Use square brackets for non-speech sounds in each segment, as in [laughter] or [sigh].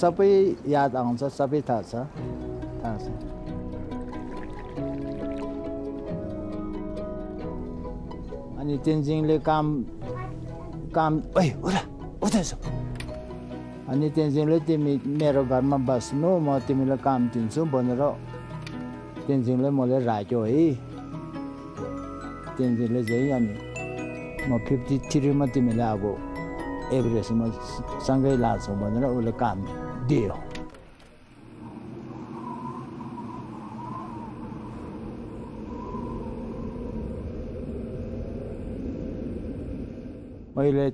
सबै याद आउँछ सबै थाहा छ। थाहा छ। अनि तेन्जिङले काम काम ओइ उरा अनि तेन्जिङले तिमी मेरो घरमा बस्नु म तिमीलाई काम दिन्छु भनेर तेन्जिङले मलाई राख्यो है। तेन्जिङले चाहिँ अनि म फिफ्टी थ्रीमा तिमीलाई अब एभरेजमा सँगै लाग्छौँ भनेर उसले काम दियो मैले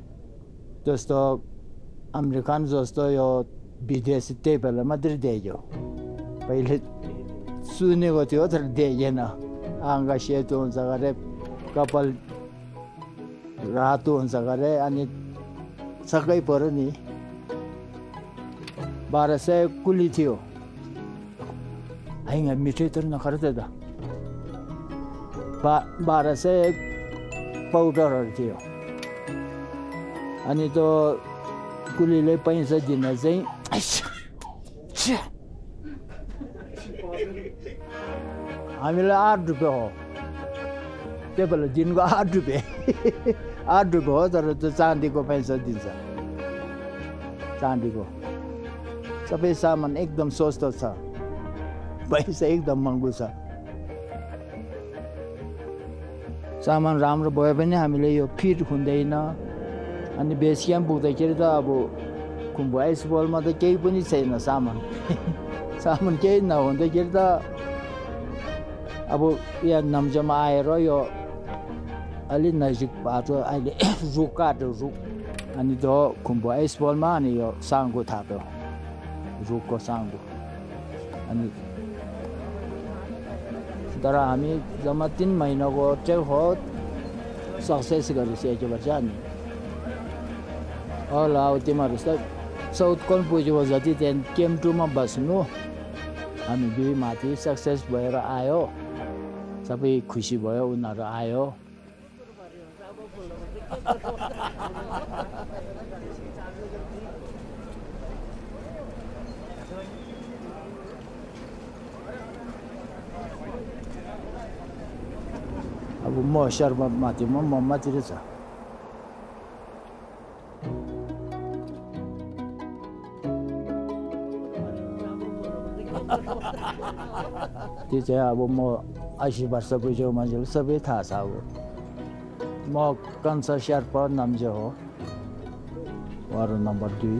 जस्तो अमेरिकन जस्तो यो विदेशी त्यही बेला मात्रै देख्यो पहिले सुनेको थियो तर देखेन अङ्ग सेतो हुन्छ अरे कपाल रातो हुन्छ अरे अनि सबै पऱ्यो नि बाह्र सय कुली थियो होइन मिठै त नखर त बाह्र सय पाउडरहरू थियो अनि त्यो कुलीले पैसा दिन चाहिँ। हामीलाई आठ रुपियाँ हो त्यो बेला दिनको आठ रुपियाँ आठ रुपियाँ हो तर त्यो चाँदीको पैसा दिन्छ चाँदीको सबै सामान एकदम सस्तो छ। पैसा एकदम महँगो छ। सामान राम्रो भयो भने हामीले यो फिट हुँदैन। अनि बेस क्याम्प पुग्दाखेरि त अब आइस बलमा त केही पनि छैन सामान। [laughs] सामान केही नहुँदाखेरि त अब यहाँ नम्जामा आएर यो अलिक नजिक बाटो अहिले [coughs] रुख काट्यो रुख। अनि त्यो खुम्बु आइस बलमा अनि यो साङ्गो थाप्यो। रुखको साङ्गो अनि तर हामी जम्मा तिन महिनाको चाहिँ हो सक्सेस गरिसकेपछि अनि ल अब तिमीहरू त साउथ कोन पुग्यो जति त्यहाँदेखि केम टूमा बस्नु हामी दुई माथि सक्सेस भएर आयो सबै खुसी भयो उनीहरू आयो म शर्मा माथि म म माथि छ त्यो चाहिँ अब म असी वर्ष पुग्यो मान्छेले सबै थाहा छ अब म कन्सर शेर्पा नाम्जे हो वार्ड नम्बर दुई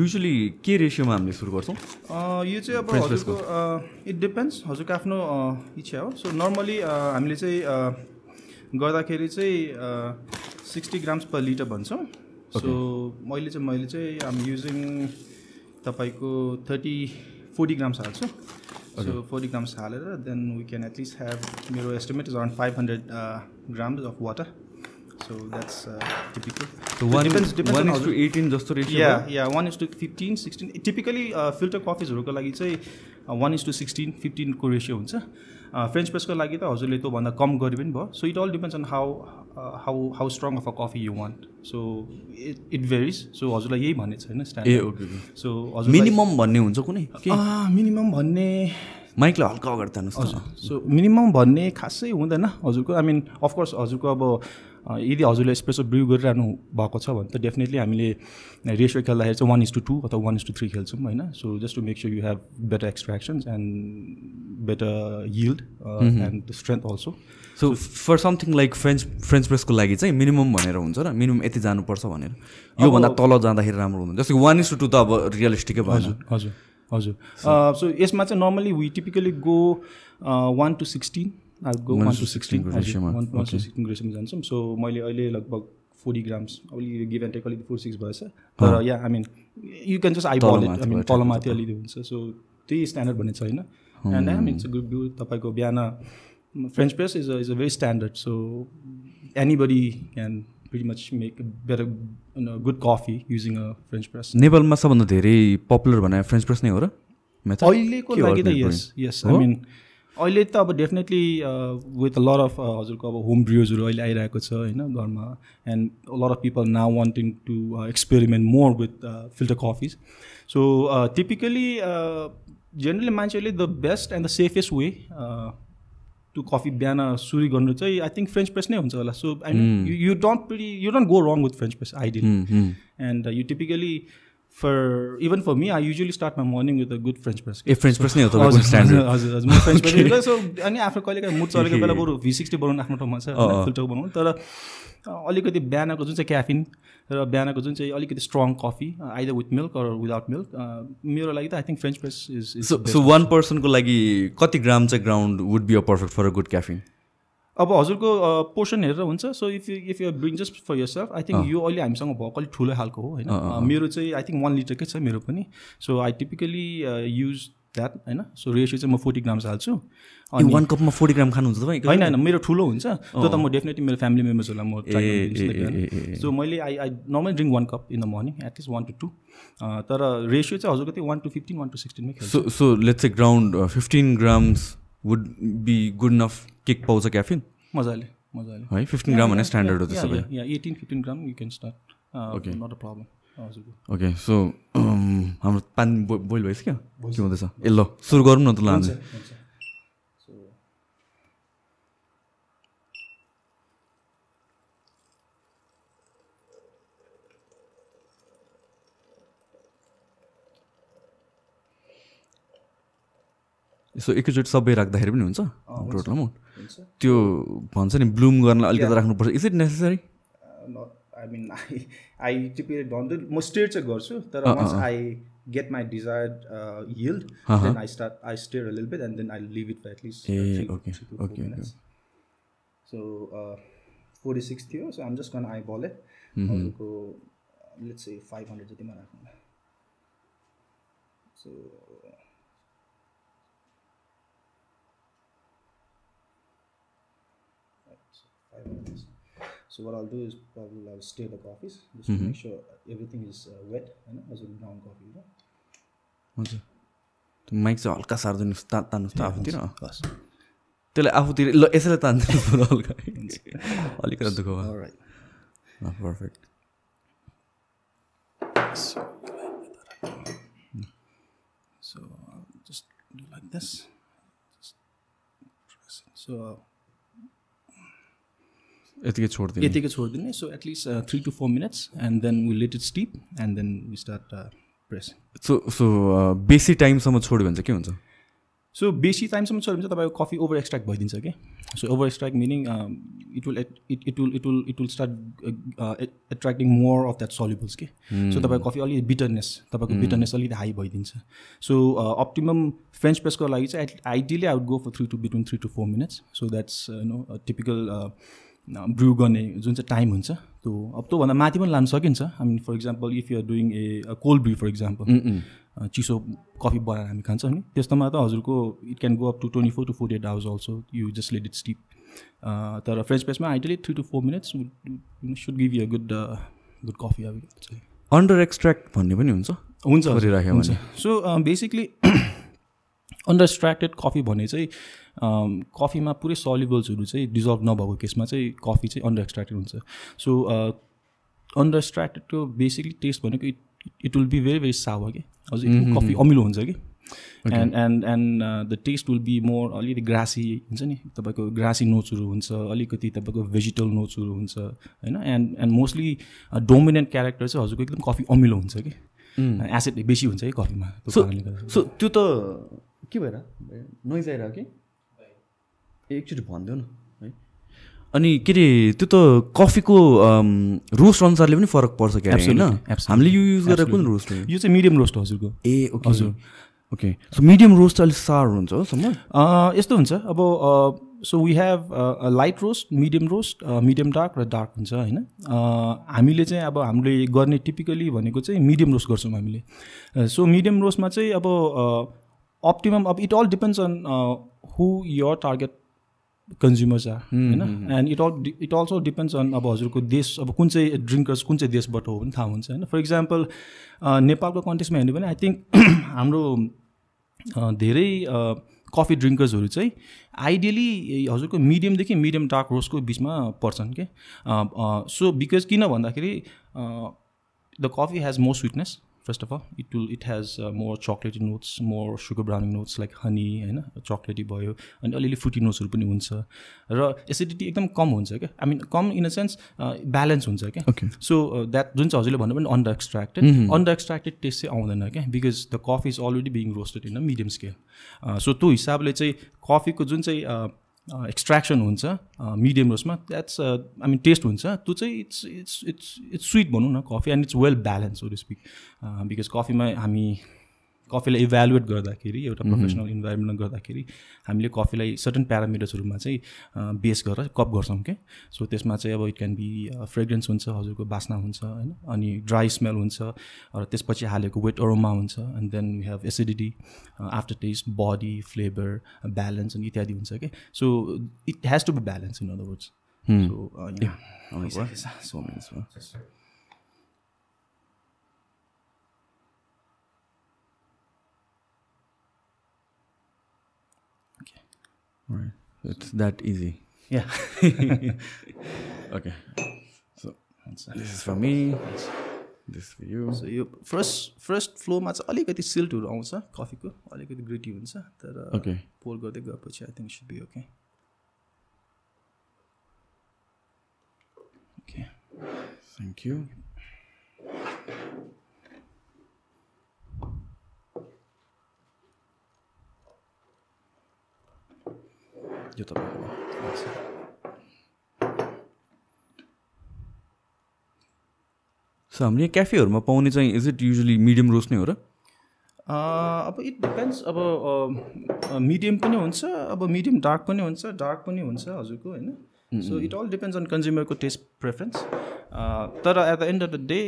युजली के रेसियोमा हामीले सुरु गर्छौँ? यो चाहिँ अब हजुरको इट डिपेन्ड्स हजुरको आफ्नो इच्छा हो। सो नर्मली हामीले चाहिँ गर्दाखेरि चाहिँ सिक्सटी ग्राम्स पर लिटर भन्छौँ। सो मैले चाहिँ मैले चाहिँ आम युजिङ तपाईँको थर्टी फोर्टी ग्राम्स हाल्छु। सो फोर्टी ग्राम्स हालेर then we can at least have मेरो estimate is around five hundred grams of water so that's typical eighteen जस्तो yeah yeah one is to fifteen sixteen typically filter कफिजहरूको लागि चाहिँ one is to sixteen फिफ्टिनको ratio हुन्छ। French प्रेसको लागि त हजुरले त्योभन्दा कम गरे पनि भयो। So it all depends on how how how strong of a coffee you want so it it varies so हजुरलाई यही भन्ने छैन ए स्ट्यान्डर्ड ओके सो हजुर मिनिमम भन्ने हुन्छ कुनै? मिनिमम भन्ने माइकलाई हल्का अगाडि तान्नुहोस् सो मिनिमम भन्ने खासै हुँदैन हजुरको। आई मिन अफकोर्स हजुरको अब यदि हजुरले एस्प्रेसो ब्रिउ गरिरहनु भएको छ भने त डेफिनेटली हामीले रेसियो खेल्दाखेरि चाहिँ वान इज टू टू अथवा वान इज टू थ्री खेल्छौँ होइन? So just to make sure you have better extractions and better yield and strength also so for something like French French प्रेसको लागि चाहिँ minimum भनेर हुन्छ र मिनिमम यति जानुपर्छ भनेर। योभन्दा तल जाँदाखेरि राम्रो हुँदैन। जस्तो वान इस टू त अब रियलिस्टिकै भएन। हजुर हजुर। हजुर। सो यसमा चाहिँ normally we typically go one to sixteen go one to sixteen 16 को ratio मा, वान टु सिक्सटिन रेसियोमा जान्छौँ। सो मैले अहिले लगभग फोर्टी ग्राम्स अलिकति गिभ एन्ड टेक अलिकति फोर सिक्स भएछ तर yeah I mean you can just I ball I mean तलमाथि अलिकति हुन्छ। सो त्यही स्ट्यान्डर्ड भन्ने छैन and I mean good do तपाईँको बिहान French press is a is a very standard so anybody can pretty much make a better you know, good coffee using a French press. नेपालमा सबभन्दा धेरै popular भने French press नै हो र? अहिलेको लागि त यस यस आई मिन अहिले त अब डेफिनेटली विथ लट अफ हजुरको अब होम ब्रिउजहरू अहिले आइरहेको छ होइन घरमा and lot of people now wanting to experiment more with filter coffees so typically generally मान्छेले the best and the safest way to coffee बिहान सुरु गर्नु चाहिँ आई थिङ्क फ्रेन्च प्रेस नै हुन्छ होला. So I you don't you don't go wrong with French press ideally and you typically for even for me I usually start my morning with a good French press a French press नै हो हजुर हजुर म French press so अनि आफ्नो कहिले काहीँ mood चलेको बेला बरु भी सिक्सटी बनाउनु आफ्नो ठाउँमा छ फिल्टर बनाउनु तर अलिकति बिहानको जुन चाहिँ क्याफिन र बिहानको जुन चाहिँ अलिकति strong coffee either with milk or without milk मेरो लागि त I think French press is so one पर्सनको लागि कति ग्राम चाहिँ ground would be a perfect for a good caffeine अब हजुरको पोर्सन हेरेर हुन्छ। So if you if you bring just for yourself I think यो अहिले हामीसँग भएको अलिक ठुलो खालको हो होइन? मेरो चाहिँ आई थिङ्क वान लिटरकै छ मेरो पनि। So I typically use that होइन? सो रेसियो चाहिँ म फोर्टी ग्राम्स हाल्छु। अनि वान कपमा फोर्टी ग्राम खानुहुन्छ तपाईँ? होइन होइन मेरो ठुलो हुन्छ। त्यो त म डेफिनेटली मेरो फ्यामिली मेम्बर्सहरूलाई म सो मैले I I normally drink one cup in the morning at least one two two तर रेसियो चाहिँ हजुरको चाहिँ one two fifteen one two सिक्सटिनमै खेल्छ। सो सो लेट्स चाहिँ ground fifteen grams would be good enough cake पाउँछ caffeine मजाले मजाले। है फिफ्टिन ग्राम भने स्ट्यान्डर्ड हो yeah eighteen fifteen gram you can start not a problem हजुरको ओके सो हाम्रो पानी बोइल भइसक्यो? के हुँदैछ? ए ल सुरु गरौँ न त ल हामी। यसो एकैचोटि सबै राख्दाखेरि पनि हुन्छ टोटल अमाउन्ट त्यो भन्छ नि ब्लुम गर्न अलिकति राख्नुपर्छ। Is it necessary I mean I I typically don't म स्टेयर चाहिँ गर्छु तर I get my desired yield then I start I stir लिल bit and then I leave it for at least a okay okay okay so forty six थियो so um just गन आई बल हजुरको लेट्स चाहिँ फाइभ हन्ड्रेड जतिमा राख्नु so So what I'll do is probably I'll stir the coffees just to make sure everything is uh, wet, you know, as a brown coffee, you know. हुन्छ त्यो mic चाहिँ हल्का सारिदिनुहोस् ता तान्नुहोस् त आफूतिर Yes. त्यसलाई आफूतिर ल यसैलाई तानिदिनुहोस् हल्का अलिकति दुःख भयो All right. Perfect So, so I'll just do like this. Just press it. So यतिकै छोडिदिनु यतिकै छोडिदिने so at least three to four minutes and then we let it steep and then we start press so so बेसी टाइमसम्म छोड्यो भने चाहिँ के हुन्छ सो बेसी टाइमसम्म छोड्यो भने चाहिँ तपाईँको कफी ओभर एक्सट्र्याक्ट भइदिन्छ कि so over extract meaning it will it it will it will it will start attracting more of that solubles कि सो तपाईँको कफी अलिकति बिटरनेस तपाईँको बिटरनेस अलिकति हाई भइदिन्छ सो अप्टिमम फ्रेन्च प्रेसको लागि चाहिँ ideally I would go for three to between three to four minutes so that's no typical brew गर्ने जुन चाहिँ टाइम हुन्छ त्यो अब त्योभन्दा माथि पनि लानु सकिन्छ। I mean for example if you're doing a cold brew for example चिसो कफी बनाएर हामी खान्छौँ नि त्यस्तोमा त हजुरको it can go up to twenty four to forty eight hours also you just let it steep तर French प्रेसमा ideally three to four minutes should give you a good good coffee अब under extract भन्ने पनि हुन्छ हुन्छ गरिराख्यो हुन्छ। So basically under extracted coffee भने चाहिँ कफीमा पुरै सल्युबल्सहरू चाहिँ डिजल्भ नभएको केसमा चाहिँ कफी चाहिँ अन्डर हुन्छ। सो अन्डर एक्सट्र्याक्टेडको बेसिकली टेस्ट भनेको it it will be very very sour कि हजुर कफी अमिलो हुन्छ कि and and and the taste will be more अलिकति ग्रासी हुन्छ नि? तपाईँको ग्रासी नोट्सहरू हुन्छ अलिकति तपाईँको भेजिटल नोट्सहरू हुन्छ होइन? And and mostly dominant character चाहिँ हजुरको एकदम कफी अमिलो हुन्छ कि एसिड बेसी हुन्छ कि कफीमा त्यो कारणले गर्दा। सो त्यो त के भएर? नोइज आइरहेको कि? ए एकचोटि भनिदेऊ न है। अनि के अरे त्यो त कफीको रोस्ट अनुसारले पनि फरक पर्छ क्या होइन. हामीले यो युज गरेर कुन रोस्ट हो? यो चाहिँ मिडियम रोस्ट हो हजुरको। ए ओके हजुर। ओके। सो मिडियम रोस्ट चाहिँ अलिक सार हुन्छ हो सम्म? अँ, यस्तो हुन्छ। अब so we have light roast medium roast medium dark र डार्क हुन्छ होइन? हामीले चाहिँ अब हामीले गर्ने टिपिकली भनेको चाहिँ मिडियम रोस्ट गर्छौँ हामीले। सो मिडियम रोस्टमा चाहिँ अब अप्टिमम अब it all depends on who your target consumers are होइन and it all it also depends on अब हजुरको देश अब कुन चाहिँ ड्रिङ्कर्स कुन चाहिँ देशबाट हो भने थाहा हुन्छ होइन? फर इक्जाम्पल नेपालको कन्टेक्समा हेर्ने भने आई थिङ्क [clears throat] हाम्रो अ, धेरै कफी ड्रिङ्कर्सहरू चाहिँ आइडियली हजुरको मिडियमदेखि मिडियम डार्क रोस्टको बिचमा पर्छन् के? सो बिकज किन भन्दाखेरि the coffee has more sweetness first of all it will it has more chocolatey notes more sugar browning notes like honey होइन चक्लेटी भयो अनि अलिअलि फ्रुटी नोट्सहरू पनि हुन्छ। र एसिडिटी एकदम कम हुन्छ क्या। आई मिन कम इन अ सेन्स ब्यालेन्स हुन्छ क्या. सो द्याट जुन चाहिँ हजुरले भन्नु पनि under extracted under extracted taste चाहिँ आउँदैन क्या because the coffee is already being roasted in a medium scale so त्यो हिसाबले चाहिँ कफीको जुन चाहिँ एक्सट्र्याक्सन हुन्छ मिडियम रोस्टमा द्याट्स आई मिन टेस्ट हुन्छ। त्यो चाहिँ it's it's it's it's sweet भनौँ न coffee and it's well balance हो स्पिक बिकज कफीमा हामी कफीलाई इभ्यालुएट गर्दाखेरि एउटा प्रोफेसनल इन्भाइरोमेन्टमा गर्दाखेरि हामीले कफीलाई सर्टन प्यारामिटर्सहरूमा चाहिँ बेस गरेर कप गर्छौँ क्या। सो त्यसमा चाहिँ अब इट क्यान बी फ्रेग्रेन्स हुन्छ हजुरको बास्ना हुन्छ होइन? अनि ड्राई स्मेल हुन्छ र त्यसपछि हालेको वेट अरोमा हुन्छ and then we have acidity aftertaste body flavour balance अनि इत्यादि हुन्छ क्या। So it has to be balance in other words so Right. It's that easy. Yeah [laughs] Okay. So this is for me. This is for you. So यो first first फ्लोमा चाहिँ अलिकति सिल्टहरू आउँछ कफीको अलिकति ग्रिटी हुन्छ तर Okay. पोर गर्दै गएपछि I think should be okay okay Thank you. यो तपाईँको सो हामीले क्याफेहरूमा पाउने चाहिँ is it usually medium roast नै हो र अब इट डिपेन्ड्स अब मिडियम पनि हुन्छ अब मिडियम डार्क पनि हुन्छ डार्क पनि हुन्छ हजुरको होइन so it all depends on कन्ज्युमरको taste preference तर at the end of the day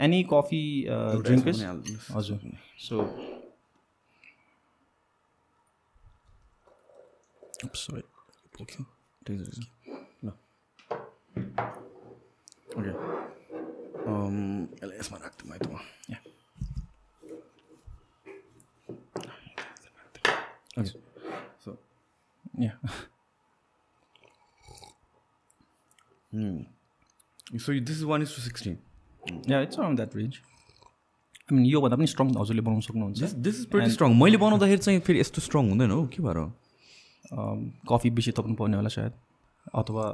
any coffee drinkers हजुर so Sorry. Okay. Take it easy. No. Okay. Um, यसलाई यसमा राख्दिउँ है त म Yeah. Okay. So, yeah [laughs] so this is 1 is to 16. Yeah it's around that range I mean योभन्दा पनि strong हजुरले बनाउन सक्नुहुन्छ This, this is pretty strong. मैले बनाउँदाखेरि चाहिँ फेरि यस्तो स्ट्रङ हुँदैन हौ के भएर हो? कफी बेसी थप्नु पर्ने होला सायद। अथवा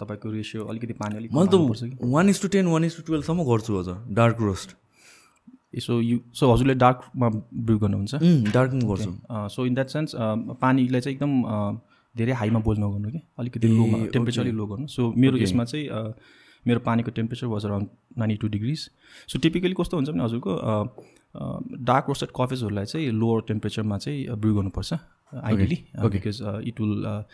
तपाईँको रेसियो अलिकति पानी अलिक मैले त one is to ten one is to टुवेल्भसम्म गर्छु हजुर डार्क रोस्ट यसो यु सो हजुरले डार्कमा ब्रु गर्नुहुन्छ? डार्क गर्छु। सो इन द्याट सेन्स पानीलाई चाहिँ एकदम धेरै हाईमा बोइल नगर्नु कि? अलिकति लोमा टेम्परेचर अलिक लो गर्नु। सो मेरो यसमा चाहिँ मेरो पानीको temperature was around ninety two degrees so typically कस्तो हुन्छ भने हजुरको डार्क रोस्टेड कफिजहरूलाई चाहिँ लोवर टेम्परेचरमा चाहिँ ब्रु गर्नुपर्छ। Ideally because it will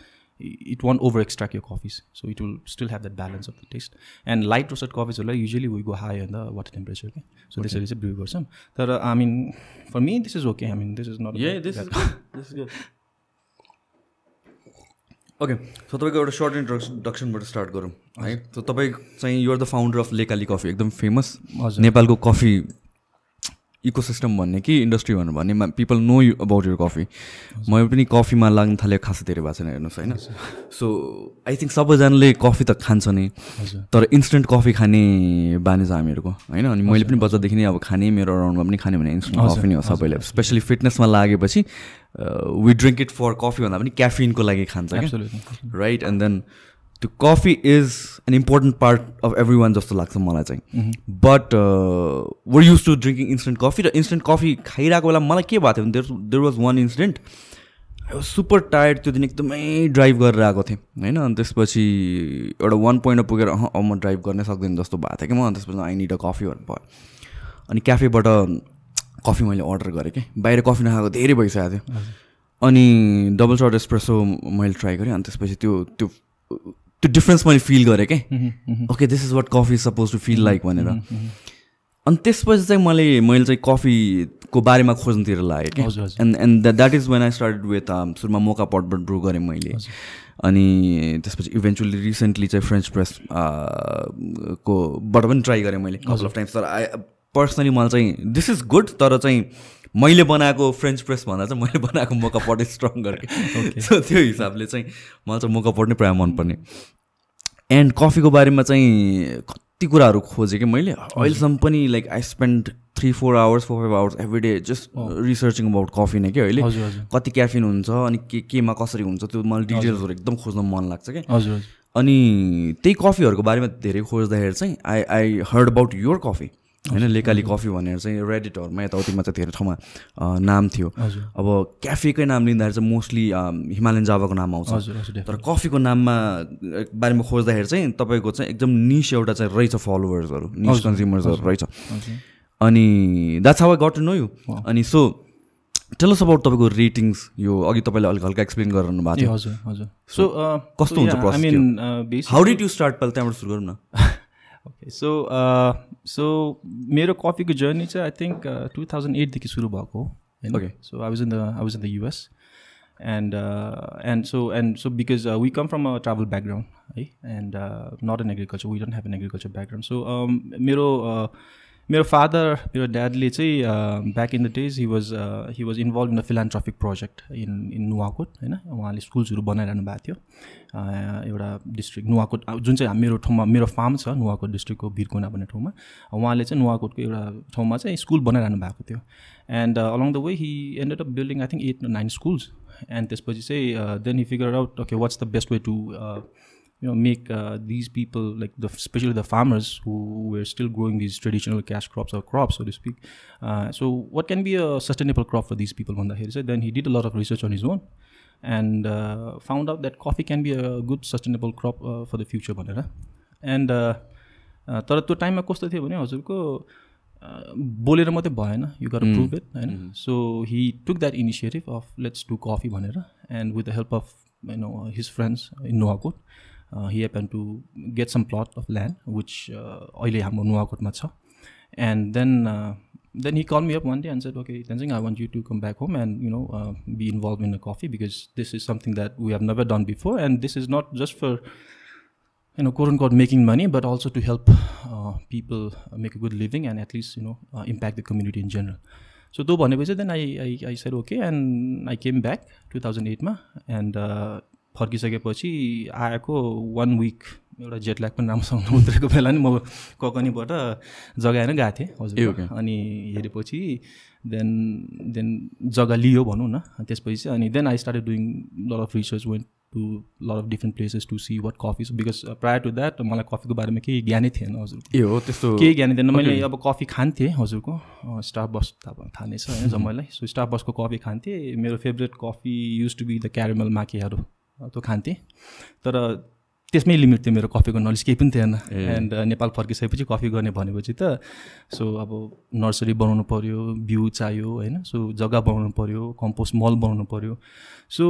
it won over extract यो coffees so it will still have that balance of the taste and light roasted कफिजहरूलाई usually we go high on the water temperature के so त्यसरी चाहिँ brew गर्छौँ तर I mean for me this is okay I mean this is not Yeah, this is good. This is good. Okay so तपाईँको एउटा short इन्ट्रोडक्सनबाट start गरौँ है so तपाईँ चाहिँ you're the founder of Lekali coffee एकदम famous हजुर। नेपालको coffee ecosystem भन्ने कि इन्डस्ट्री भन्नु भने people know you about your coffee म पनि कफीमा लाग्न थालेँ खासै धेरै भएको छैन हेर्नुहोस् होइन। सो आई थिङ्क सबैजनाले कफी त खान्छ नै तर इन्स्टेन्ट कफी खाने बानी छ हामीहरूको होइन? अनि मैले पनि बच्चादेखि नै अब खाने मेरो अराउन्डमा पनि खाने भने इन्स्टेन्ट कफी नै हो सबैले। स्पेसली फिटनेसमा लागेपछि we drink it for coffee भन्दा पनि क्याफिनको लागि खान्छ राइट एन्ड देन त्यो coffee is an important part of everyone जस्तो लाग्छ मलाई चाहिँ but were use to drinking instant coffee र इन्स्टेन्ट कफी खाइरहेको बेला मलाई के भएको थियो भने there there was one incident I was super tired त्यो दिन एकदमै ड्राइभ गरेर आएको थिएँ होइन अनि त्यसपछि एउटा वान पोइन्टमा पुगेर अँ अब म ड्राइभ गर्नै सक्दैन जस्तो भएको थियो कि म अनि त्यसपछि आई निड अ कफी भन्नु भयो अनि क्याफेबाट कफी मैले अर्डर गरेँ कि बाहिर कफी नखाएको धेरै भइसकेको थियो अनि डबल सर्ट एस्प्रेसो मैले ट्राई गरेँ अनि त्यसपछि त्यो त्यो त्यो डिफ्रेन्स मैले फिल गरेँ क्या okay this is what coffee suppose to feel like भनेर। अनि त्यसपछि चाहिँ मैले मैले चाहिँ कफीको बारेमा खोज्नुतिर लागेँ क्या। And and that is when I started with सुरुमा मोका पटबाट ब्रु गरेँ मैले। अनि त्यसपछि इभेन्चुली रिसेन्टली चाहिँ फ्रेन्च प्रेस को बाट पनि ट्राई गरेँ मैले कपल अफ टाइम्स तर आई पर्सनली मलाई चाहिँ दिस इज गुड तर चाहिँ मैले बनाएको फ्रेन्च प्रेस भन्दा चाहिँ मैले बनाएको मोका पट स्ट्रङ गरेँ। सो [laughs] त्यो हिसाबले चाहिँ मलाई चाहिँ मोका पट नै प्रायः मनपर्ने। एन्ड कफीको बारेमा चाहिँ कति कुराहरू खोजेँ कि मैले? अहिलेसम्म पनि like I spend three four hours four five hours every day just researching about coffee नै क्या अहिले। कति क्याफिन हुन्छ अनि के केमा कसरी हुन्छ त्यो मलाई डिटेल्सहरू एकदम खोज्न मन लाग्छ क्या। हजुर हजुर। अनि त्यही कफीहरूको बारेमा धेरै खोज्दाखेरि चाहिँ I I heard about your coffee होइन लेकाली कफी भनेर चाहिँ रेडिटहरूमा यताउतिमा चाहिँ धेरै ठाउँमा नाम थियो। अब क्याफेकै नाम लिँदाखेरि चाहिँ मोस्टली हिमालयन जावाको नाम आउँछ। तर कफीको नाममा बारेमा खोज्दाखेरि चाहिँ तपाईँको चाहिँ एकदम निस एउटा चाहिँ रहेछ फलोवर्सहरू निस कन्ज्युमर्सहरू रहेछ। अनि that's how I got to know you अनि सो टेलस अबाउट तपाईँको रेटिङ्स यो अघि तपाईँले अलिक हल्का एक्सप्लेन गरिरहनु भएको थियो। हजुर हजुर। सो कस्तो हुन्छ हाउ डिड यु स्टार्ट पहिला त्यहाँबाट सुरु गरौँ न। [laughs] ओके सो सो मेरो कफीको जर्नी चाहिँ आई थिङ्क टु थाउजन्ड एटदेखि सुरु भएको हो होइन Okay. So I was in the I was in the US and and so and so because we come from a travel background है and not an agriculture we don't have an agriculture background so मेरो मेरो father मेरो ड्याडले चाहिँ back in the days he was he was involve in the philanthropic project in in Nuwakot होइन? उहाँले स्कुल्सहरू बनाइरहनु भएको थियो। अँ, एउटा डिस्ट्रिक्ट नुवाकोट अब जुन चाहिँ मेरो ठाउँमा मेरो फार्म छ नुवाकोट डिस्ट्रिक्टको भिरकोना भन्ने ठाउँमा उहाँले चाहिँ नुवाकोटको एउटा ठाउँमा चाहिँ स्कुल बनाइरहनु भएको थियो। And along the way he ended up building I think eight nine schools and त्यसपछि चाहिँ then he figure out okay what's the best way to you know make uh, these people like the especially the farmers who were still growing these traditional cash crops or crops so to speak uh, so what can be a sustainable crop for these people भन्दाखेरि चाहिँ then he did a lot of research on his own and uh, found out that coffee can be a good sustainable crop uh, for the future भनेर and uh, uh, तर त्यो टाइममा कस्तो थियो भने हजुरको uh, बोलेर मात्रै भएन यु गर प्रुभ इट होइन so he took that initiative of let's do coffee भनेर and with the help of you know his friends in Nuwakot he happen to get some plot of land which अहिले हाम्रो नुवाकोटमा छ and then then he called me up one day and said, okay, Tenzing, I want you to come back home and, you know, uh, be involved in the coffee because this is something that we have never done before. And this is not just for, you know, quote unquote, making money, but also to help uh, people uh, make a good living and at least, you know, uh, impact the community in general. So त्यो भनेपछि then I, I, I said okay and I came back 2008मा and uh, फर्किसकेपछि आएको one week एउटा jet lag पनि राम्रोसँग उत्रेको बेला नि म ककनीबाट जग्गा हेर्न गएको थिएँ हजुर. अनि हेरेपछि देन देन जग्गा लियो भनौँ न त्यसपछि चाहिँ अनि then I started doing lot of research went to lot of different places to see what coffee because prior to that मलाई कफीको बारेमा केही ज्ञानै थिएन हजुर। ए हो त्यस्तो। केही ज्ञान थिएन। मैले अब कफी खान्थेँ हजुरको स्टार बस त अब थाहा नै छ होइन जम्मैलाई सो स्टार बसको कफी खान्थेँ। मेरो favourite coffee use to be the caramel माकेहरू त्यो खान्थेँ। तर त्यसमै लिमिट थियो मेरो कफीको नलेज केही पनि थिएन। एन्ड नेपाल फर्किसकेपछि कफी गर्ने भनेपछि त सो अब नर्सरी बनाउनु पऱ्यो बिउ चाहियो होइन? सो जग्गा बनाउनु पऱ्यो कम्पोस्ट मल बनाउनु पऱ्यो so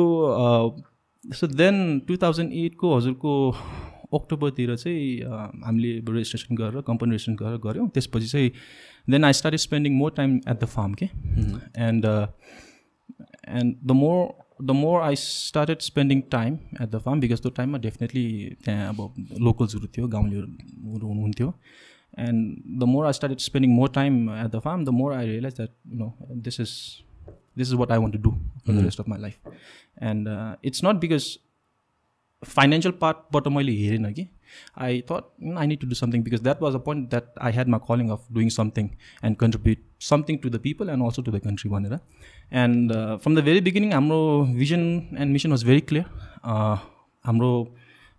so then two thousand एटको हजुरको अक्टोबरतिर चाहिँ हामीले रेजिस्ट्रेसन गरेर कम्पनी रेजिस्ट्रेसन गरेर गऱ्यौँ। त्यसपछि चाहिँ then I start spending more time at the farm के and and the more the more I started spending time at the farm because त्यो टाइममा डेफिनेटली त्यहाँ अब लोकल्सहरू थियो गाउँलेहरू हुनुहुन्थ्यो and the more I started spending more time at the farm the more I realize that you know this is this is what I want to do for the rest of my life and it's not because financial पार्टबाट मैले हेरेन कि I thought I need to do something because that was a point that I had my calling of doing something and contribute something to the people and also to the country भनेर and from the very beginning हाम्रो vision and mission was very clear हाम्रो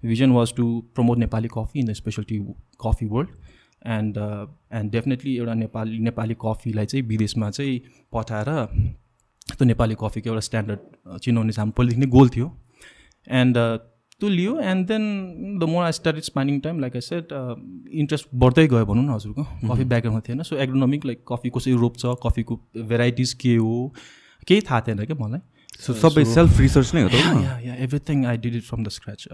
vision was to promote Nepali coffee in the speciality coffee world and and definitely एउटा नेपाली नेपाली कफीलाई चाहिँ विदेशमा चाहिँ पठाएर त्यो नेपाली कफीको एउटा स्ट्यान्डर्ड चिनाउने चाहिँ हाम्रो पहिलेदेखि नै गोल थियो. एन्ड त्यो लियो and then the more I started spending time like I set interest बढ्दै गयो भनौँ न हजुरको। कफी ब्याकग्राउन्डमा थिएन। सो एग्रोनोमिक लाइक कफी कसरी रोप्छ कफीको भेराइटिज के हो केही थाहा थिएन क्या मलाई? सो सबै सेल्फ रिसर्च नै हो त everything I did it from the scratch.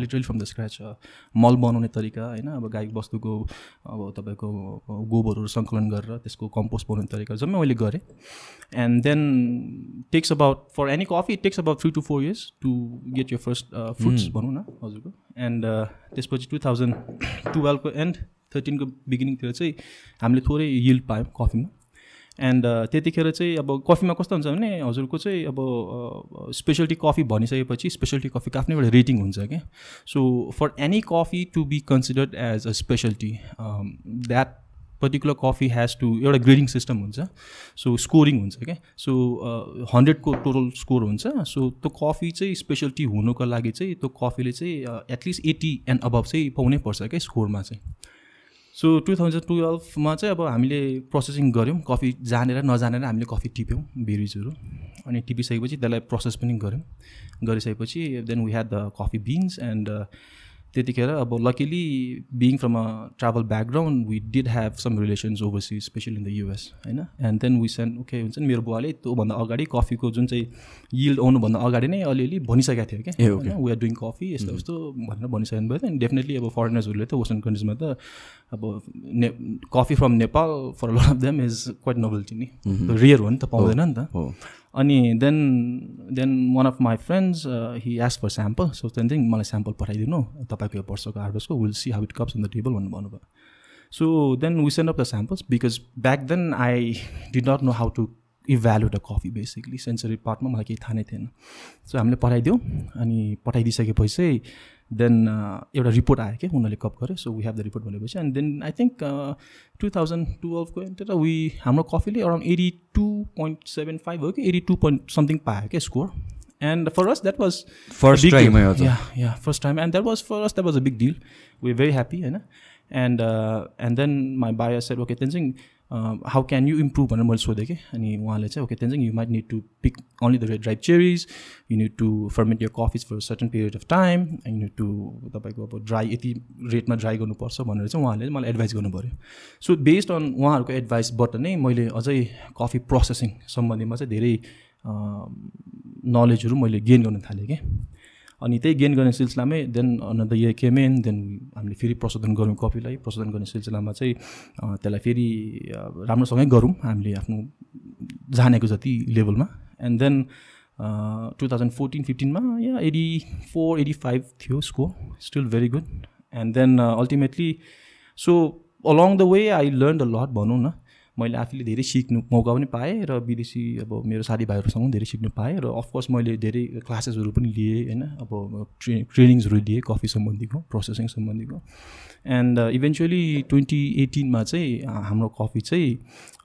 Literally from the scratch मल बनाउने तरिका होइन अब गाई बस्तुको अब तपाईँको गोबरहरू सङ्कलन गरेर त्यसको कम्पोस्ट बनाउने तरिका जम्मै मैले गरेँ। And then takes about for any coffee takes about three to four years to get your first fruits भनौँ न हजुरको। एन्ड त्यसपछि टु थाउजन्ड टुवेल्भको एन्ड थर्टिनको बिगिनिङतिर चाहिँ हामीले थोरै यिल्ड पायौँ कफीमा एन्ड त्यतिखेर चाहिँ अब कफीमा कस्तो हुन्छ भने हजुरको चाहिँ अब स्पेसलिटी कफी भनिसकेपछि स्पेसलिटी कफीको आफ्नै एउटा रेटिङ हुन्छ क्या so for any coffee to be considered as a speciality that particular coffee has to एउटा ग्रेडिङ सिस्टम हुन्छ। सो स्कोरिङ हुन्छ क्या सो हन्ड्रेडको टोटल स्कोर हुन्छ। सो त्यो कफी चाहिँ स्पेसलिटी हुनुको लागि चाहिँ त्यो कफीले चाहिँ एटलिस्ट एट्टी एन्ड अबभ चाहिँ पाउनै पर्छ क्या स्कोरमा चाहिँ। सो टु थाउजन्ड टुवेल्भमा चाहिँ अब हामीले प्रोसेसिङ गऱ्यौँ। कफी जानेर नजानेर हामीले कफी टिप्यौँ बेरिजहरू। अनि टिपिसकेपछि त्यसलाई प्रोसेस पनि गऱ्यौँ। गरिसकेपछि then we had the coffee beans and त्यतिखेर अब luckily being from a travel background we did have some relations overseas specially in the US होइन? And then we send okay हुन्छ नि मेरो बुवाले त्योभन्दा अगाडि कफीको जुन चाहिँ यिल्ड आउनुभन्दा अगाडि नै अलिअलि भनिसकेको थियो क्या? okay. We are doing coffee यस्तो यस्तो भनेर भनिसक्नु भयो अनि डेफिनेटली अब फरेनर्सहरूले त वेस्टर्न कन्ट्रिजमा त अब ने coffee from Nepal for lot of them is quite novelty नि? रियर हो नि त पाउँदैन नि त। हो। अनि then then one of my friends he ask for sample so त्यहाँदेखि मलाई स्याम्पल पठाइदिनु तपाईँको यो वर्षको हार्भेस्टको we'll see how it cups on the table भन्नु भन्नुभयो। So then we send off the samples because back then I did not know how to evaluate a coffee basically sensory पार्टमा मलाई केही थाहा नै थिएन सो हामीले पठाइदियौँ अनि पठाइदिइसकेपछि चाहिँ देन एउटा रिपोर्ट आयो क्या उनीहरूले कप गऱ्यो so we have the report भनेपछि and then I think two thousand टुवेल्भको enter we हाम्रो कफीले around eighty two point seven five हो कि एटी टू पोइन्ट समथिङ पायो क्या score and for us that was First big time deal. है हजुर। Yeah, yeah, first time. And that was for us, that was a big deal. We were very happy, you know. And how can you improve भनेर मैले सोधेँ कि। अनि उहाँले चाहिँ okay Tenzing you might need to pick only the red drive cherries you need to ferment your coffees for certain period of time you need to तपाईँको अब dry यति रेटमा ड्राई गर्नुपर्छ भनेर चाहिँ उहाँले मलाई एडभाइस गर्नु पऱ्यो सो बेस्ड अन उहाँहरूको एडभाइसबाट नै मैले अझै कफी प्रोसेसिङ सम्बन्धीमा चाहिँ धेरै नलेजहरू मैले गेन गर्न थालेँ कि। अनि त्यही गेन गर्ने सिलसिलामै then another year came in then हामीले फेरि प्रशोधन गऱ्यौँ कपीलाई। प्रशोधन गर्ने सिलसिलामा चाहिँ त्यसलाई फेरि राम्रोसँगै गरौँ हामीले आफ्नो जानेको जति लेभलमा। And then two thousand fourteen फिफ्टिनमा yeah eighty four eighty five थियो score still very good and then ultimately so along the way I learn the lot भनौँ न। मैले आफूले धेरै सिक्नु मौका पनि पाएँ र विदेशी अब मेरो साथीभाइहरूसँग पनि धेरै सिक्नु पाएँ र अफकोर्स मैले धेरै क्लासेसहरू पनि लिएँ होइन? अब ट्रे ट्रेनिङ्सहरू लिएँ कफी सम्बन्धीको प्रोसेसिङ सम्बन्धीको। एन्ड इभेन्चुली ट्वेन्टी एटिनमा चाहिँ हाम्रो कफी चाहिँ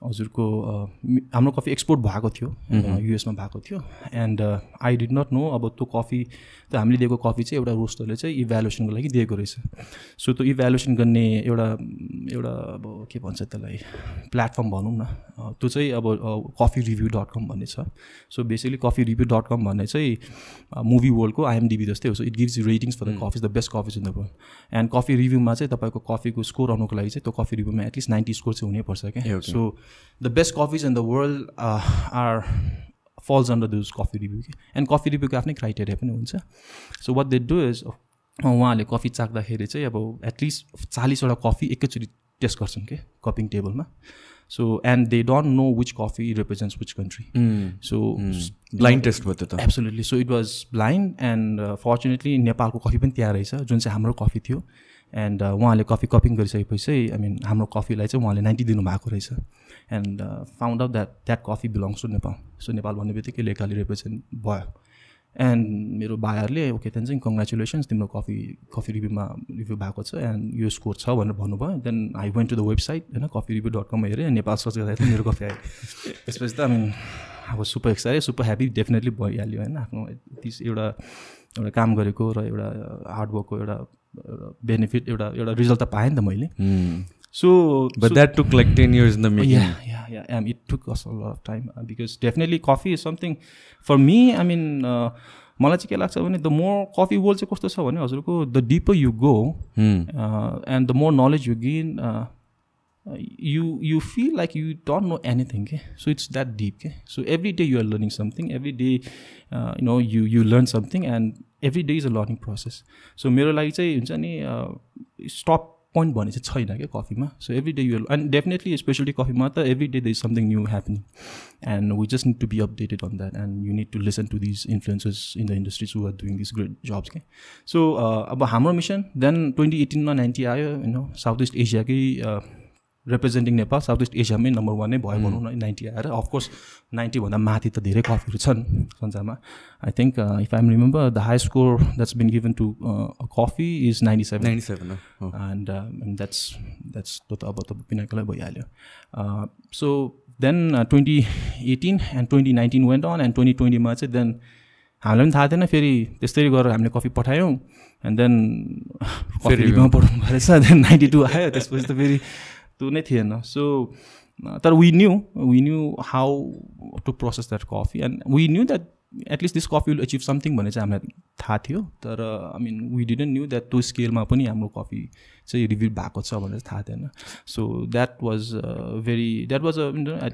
हजुरको हाम्रो कफी एक्सपोर्ट भएको थियो युएसमा भएको थियो। And I did not know अब त्यो कफी त हामीले दिएको कफी चाहिँ एउटा रोस्टरले चाहिँ इभ्यालुएसनको लागि दिएको रहेछ। सो त्यो इभ्यालुएसन गर्ने एउटा एउटा अब के भन्छ त्यसलाई प्लेटफर्म भनौँ न त्यो चाहिँ अब कफी रिभ्यू डट कम भन्ने छ। So basically coffee review dot com भन्ने चाहिँ मुभी वर्ल्डको आइएमडिबी जस्तै हो। So it gives ratings for the coffee the best coffees in the world and coffee रिभ्यूमा चाहिँ तपाईँको कफीको स्कोर आउनुको लागि चाहिँ त्यो कफी रिभ्यूमा एटलिस्ट नाइन्टी स्कोर चाहिँ हुनैपर्छ क्या. So the best coffees in the world are falls under those coffee review कि। एन्ड कफी रिभ्यूको आफ्नै क्राइटेरिया पनि हुन्छ। So what they do is उहाँहरूले कफी चाख्दाखेरि चाहिँ अब एटलिस्ट चालिसवटा कफी एकैचोटि टेस्ट गर्छन् कि कपिङ टेबलमा so and they don't know which coffee represents which country so blind test भयो त्यो त। Absolutely so it was blind and fortunately नेपालको कफी पनि त्यहाँ रहेछ जुन चाहिँ हाम्रो कफी थियो। एन्ड उहाँले कफी कपिङ गरिसकेपछि आई मिन हाम्रो कफीलाई चाहिँ उहाँले नाइन्टी दिनुभएको रहेछ। And found out that that coffee belongs to Nepal so Nepal भन्ने बित्तिकै लेखाले रिप्रेजेन्ट भयो। एन्ड मेरो भाइहरूले ओके त्यहाँदेखि चाहिँ कङ्ग्रेचुलेसन्स तिम्रो कफी कफी रिभ्यूमा रिभ्यू भएको छ एन्ड यो स्कोर छ भनेर भन्नुभयो। Then I went to the website होइन कफी रिभ्यू डट कम हेरेँ नेपाल सर्च गर्दाखेरि मेरो कफी आयो। त्यसपछि त आई मिन अब super excited super happy definitely भइहाल्यो होइन आफ्नो एउटा एउटा काम गरेको र एउटा हार्डवर्कको एउटा एउटा बेनिफिट एउटा एउटा रिजल्ट त पाएँ नि त मैले so but that took like ten years in the making yeah, yeah, yeah. Um, it took us a lot of time uh, because definitely coffee is something for me. I mean, uh, मलाई चाहिँ के लाग्छ भने the more coffee world चाहिँ कस्तो छ भने हजुरको the deeper you go and the more knowledge you gain you you feel like you don't know anything okay? so it's that deep okay? so every day you are learning something every day uh, you know you you learn something every day is a learning process. So मेरो लागि चाहिँ हुन्छ नि stop point भन्ने चाहिँ छैन क्या कफीमा। So every day you and definitely specially कफीमा त every day the is something new happening and we just need to be updated on that and you need to listen to these influences in the industries who are doing this great jobs के so अब हाम्रो mission then twenty एटिनमा ninety आयो होइन south east एसियाकै representing Nepal south east एसियामै number one नै भयो भनौँ न नाइन्टी आएर। अफकोर्स नाइन्टीभन्दा माथि त धेरै कफीहरू छन् संसारमा। I think if I'm remember the high score that's been given to coffee is ninety seven ninety seven and that's that's त्यो त अब त पिनाकलै भइहाल्यो। So then twenty eighteen and twenty nineteen went on and twenty ट्वेन्टीमा चाहिँ then हामीलाई पनि थाहा थिएन। फेरि त्यस्तै गरेर हामीले कफी पठायौँ। एन्ड देन रिभ्यूमा पठाउनु भएको रहेछ। देन नाइन्टी टू आयो। त्यसपछि त फेरि त्यो नै थिएन सो तर we knew we knew how to process that coffee and we knew that at least this coffee will achieve something भन्ने चाहिँ हामीलाई थाहा थियो। तर I mean we didn't knew that त्यो स्केलमा पनि हाम्रो कफी चाहिँ रिभ्यू भएको छ भनेर थाहा थिएन so that was very that was a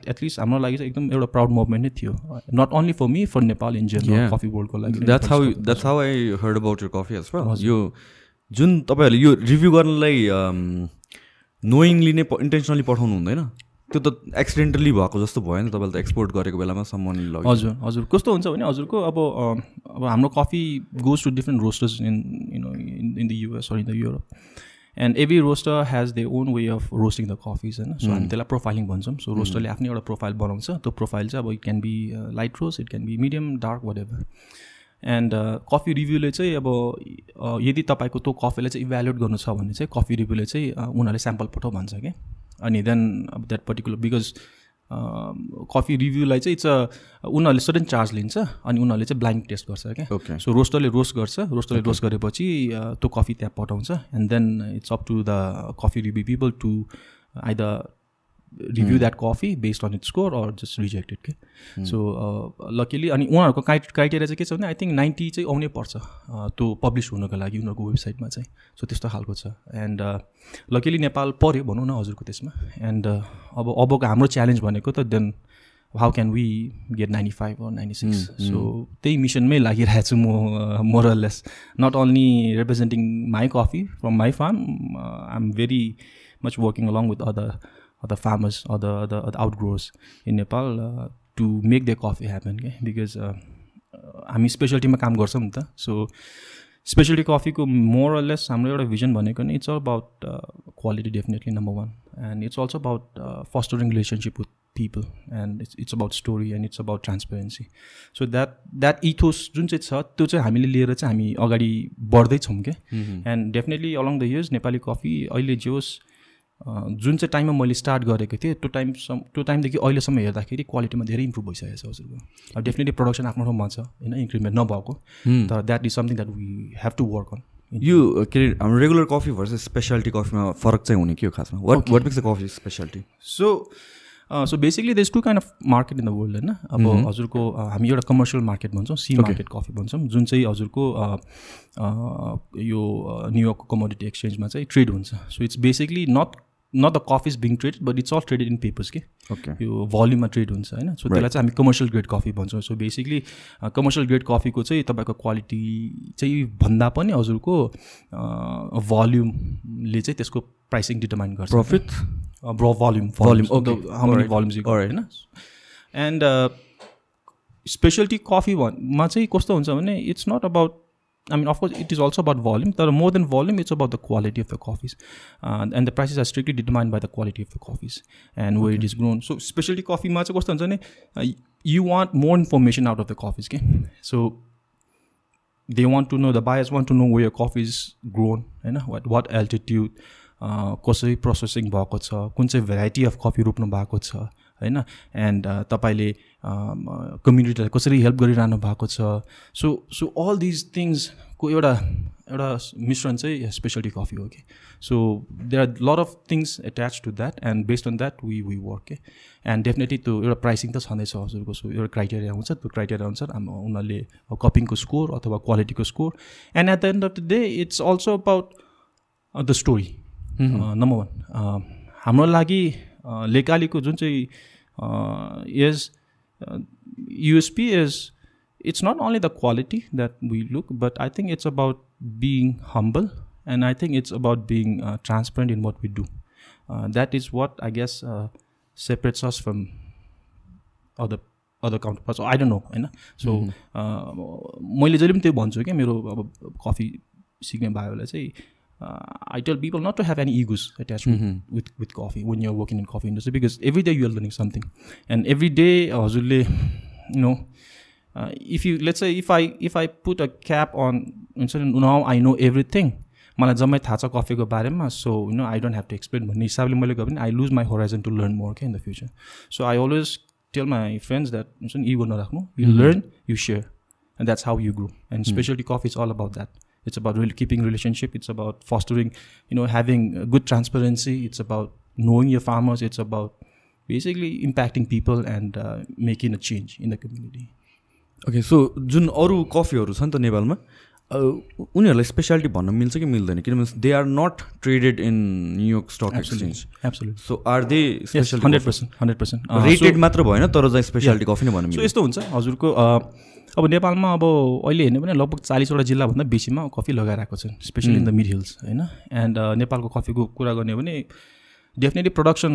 at least हाम्रो लागि चाहिँ एकदम एउटा प्राउड मुभमेन्ट नै थियो। Not only for me for Nepal in general coffee वर्ल्डको लागि that's how that's how I heard about your coffee as well यो जुन तपाईँहरूले यो रिभ्यू गर्नलाई नोइङली नै इन्टेन्सनली पठाउनु हुँदैन। त्यो त एक्सिडेन्टली भएको जस्तो भयो नि तपाईँले त एक्सपोर्ट गरेको बेलामा सम्मान हजुर हजुर। कस्तो हुन्छ भने हजुरको अब अब हाम्रो coffee goes to different roasters in no in the US in the Europe and every roaster has their own way of roasting the coffees होइन? सो हामी त्यसलाई प्रोफाइलिङ भन्छौँ। सो रोस्टरले आफ्नै एउटा प्रोफाइल बनाउँछ। त्यो प्रोफाइल चाहिँ अब it can be light roast it can be medium dark whatever and coffee रिभ्यूले चाहिँ अब यदि तपाईँको त्यो कफीलाई चाहिँ इभ्यालुएट गर्नु छ भने चाहिँ कफी रिभ्यूले चाहिँ उनीहरूले स्याम्पल पठाउ भन्छ क्या अनि देन अब द्याट पर्टिकुलर बिकज कफी रिभ्यूलाई चाहिँ इट्स अ उनीहरूले सडन चार्ज लिन्छ अनि उनीहरूले चाहिँ ब्लाइन्ड टेस्ट गर्छ क्या। सो रोस्टरले रोस्ट गर्छ रोस्टरले रोस्ट गरेपछि त्यो कफी त्यहाँ पठाउँछ and then it's up to the coffee review people to either review that coffee based on it score or just rejected के सो लकिली अनि उहाँहरूको क्राइ क्राइटेरिया चाहिँ के छ भने आई थिङ्क नाइन्टी चाहिँ आउनै पर्छ त्यो पब्लिस हुनको लागि उनीहरूको वेबसाइटमा चाहिँ। सो त्यस्तो खालको छ। एन्ड लकिली नेपाल पऱ्यो भनौँ न हजुरको त्यसमा। एन्ड अब अबको हाम्रो च्यालेन्ज भनेको त then how can we get ninety five or ninety six so त्यही मिसनमै लागिरहेको छु म more or less not only representing my coffee from my farm I am very much working along with other the farmers or the, the, the outgrowers in Nepal uh, to make their coffee happen okay? because uh, हामी स्पेसलिटीमा काम गर्छौँ नि त। So specialty कफीको more less हाम्रो एउटा vision भनेको नि it's all about quality definitely number one and it's also about fostering relationship with people and it's it's about story and it's about transparency so that that ethos जुन चाहिँ छ त्यो चाहिँ हामीले लिएर चाहिँ हामी अगाडि बढ्दैछौँ क्या and definitely along the years Nepali coffee अहिले जे होस् जुन चाहिँ टाइममा मैले स्टार्ट गरेको थिएँ त्यो टाइमसम्म त्यो टाइमदेखि अहिलेसम्म हेर्दाखेरि क्वालिटीमा धेरै इम्प्रुभ भइसकेको छ हजुरको। अब डेफिनेटली प्रडक्सन आफ्नो ठाउँमा छ होइन? इन्क्रिमेन्ट नभएको। तर that is something that we have to work on यो के अरे हाम्रो रेगुलर कफी भर्सेस स्पेसालिटी कफीमा फरक चाहिँ हुने के हो खासमा? What what makes the coffee speciality so so basically there's two kind of market in the world होइन? अब हजुरको हामी एउटा कमर्सियल मार्केट भन्छौँ सी मार्केट कफी भन्छौँ जुन चाहिँ हजुरको यो न्युयोर्कको कमोडिटी एक्सचेन्जमा चाहिँ ट्रेड हुन्छ। So it's basically not not the coffee is being trade but it's all traded in papers के यो भल्युममा ट्रेड हुन्छ होइन? सो त्यसलाई चाहिँ हामी कमर्सियल ग्रेड कफी भन्छौँ। सो बेसिकली कमर्सियल ग्रेड कफीको चाहिँ तपाईँको क्वालिटी चाहिँ भन्दा पनि हजुरको भल्युमले चाहिँ त्यसको प्राइसिङ डिटर्माइन गर्छ। प्रफिट भल्युम भल्युम भल्युम होइन? एन्ड स्पेसलिटी कफी भनमा चाहिँ कस्तो हुन्छ भने it's not about I mean, of course, it is also about volume. But more than volume, it's about the quality of the coffees. Uh, and the prices are strictly determined by the quality of the coffees and where okay. it is grown. So, specialty coffee, uh, you want more information out of the coffees. Okay? So, they want to know, the buyers want to know where your coffee is grown, you know, what, what altitude, कसरी processing भएको छ कुन चाहिँ variety of coffee रोप्नु भएको छ होइन? And तपाईँले कम्युनिटीलाई कसरी हेल्प गरिरहनु भएको छ? सो सो अल दिज थिङ्सको एउटा एउटा मिश्रण चाहिँ स्पेसलिटी कफी हो कि so there are lot of things attach to that and based on that we we work के एन्ड डेफिनेटली त्यो एउटा प्राइसिङ त छँदैछ हजुरको सो एउटा क्राइटेरिया हुन्छ। त्यो क्राइटेरिया अनुसार उनीहरूले कपिङको स्कोर अथवा क्वालिटीको score and at the end of the day it's also about the story number one हाम्रो लागि लेकालीको जुन चाहिँ as USP as it's not only the quality that look but I think it's about being humble and I think it's about being transparent in what we do that is what I guess separate us from other other counter so I don't know होइन? So mm-hmm. मैले जहिले पनि त्यो भन्छु क्या मेरो अब coffee सिक्ने भाइहरूलाई चाहिँ I tell people not to have any egos attach with with coffee when you're working in coffee industry because every day you're learning something and every day हजुरले you know uh, if you let's say if i if i put a cap on now i know everything. मलाई जम्मै थाहा छ कफीको बारेमा so you know I don't have to explain भन्ने हिसाबले मैले गयो भने I lose my horizon to learn more के in the future so I always tell my friends that हुन्छ नि इगो नराख्नु। You learn you share and that's how you grow and specially coffee is all about that it's about real keeping relationship it's about fostering you know having good transparency it's about knowing your farmers. It's about basically impacting people and uh, making a change in the community. Okay so जुन अरू कफीहरू छ नि त नेपालमा उनीहरूलाई speciality भन्न मिल्छ कि मिल्दैन? किनभने they are not traded in New York stock exchange absolutely. So are they hundred percent hundred percent rated मात्र भएन तर चाहिँ स्पेसालिटी कफी नै भन्न यस्तो हुन्छ हजुरको अब नेपालमा अब अहिले हेर्ने भने लगभग चालिसवटा जिल्लाभन्दा बेसीमा कफी लगाएर आएको छन् specially in the mid hills होइन? एन्ड नेपालको कफीको कुरा गर्ने हो भने डेफिनेटली प्रडक्सन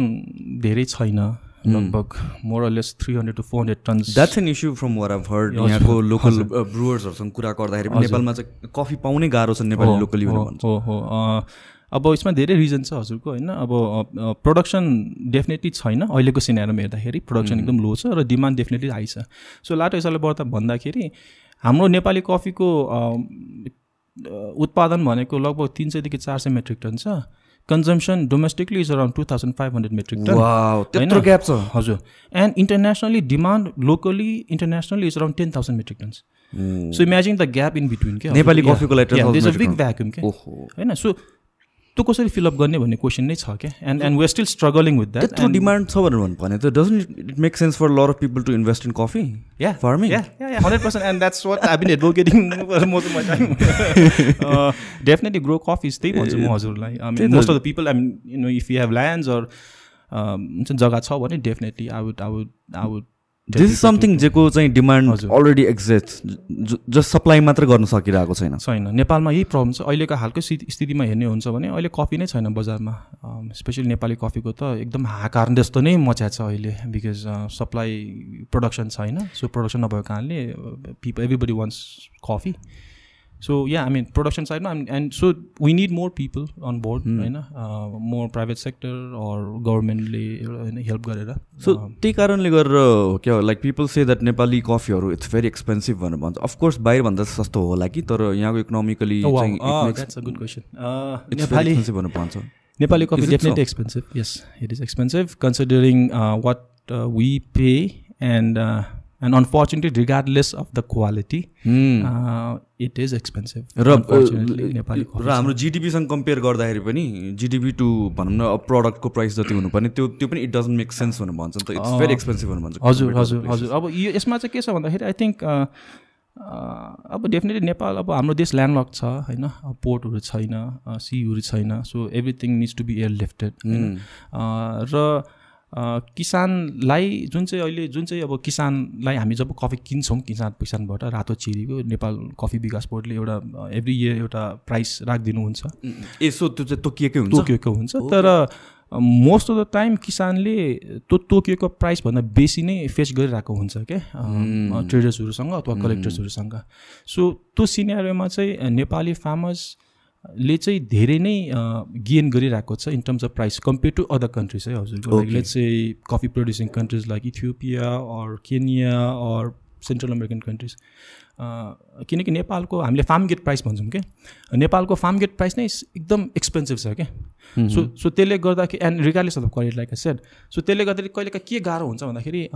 धेरै छैन लगभग more or less three hundred to four hundred tons that's an issue from where heard यहाँको लोकल ब्रुवर्सहरूसँग कुरा गर्दाखेरि नेपालमा चाहिँ कफी पाउनै गाह्रो छ नेपाली लोकली हो हो अब यसमा धेरै रिजन छ हजुरको होइन? अब प्रडक्सन डेफिनेटली छैन। अहिलेको सिनेरोमा हेर्दाखेरि प्रडक्सन एकदम लो छ र डिमान्ड डेफिनेटली हाई छ। सो लाटो हिसाबले बढ्दा भन्दाखेरि हाम्रो नेपाली कफीको उत्पादन भनेको लगभग तिन सयदेखि चार सय मेट्रिक टन छ। Consumption domestically is around two thousand five hundred metric ton? Gap छ। हजुर। And internationally demand locally internationally is around ten thousand metric tons so imagine the gap in between के नेपाली कफीको लागि 10,000 metric बिग. भ्याक्युम के ओहो। होइन? So त्यो कसरी फिलअप गर्ने भन्ने क्वेसन नै छ क्या? And and we still struggling with that त्यो डिमान्ड छ भनेर भने त। Doesn't it it make sense for lot of people to invest in coffee yeah farming percent definitely grow coffee त्यही भन्छु म हजुरलाई most of the people I mean you know if you have land or जुन जग्गा छ भने definitely I would I would I would this is something जेको चाहिँ demand. Already exist just supply मात्र गर्न सकिरहेको छैन। छैन। नेपालमा यही प्रब्लम छ। अहिलेको हालको स्थिति स्थितिमा हेर्ने हुन्छ भने अहिले कफी नै छैन बजारमा। स्पेसली नेपाली कफीको त एकदम हाकार जस्तो नै मच्या छ अहिले बिकज सप्लाई प्रोडक्सन छैन। सो प्रोडक्सन नभएको कारणले people everybody wants coffee so yeah I mean production साइडमा and so we need more people on board होइन मोर प्राइभेट सेक्टर अर गभर्मेन्टले एउटा होइन हेल्प गरेर सो त्यही कारणले गरेर क्या like people say that Nepali कफीहरू इट्स भेरी एक्सपेन्सिभ भनेर भन्छ अफकोर्स बाहिरभन्दा सस्तो होला कि तर यहाँको economically good question Nepali expensive भनेर भन्छ Nepali coffee Is it definitely so? expensive. Yes, it is expensive considering uh, uh, we pay and uh, and unfortunately, regardless of the quality, uh, it is expensive. र र. हाम्रो जिडिपीसँग compare गर्दाखेरि पनि GDP to भनौँ न प्रडक्टको price जति हुनुपर्ने त्यो त्यो पनि इट डजन्ट मेक सेन्स भनेर भन्छ त. इट्स भेरी एक्सपेन्सिभ भनेर भन्छ हजुर हजुर हजुर। अब यो यसमा चाहिँ के छ भन्दाखेरि आई थिङ्क अब डेफिनेटली नेपाल अब हाम्रो देश ल्यान्डलक छ होइन? पोर्टहरू छैन सीहरू छैन so everything needs to be air lifted र किसानलाई जुन चाहिँ अहिले जुन चाहिँ अब किसानलाई हामी जब कफी किन्छौँ किसान किसानबाट रातो चिरीको नेपाल कफी विकास बोर्डले एउटा एभ्री इयर एउटा प्राइस राखिदिनुहुन्छ। ए सो त्यो चाहिँ तोकिएकै हुन्छ। तोकिएको हुन्छ। तर मोस्ट अफ द टाइम किसानले त्यो तोकिएको प्राइसभन्दा बेसी नै फेस गरिरहेको हुन्छ क्या ट्रेडर्सहरूसँग अथवा कलेक्टर्सहरूसँग सो त्यो सिनेरियोमा चाहिँ नेपाली फार्मर्सले चाहिँ धेरै नै गेन गरिरहेको छ in terms of price compare to other countries है हजुर. लेट्स चाहिँ coffee producing countries like Ethiopia or Kenya or central American countries किनकि नेपालको हामीले फार्म गेट प्राइस भन्छौँ क्या। नेपालको फार्म गेट प्राइस नै एकदम एक्सपेन्सिभ छ क्या। सो सो त्यसले गर्दाखेरि and regardless of quality like a said so त्यसले गर्दाखेरि कहिलेका के गाह्रो हुन्छ भन्दाखेरि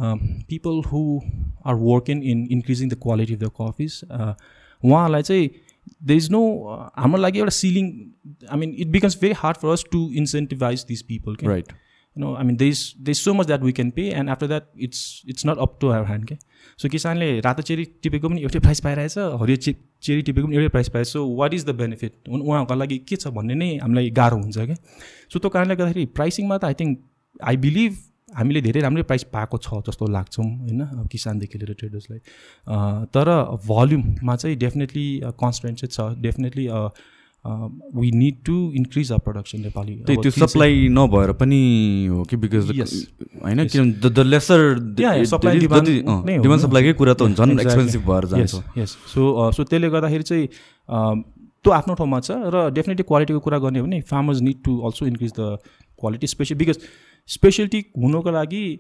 people who are working in increasing the quality of the coffees उहाँहरूलाई चाहिँ दे इज नो हाम्रो लागि एउटा ceiling I mean it becomes very hard for us to incentivize this people के right you know I mean there's they so much that we can pay and after that it's it's not up to our hand के so किसानले रातो cherry टिपेको पनि एउटै price पाइरहेछ? हरियो चि cherry टिपेको पनि एउटै price पाइरहेछ? So what is the benefit उहाँहरूको लागि के छ भन्ने नै हामीलाई गाह्रो हुन्छ क्या सो त्यो कारणले गर्दाखेरि प्राइसिङमा त आई थिङ्क आई बिलिभ हामीले धेरै राम्रै प्राइस पाएको छ जस्तो लाग्छौँ होइन किसानदेखि लिएर ट्रेडर्सलाई तर भल्युममा चाहिँ डेफिनेटली कन्सटेन्ट चाहिँ छ definitely we need to increase a production Nepali त्यो सप्लाई नभएर पनि हो कि बिकज. होइन किनभने द लेसर डिमान्ड। सप्लाईकै कुरा त हुन्छ. एक्सपेन्सिभ भएर जान्छ यस सो सो त्यसले गर्दाखेरि चाहिँ त्यो आफ्नो ठाउँमा छ र डेफिनेटली क्वालिटीको कुरा गर्ने हो भने farmers need to also increase the quality special because specialty हुनुको लागि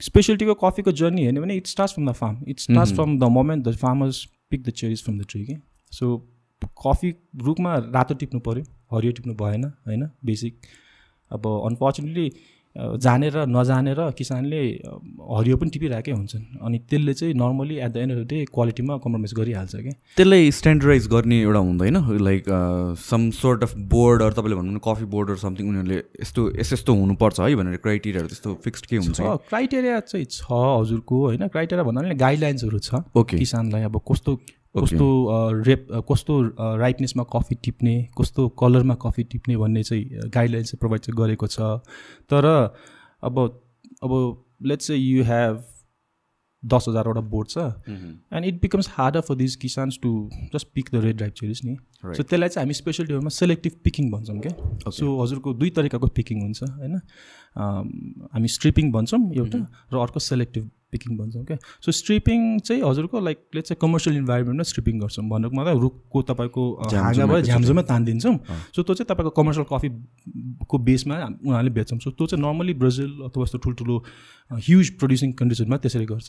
स्पेसलिटीको कफीको जर्नी हेर्ने भने it start from the farm it start from the moment the farmers pick the cherries from the tree कि सो कफी रुखमा रातो टिप्नु पऱ्यो हरियो टिप्नु भएन होइन? बेसिक अब अनफर्चुनेटली जानेर नजानेर किसानले हरियो पनि टिपिरहेकै हुन्छन्। अनि त्यसले चाहिँ normally at the end of the day क्वालिटीमा compromise गरिहाल्छ क्या। त्यसलाई स्ट्यान्डर्डाइज गर्ने एउटा हुँदैन like some sort of board अरू तपाईँले भन्नु कफी बोर्ड अरू समथिङ उनीहरूले यस्तो यस्तो यस्तो हुनुपर्छ है भनेर क्राइटेरियाहरू त्यस्तो फिक्स्ड के हुन्छ? क्राइटेरिया चाहिँ छ हजुरको होइन? क्राइटेरिया भन्दा पनि गाइडलाइन्सहरू छ ओके किसानलाई अब कस्तो कस्तो रेप कस्तो राइटनेसमा कफी टिप्ने कस्तो कलरमा कफी टिप्ने भन्ने चाहिँ गाइडलाइन्स चाहिँ प्रोभाइड चाहिँ गरेको छ। तर अब अब लेट्स चाहिँ यु हेभ दस हजारवटा बोर्ड छ and it becomes harder for these किसान्स to just pick the red drive cherries नि. सो त्यसलाई चाहिँ हामी स्पेसलिटीहरूमा सेलेक्टिभ पिकिङ भन्छौँ क्या सो हजुरको दुई तरिकाको पिकिङ हुन्छ होइन? हामी स्ट्रिपिङ भन्छौँ एउटा र अर्को सेलेक्टिभ पिकिङ भन्छौँ क्या सो स्ट्रिपिङ चाहिँ हजुरको लाइक लेट्स चाहिँ कमर्सियल इन्भाइरोमेन्टमा स्ट्रिपिङ गर्छौँ। भन्नुको मतलब रुखको तपाईँको भयो झ्याम्जोमै तानिदिन्छौँ। सो त्यो चाहिँ तपाईँको कमर्सियल कफीको बेसमा उनीहरूले बेच्छौँ। सो त्यो चाहिँ नर्मली ब्राजिल अथवा यस्तो ठुल्ठुलो ह्युज प्रड्युसिङ कन्ट्रिजहरूमा त्यसरी गर्छ।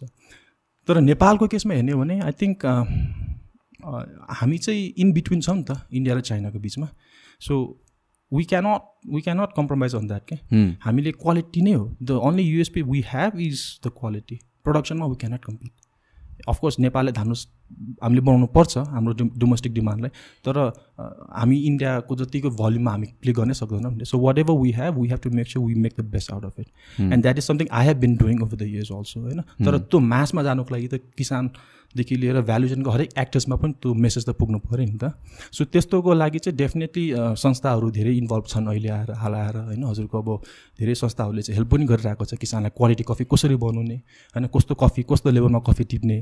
तर नेपालको केसमा हेर्ने हो भने आई थिङ्क हामी चाहिँ इन बिट्विन छौँ नि त इन्डिया र चाइनाको बिचमा। So we cannot we cannot compromise on that क्या हामीले क्वालिटी नै हो। The only USP we have is the quality प्रडक्सनमा we cannot compete of course नेपालले धान्नु हामीले बनाउनु पर्छ हाम्रो डोमेस्टिक डिमान्डलाई तर हामी इन्डियाको जतिको भल्युममा हामी प्ले गर्नै सक्दैनौँ so whatever we have we have to make sure we make the best out of it and that is something I have been doing over the years also होइन? तर त्यो मासमा जानुको लागि त किसानदेखि लिएर भ्यालुजनको हरेक एक्टर्समा पनि त्यो मेसेज त पुग्नु पऱ्यो नि त। सो त्यस्तोको लागि चाहिँ डेफिनेटली संस्थाहरू धेरै इन्भल्भ छन् अहिले आएर हाल आएर होइन? हजुरको अब धेरै संस्थाहरूले चाहिँ हेल्प पनि गरिरहेको छ किसानलाई क्वालिटी कफी कसरी बनाउने होइन? कस्तो कफी कस्तो लेभलमा कफी टिप्ने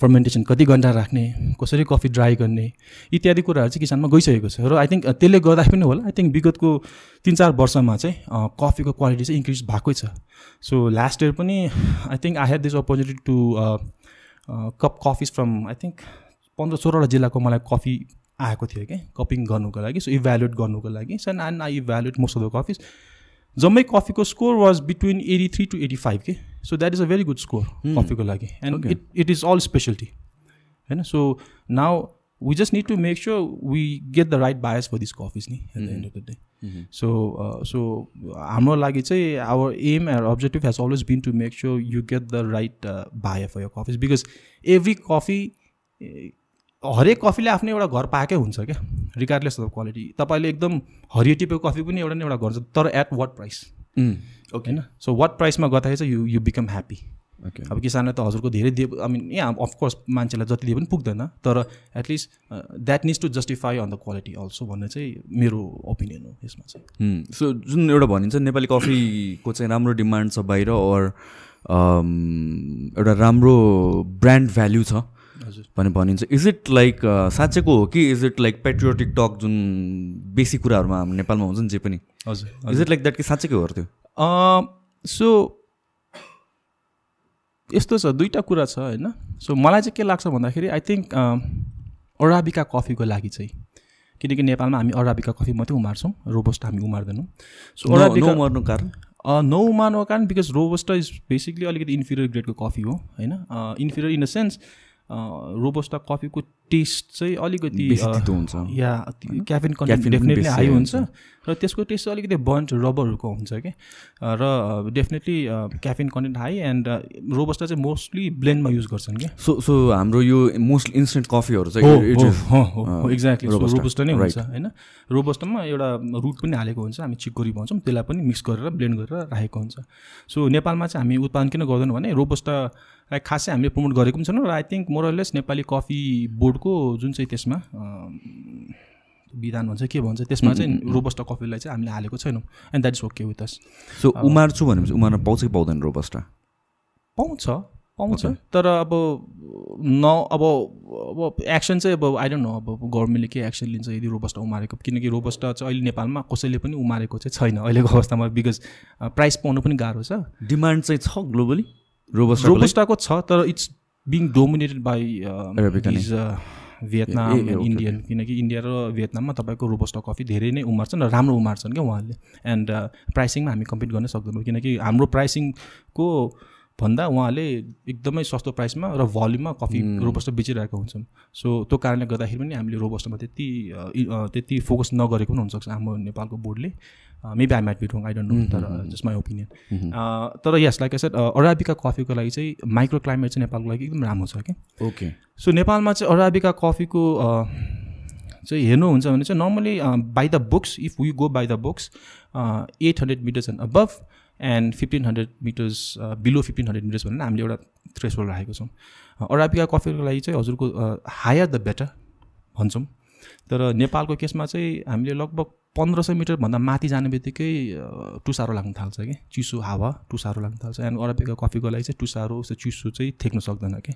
फर्मेन्टेसन कति घन्टा राख्ने कसरी कफी ड्राई गर्ने इत्यादि कुराहरू चाहिँ किसानमा गइसकेको छ। र आई थिङ्क त्यसले गर्दा पनि होला आई थिङ्क विगतको तिन चार वर्षमा चाहिँ कफीको क्वालिटी चाहिँ इन्क्रिज भएकै छ। सो लास्ट इयर पनि I think I have this opportunity to cup coffees from I think पन्ध्र सोह्रवटा जिल्लाको मलाई कफी आएको थियो क्या कपिङ गर्नुको लागि सो इभ्यालुएट गर्नुको लागि so and I evaluate most of the coffees जम्मै कफीको score was between eighty three to eighty five के so that is a very good score कफीको लागि and it it is all specialty होइन so now we just need to make sure we get the right buyers for this coffees नि at the end of the day so so हाम्रो लागि चाहिँ our aim and objective has always been to make sure you get the right buyer for your coffees because every coffee हरेक कफीले आफ्नो एउटा घर पाएकै हुन्छ क्या रिगार्डलेस अफ क्वालिटी तपाईँले एकदम हरियो टिपेको कफी पनि एउटा न एउटा घर छ तर एट वाट प्राइस ओके होइन? सो वाट प्राइसमा गर्दाखेरि चाहिँ यु यु बिकम ह्याप्पी अब किसानलाई त हजुरको धेरै दिए आई मिन यहाँ अफकोर्स मान्छेलाई जति दिए पनि पुग्दैन तर at least that needs to justify on the quality also भन्ने चाहिँ मेरो ओपिनियन हो यसमा चाहिँ। सो जुन एउटा भनिन्छ नेपाली कफीको चाहिँ राम्रो डिमान्ड छ बाहिर और एउटा राम्रो ब्रान्ड भ्याल्यु छ हजुर। भने भनिन्छ। इज इट लाइक साँच्चैको हो कि is it like patriotic talk जुन बेसी कुराहरूमा हाम्रो नेपालमा हुन्छ नि जे पनि? हजुर इज इट लाइक द्याट कि साँच्चैको हो त्यो? सो यस्तो छ दुईवटा कुरा छ होइन? सो मलाई चाहिँ के लाग्छ भन्दाखेरि आई थिङ्क अराबिका कफीको लागि चाहिँ किनकि नेपालमा हामी अराबिका कफी मात्रै उमार्छौँ रोबोस्ट हामी उमार्दैनौँ। सो अराबिका नो मर्नु कारण? नो उमार्नुको कारण बिकज रोबस्टा इज बेसिकली अलिकति इन्फिरियर ग्रेडको कफी हो होइन? Inferior in the sense robusta कफीको टेस्ट चाहिँ अलिकति हुन्छ। या क्याफिन कन्टेन्ट डेफिनेटली हाई हुन्छ। र त्यसको टेस्ट चाहिँ अलिकति बन्ट रबरहरूको हुन्छ कि। र definitely caffeine content high and robusta चाहिँ मोस्टली ब्लेन्डमा युज गर्छन् कि। सो सो हाम्रो यो मोस्टली इन्स्टेन्ट कफीहरू चाहिँ एक्ज्याक्टली रोबस्टा नै. हुन्छ होइन। रोबस्टामा एउटा रुट पनि हालेको हुन्छ हामी चिकोरी भन्छौँ त्यसलाई पनि मिक्स गरेर ब्लेन्ड गरेर राखेको हुन्छ। सो नेपालमा चाहिँ हामी उत्पादन किन गर्दैनौँ भने रोबस्टालाई खासै हामीले प्रमोट गरेको पनि छैनौँ र I think more less Nepali coffee बोर्डको जुन चाहिँ त्यसमा विधान भन्छ के भन्छ त्यसमा चाहिँ रोबस्टा कफीलाई चाहिँ हामीले हालेको छैनौँ and that is okay with us so उमार्छु भनेपछि उमार्न पाउँछ कि पाउँदैन रोबस्टा? पाउँछ पाउँछ तर अब न अब अब एक्सन चाहिँ अब आई डोन्ट नो अब गभर्मेन्टले के एक्सन लिन्छ यदि रोबस्टा उमारेको किनकि रोबस्टा चाहिँ अहिले नेपालमा कसैले पनि उमारेको चाहिँ छैन अहिलेको अवस्थामा बिकज प्राइस पाउनु पनि गाह्रो छ। डिमान्ड चाहिँ छ ग्लोबली रोबस्टा रोबस्टाको छ तर it's being dominated by. Vietnam Indian किनकि इन्डिया र भियतनाममा तपाईँको रोबस्टा कफी धेरै नै उमार्छन् र राम्रो उमार्छन् क्या उहाँहरूले। एन्ड प्राइसिङमा हामी कम्पिट गर्न सक्दैनौँ किनकि हाम्रो प्राइसिङको भन्दा उहाँले एकदमै सस्तो प्राइसमा र भल्युममा कफी रोबस्टा बेचिरहेको हुन्छन्। सो त्यो कारणले गर्दाखेरि पनि हामीले रोबस्टामा त्यति त्यति फोकस नगरेको पनि हुनसक्छ हाम्रो नेपालको बोर्डले। Maybe I might be wrong I don't know तर जस्ट माई ओपिनियन तर yes like I said arabica कफीको लागि चाहिँ माइक्रो क्लाइमेट चाहिँ नेपालको लागि एकदम राम्रो छ कि। ओके सो नेपालमा चाहिँ अराबिका कफीको चाहिँ हेर्नुहुन्छ भने चाहिँ normally by the books if we go by the books eight hundred metres and above and fifteen hundred metres below fifteen hundred metres भनेर हामीले एउटा थ्रेसोल्ड राखेको छौँ। अराबिका कफीको लागि चाहिँ हजुरको हायर द बेटर भन्छौँ। तर नेपालको केसमा चाहिँ हामीले लगभग पन्ध्र सय मिटरभन्दा माथि जाने बित्तिकै टुसारो लाग्न थाल्छ कि। चिसो हावा टुसारो लाग्न थाल्छ। एन्ड अराबिका कफीको लागि चाहिँ टुसारो उस्तो चिसो चाहिँ थेक्न सक्दैन कि।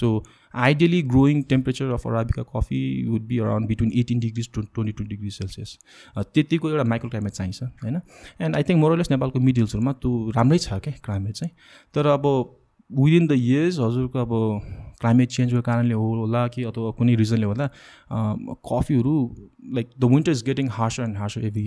So ideally growing temperature of arabica coffee would be around between eighteen degrees to twenty two degree Celsius त्यतिको एउटा माइक्रो क्लाइमेट चाहिन्छ होइन? एन्ड आई थिङ्क मोरलेस नेपालको मिड हिल्सहरूमा त्यो राम्रै छ क्या क्लाइमेट चाहिँ। तर अब विदिन द इयर्स हजुरको अब क्लाइमेट चेन्जको कारणले होला कि अथवा कुनै रिजनले होला कफीहरू like the winter is getting harsher and harsher every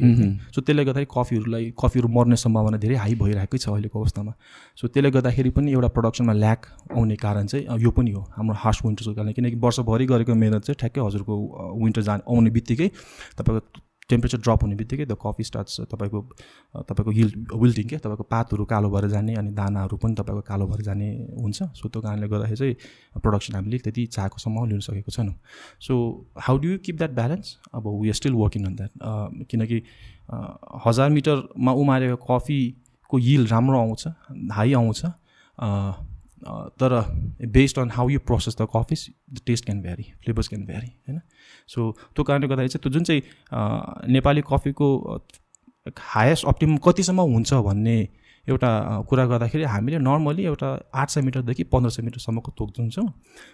so त्यसले गर्दाखेरि कफीहरूलाई कफीहरू मर्ने सम्भावना धेरै हाई भइरहेकै छ अहिलेको अवस्थामा. सो त्यसले गर्दाखेरि पनि एउटा प्रडक्सनमा ल्याक आउने कारण चाहिँ यो पनि हो हाम्रो हार्स विन्टर्सको कारण किनकि वर्षभरि गरेको मेहनत चाहिँ ठ्याक्कै हजुरको विन्टर जाने आउने बित्तिकै तपाईँको टेम्परेचर ड्रप हुने बित्तिकै द कफी स्टार्ट्स तपाईँको तपाईँको हिल विल्टिङ क्या तपाईँको पातहरू कालो भएर जाने अनि दानाहरू पनि तपाईँको कालो भएर जाने हुन्छ। सो त्यो कारणले गर्दाखेरि चाहिँ प्रडक्सन हामीले त्यति चाहेको सम्म लिन सकेको छैनौँ। So how do you keep that balance अब we are still working on that किनकि हजार मिटरमा उमारेको कफीको हिल राम्रो आउँछ हाई आउँछ। तर based on how you process the coffees the taste can vary flavours can vary होइन सो त्यो कारणले गर्दाखेरि चाहिँ त्यो जुन चाहिँ नेपाली कफीको हायेस्ट अप्टिमम कतिसम्म हुन्छ भन्ने एउटा कुरा गर्दाखेरि हामीले नर्मली एउटा आठ सय मिटरदेखि पन्ध्र सय मिटरसम्मको तोक्छौँ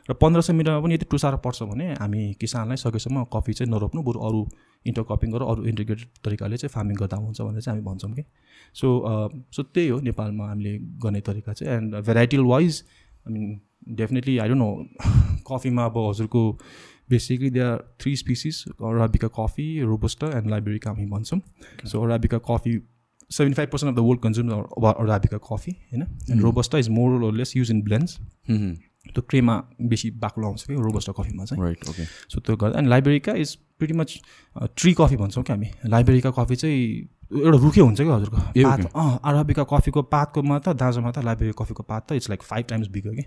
र पन्ध्र सय मिटरमा पनि यदि टुसारो पर्छ भने हामी किसानलाई सकेसम्म कफी चाहिँ नरोप्नु बरु अरू इन्टर कपिङ गरेर अरू इन्टिग्रेटेड तरिकाले चाहिँ फार्मिङ गर्दा हुन्छ भनेर चाहिँ हामी भन्छौँ कि। सो सो त्यही हो नेपालमा हामीले गर्ने तरिका चाहिँ। And varietal wise I mean definitely I don't know कफीमा अब हजुरको basically they are three species arabica coffee robusta and liberica हामी भन्छौँ। So arabica coffee seventy five percent of the world consume arabica coffee होइन and robusta is more less use in blends त्यो crema बेसी बाक्लो आउँछ कि robusta कफीमा चाहिँ राइट ओके सो त्यो गर्दा अनि liberica is pretty much tree coffee भन्छौँ क्या हामी लाइब्रेरीका कफी चाहिँ एउटा रुखे हुन्छ क्या हजुरको. अँ अराबिका कफीको पातको मात्र दाँजोमा त लाइब्रेरी कफीको पात त it's like five times bigger कि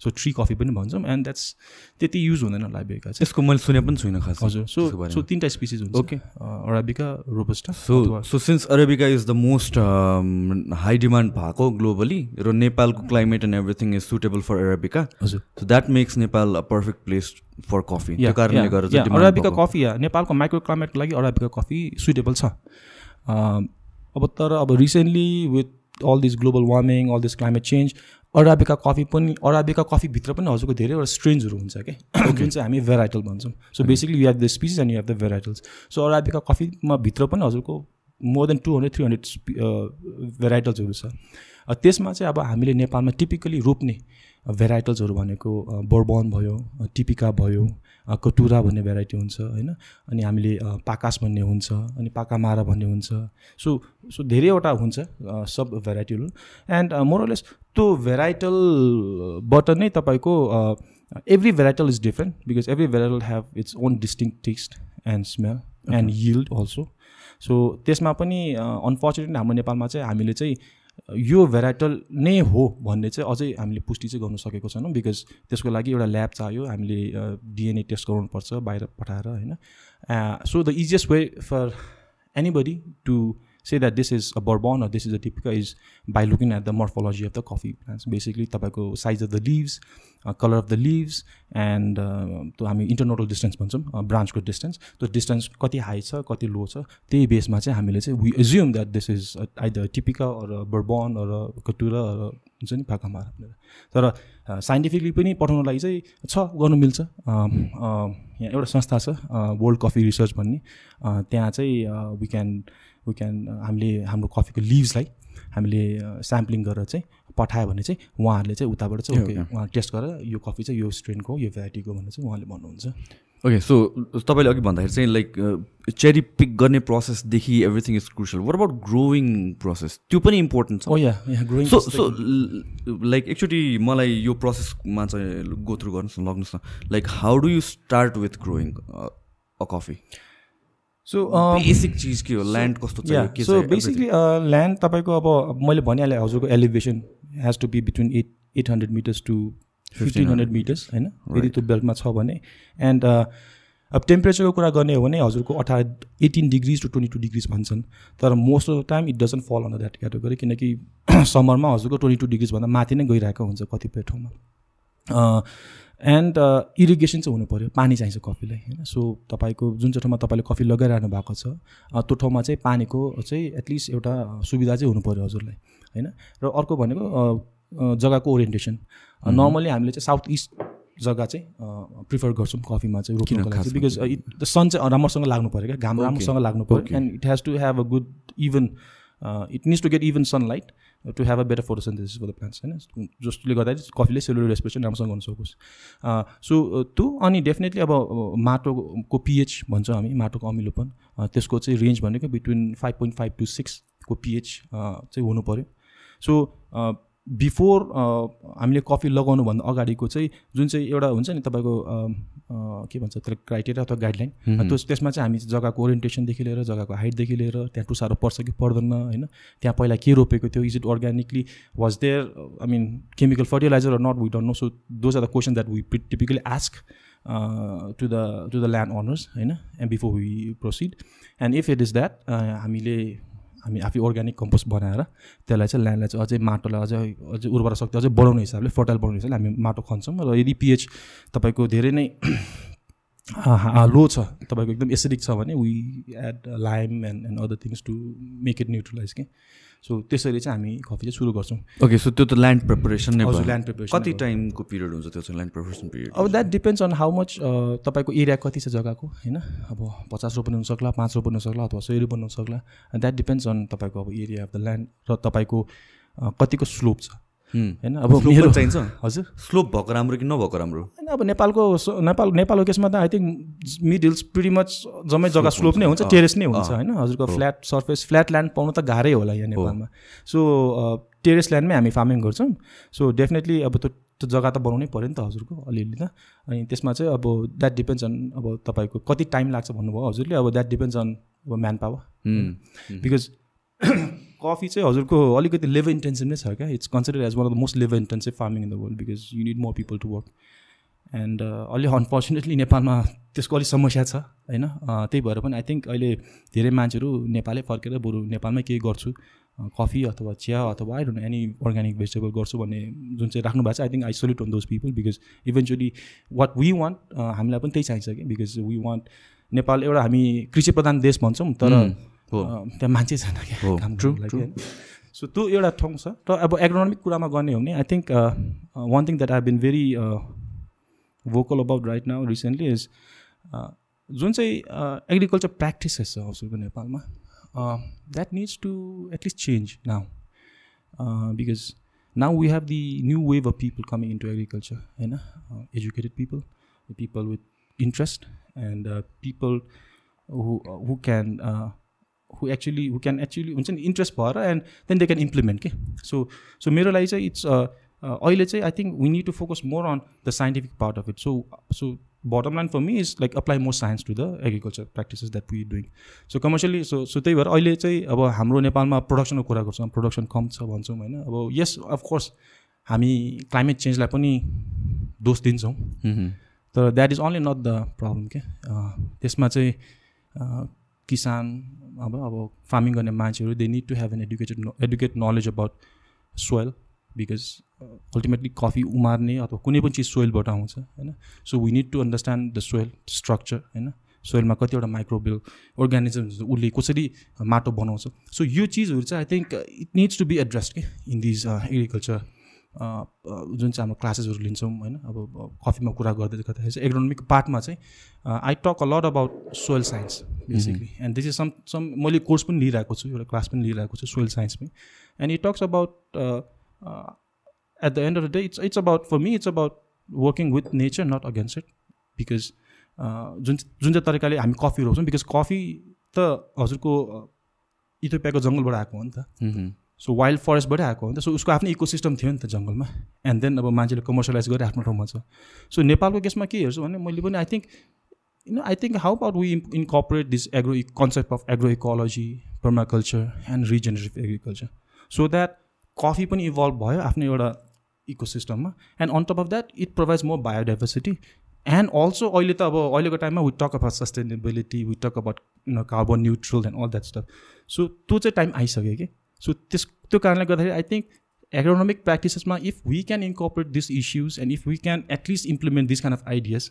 सो ट्री कफी पनि भन्छौँ एन्ड द्याट्स त्यति युज हुँदैन लाइब्रेरीका चाहिँ। त्यसको मैले सुने पनि छुइनँ खास हजुर। सो सो तिनवटा स्पिसिज हुन्छ। Okay. Arabica robusta so so since arabica is the most high demand भएको ग्लोबली र नेपालको climate and everything is suitable for arabica हजुर। So that makes Nepal a perfect place for coffee त्यो कारणले गर्दा arabica. Coffee या नेपालको micro क्लाइमेटको लागि अराबिका कफी सुइटेबल छ। अब तर अब recently with all this global warming all this climate change arabica coffee पनि अराबिका कफीभित्र पनि हजुरको धेरैवटा स्ट्रेन्जहरू हुन्छ क्या जुन चाहिँ हामी भेराइटल भन्छौँ। So basically you have the species and you have the varietals so arabica कफीमा भित्र पनि हजुरको more than two hundred three hundred भेराइटल्सहरू छ। त्यसमा चाहिँ अब हामीले नेपालमा टिपिकली रोप्ने भेराइटल्सहरू भनेको बोर्बन भयो टिपिका भयो कटुरा भन्ने भेराइटी हुन्छ होइन? अनि हामीले पाकास भन्ने हुन्छ अनि पाकामारा भन्ने हुन्छ। सो सो धेरैवटा हुन्छ सब भेराइटीहरू एन्ड मोरलेस त्यो भेराइटलबाट नै तपाईँको every varietal is different because every varietal have its own distinct taste and smell and yield also so त्यसमा पनि अनफर्चुनेटली हाम्रो नेपालमा चाहिँ हामीले चाहिँ यो भेराइटल नै हो भन्ने चाहिँ अझै हामीले पुष्टि चाहिँ गर्नु सकेको छैनौँ बिकज त्यसको लागि एउटा ल्याब चाहियो। हामीले डिएनए टेस्ट गराउनुपर्छ बाहिर पठाएर होइन। So the easiest way for anybody to say that this is a bourbon or this is a typica is by looking at the morphology of the coffee plants. Basically तपाईँको of the leaves uh, color of the leaves and त्यो हामी internodal distance भन्छौँ ब्रान्चको distance त्यो distance कति high छ कति low छ त्यही बेसमा चाहिँ हामीले चाहिँ we assume that this is either typica or bourbon or caturra or हुन्छ नि पाकामा तर साइन्टिफिकली पनि पठाउनु लागि चाहिँ छ गर्नु मिल्छ। यहाँ एउटा संस्था छ वर्ल्ड कफी रिसर्च भन्ने। त्यहाँ चाहिँ वी क्यान वी क्यान हामीले हाम्रो कफीको लिभ्सलाई हामीले स्याम्पलिङ गरेर चाहिँ पठायो भने चाहिँ उहाँहरूले चाहिँ उताबाट चाहिँ ओके उहाँ टेस्ट गरेर यो कफी चाहिँ यो स्ट्रेनको यो भेराइटीको भनेर चाहिँ उहाँले भन्नुहुन्छ। ओके सो तपाईँले अघि भन्दाखेरि चाहिँ लाइक चेरी पिक गर्ने प्रोसेसदेखि everything is crucial what about growing process त्यो पनि इम्पोर्टेन्ट छ। या ग्रोइङ सो सो लाइक एकचोटि मलाई यो प्रोसेसमा चाहिँ गो थ्रु गर्नुहोस् न लग्नुहोस् न। Like how do you start with growing a coffee so basic चिज के हो ल्यान्ड कस्तो छ सो बेसिकली ल्यान्ड तपाईँको अब मैले भनिहालेँ हजुरको elevation has to be between eight eight hundred metres to fifteen hundred metres होइन? यदि त्यो बेल्टमा छ भने एन्ड अब टेम्परेचरको कुरा गर्ने हो भने हजुरको अठार eighteen degrees to twenty two degrees भन्छन्। तर most of the time it doesn't fall on that category किनकि [clears throat] समरमा हजुरको ट्वेन्टी टू डिग्रिजभन्दा माथि नै गइरहेको हुन्छ कतिपय ठाउँमा। एन्ड इरिगेसन चाहिँ हुनु पऱ्यो पानी चाहिन्छ कफीलाई होइन? सो तपाईँको जुन चाहिँ ठाउँमा तपाईँले कफी लगाइरहनु भएको छ त्यो ठाउँमा चाहिँ पानीको चाहिँ एटलिस्ट एउटा सुविधा चाहिँ हुनु पऱ्यो हजुरलाई होइन? र अर्को भनेको जग्गाको ओरिएन्टेसन नर्मली हामीले चाहिँ साउथ इस्ट जग्गा चाहिँ प्रिफर गर्छौँ कफीमा चाहिँ रोक्नुको लागि बिकज द सन चाहिँ राम्रोसँग लाग्नु पऱ्यो क्या? घाम राम्रोसँग लाग्नु पऱ्यो। And it has to have a good even it needs to get even sunlight to have a better photosynthesis for the plants होइन जसले गर्दाखेरि कफीले सेलुलर रेस्पिरेसन राम्रोसँग गर्न सकोस्। सो त्यो अनि डेफिनेटली अब माटोको पिएच भन्छौँ हामी माटोको अमिलोपन त्यसको चाहिँ रेन्ज भनेको between five point five to सिक्सको pH चाहिँ हुनु पऱ्यो सो बिफोर हामीले कफी लगाउनुभन्दा अगाडिको चाहिँ जुन चाहिँ एउटा हुन्छ नि तपाईँको के भन्छ त्यसलाई क्राइटेरिया अथवा गाइडलाइन त्यस त्यसमा चाहिँ हामी जग्गाको ओरिएन्टेसनदेखि लिएर जग्गाको हाइटदेखि लिएर त्यहाँ टुसारो पर्छ कि पर्दैन होइन? त्यहाँ पहिला के रोपेको थियो? Is it organically was there I mean chemical fertiliser or not we don't know so those are the question that we typically ask to the to the land owners होइन? And before we proceed and if it is that हामीले हामी आफै organic compost बनाएर त्यसलाई चाहिँ ल्यान्डलाई चाहिँ अझै माटोलाई अझै अझै उर्वरा शक्ति अझै बढाउने हिसाबले फर्टाइल बनाउने हिसाबले हामी माटो खन्छौँ। र यदि पिएच तपाईँको धेरै नै लो छ तपाईँको एकदम एसिडिक छ भने we add lime and and other things to make it neutralise के सो त्यसरी चाहिँ हामी कफी चाहिँ सुरु गर्छौँ। ओके सो त्यो त ल्यान्ड प्रिपरेसन नै ल्यान्ड प्रिपरेसन कति टाइमको पिरियड हुन्छ त्यो चाहिँ ल्यान्ड प्रिपरेसन पिरियड अब that depends on how much तपाईँको एरिया कति छ जग्गाको होइन? अब पचास रोपन हुनसक्ला पाँच रोपन हुनसक्ला अथवा सय रोपन हुनसक्ला द्याट डिपेन्ड्स अन तपाईँको अब एरिया अफ द ल्यान्ड र तपाईँको कतिको स्लोप छ। होइन? अब मेरो चाहिन्छ। हजुर। स्लोप भएको राम्रो कि नभएको राम्रो? होइन अब नेपालको नेपाल नेपालको केसमा त I think mid hills pretty much जम्मै जग्गा स्लोप नै हुन्छ टेरेस नै हुन्छ होइन? हजुरको फ्ल्याट सर्फेस फ्ल्याट ल्यान्ड पाउनु त गाह्रै होला यहाँ नेपालमा। सो टेरेस ल्यान्डमै हामी फार्मिङ गर्छौँ। सो डेफिनेटली अब त्यो त्यो जग्गा त बनाउनै पऱ्यो नि त हजुरको अलिअलि त। अनि त्यसमा चाहिँ अब द्याट डिपेन्ड्स अन अब तपाईँको कति टाइम लाग्छ भन्नुभयो हजुरले। अब द्याट डिपेन्ड्स अन अब म्यान पावर बिकज कफी चाहिँ हजुरको अलिकति लेभर इन्टेन्सिभ नै छ क्या? It's consider as one of the most लेभर intensive farming in the world because you need more people to work and अलि अनफर्चुनेटली नेपालमा त्यसको अलिक समस्या छ होइन? त्यही भएर पनि आई थिङ्क अहिले धेरै मान्छेहरू नेपालै फर्केर बरु नेपालमै केही गर्छु। कफी अथवा चिया अथवा I don't any organic vegetable गर्छु भन्ने जुन चाहिँ राख्नु भएको छ I think I salute on those people because eventually what we want हामीलाई पनि त्यही चाहिन्छ कि बिकज वी वान्ट नेपाल एउटा हामी कृषि प्रधान देश भन्छौँ तर त्यहाँ मान्छे छैन क्या काम ट्रु सो त्यो एउटा ठाउँ छ। र अब एग्रोनोमिक कुरामा गर्ने हो भने I think one thing that I been very vocal about right now recently is जुन चाहिँ एग्रिकल्चर प्र्याक्टिसेस छ हजुरको नेपालमा that needs to at least change now because now we have the new wave of people coming into agriculture होइन educated people people with interest and people who who can who actually who can actually हुन्छ नि interest भएर and then they can implement के so so मेरो लागि चाहिँ it's अहिले चाहिँ I think we need to focus more on the scientific part of it so so bottom line for me is like apply more science to the agriculture practices that we doing so commercially so so त्यही भएर अहिले चाहिँ अब हाम्रो नेपालमा प्रोडक्सनको कुरा गर्छौँ production कम छ भन्छौँ होइन? अब यस अफकोर्स हामी क्लाइमेट चेन्जलाई पनि दोष दिन्छौँ। तर that is only not the problem के त्यसमा चाहिँ किसान अब अब फार्मिङ गर्ने मान्छेहरू they need to have an educated educate knowledge about soil because ultimately coffee उमार्ने अथवा कुनै पनि चिज सोइलबाट आउँछ होइन? So we need to understand the soil structure होइन? सोइलमा कतिवटा माइक्रोबियल अर्ग्यानिजम्स उसले कसरी माटो बनाउँछ। सो यो चिजहरू चाहिँ I think it needs to be addressed के इन दिज एग्रिकल्चर जुन चाहिँ हाम्रो क्लासेसहरू लिन्छौँ होइन? अब कफीमा कुरा गर्दै गर्दाखेरि चाहिँ एग्रोनोमिक पार्टमा चाहिँ I talk a lot about soil science basically and this is some some मैले कोर्स पनि लिइरहेको छु एउटा क्लास पनि लिइरहेको छु soil साइन्समै and it talks about at the end of the day it's it's about for me it's about working with nature not against it because जुन जुन चाहिँ तरिकाले हामी कफी रोप्छौँ बिकज कफी त हजुरको इथोपियाको जङ्गलबाट आएको हो नि त। सो वाइल्ड फरेस्टबाटै आएको हो नि त। सो उसको आफ्नो इकोसिस्टम थियो नि त जङ्गलमा। एन्ड देन अब मान्छेले कमर्सियलाइज गरेर आफ्नो ठाउँमा छ। सो नेपालको केसमा के हेर्छु भने मैले पनि I think no I think how about we incorporate this agro concept of agroecology permaculture and regenerative agriculture so that coffee पनि इभल्भ भयो आफ्नो एउटा इकोसिस्टममा and on top of that it provides more biodiversity and also अहिले त अब अहिलेको टाइममा we talk about sustainability we talk about carbon neutral and all that stuff so त्यो चाहिँ टाइम आइसक्यो कि? सो त्यस त्यो कारणले गर्दाखेरि I think agronomic प्र्याक्टिसेसमा if we can incorporate this issues and if we can at least implement this kind of ideas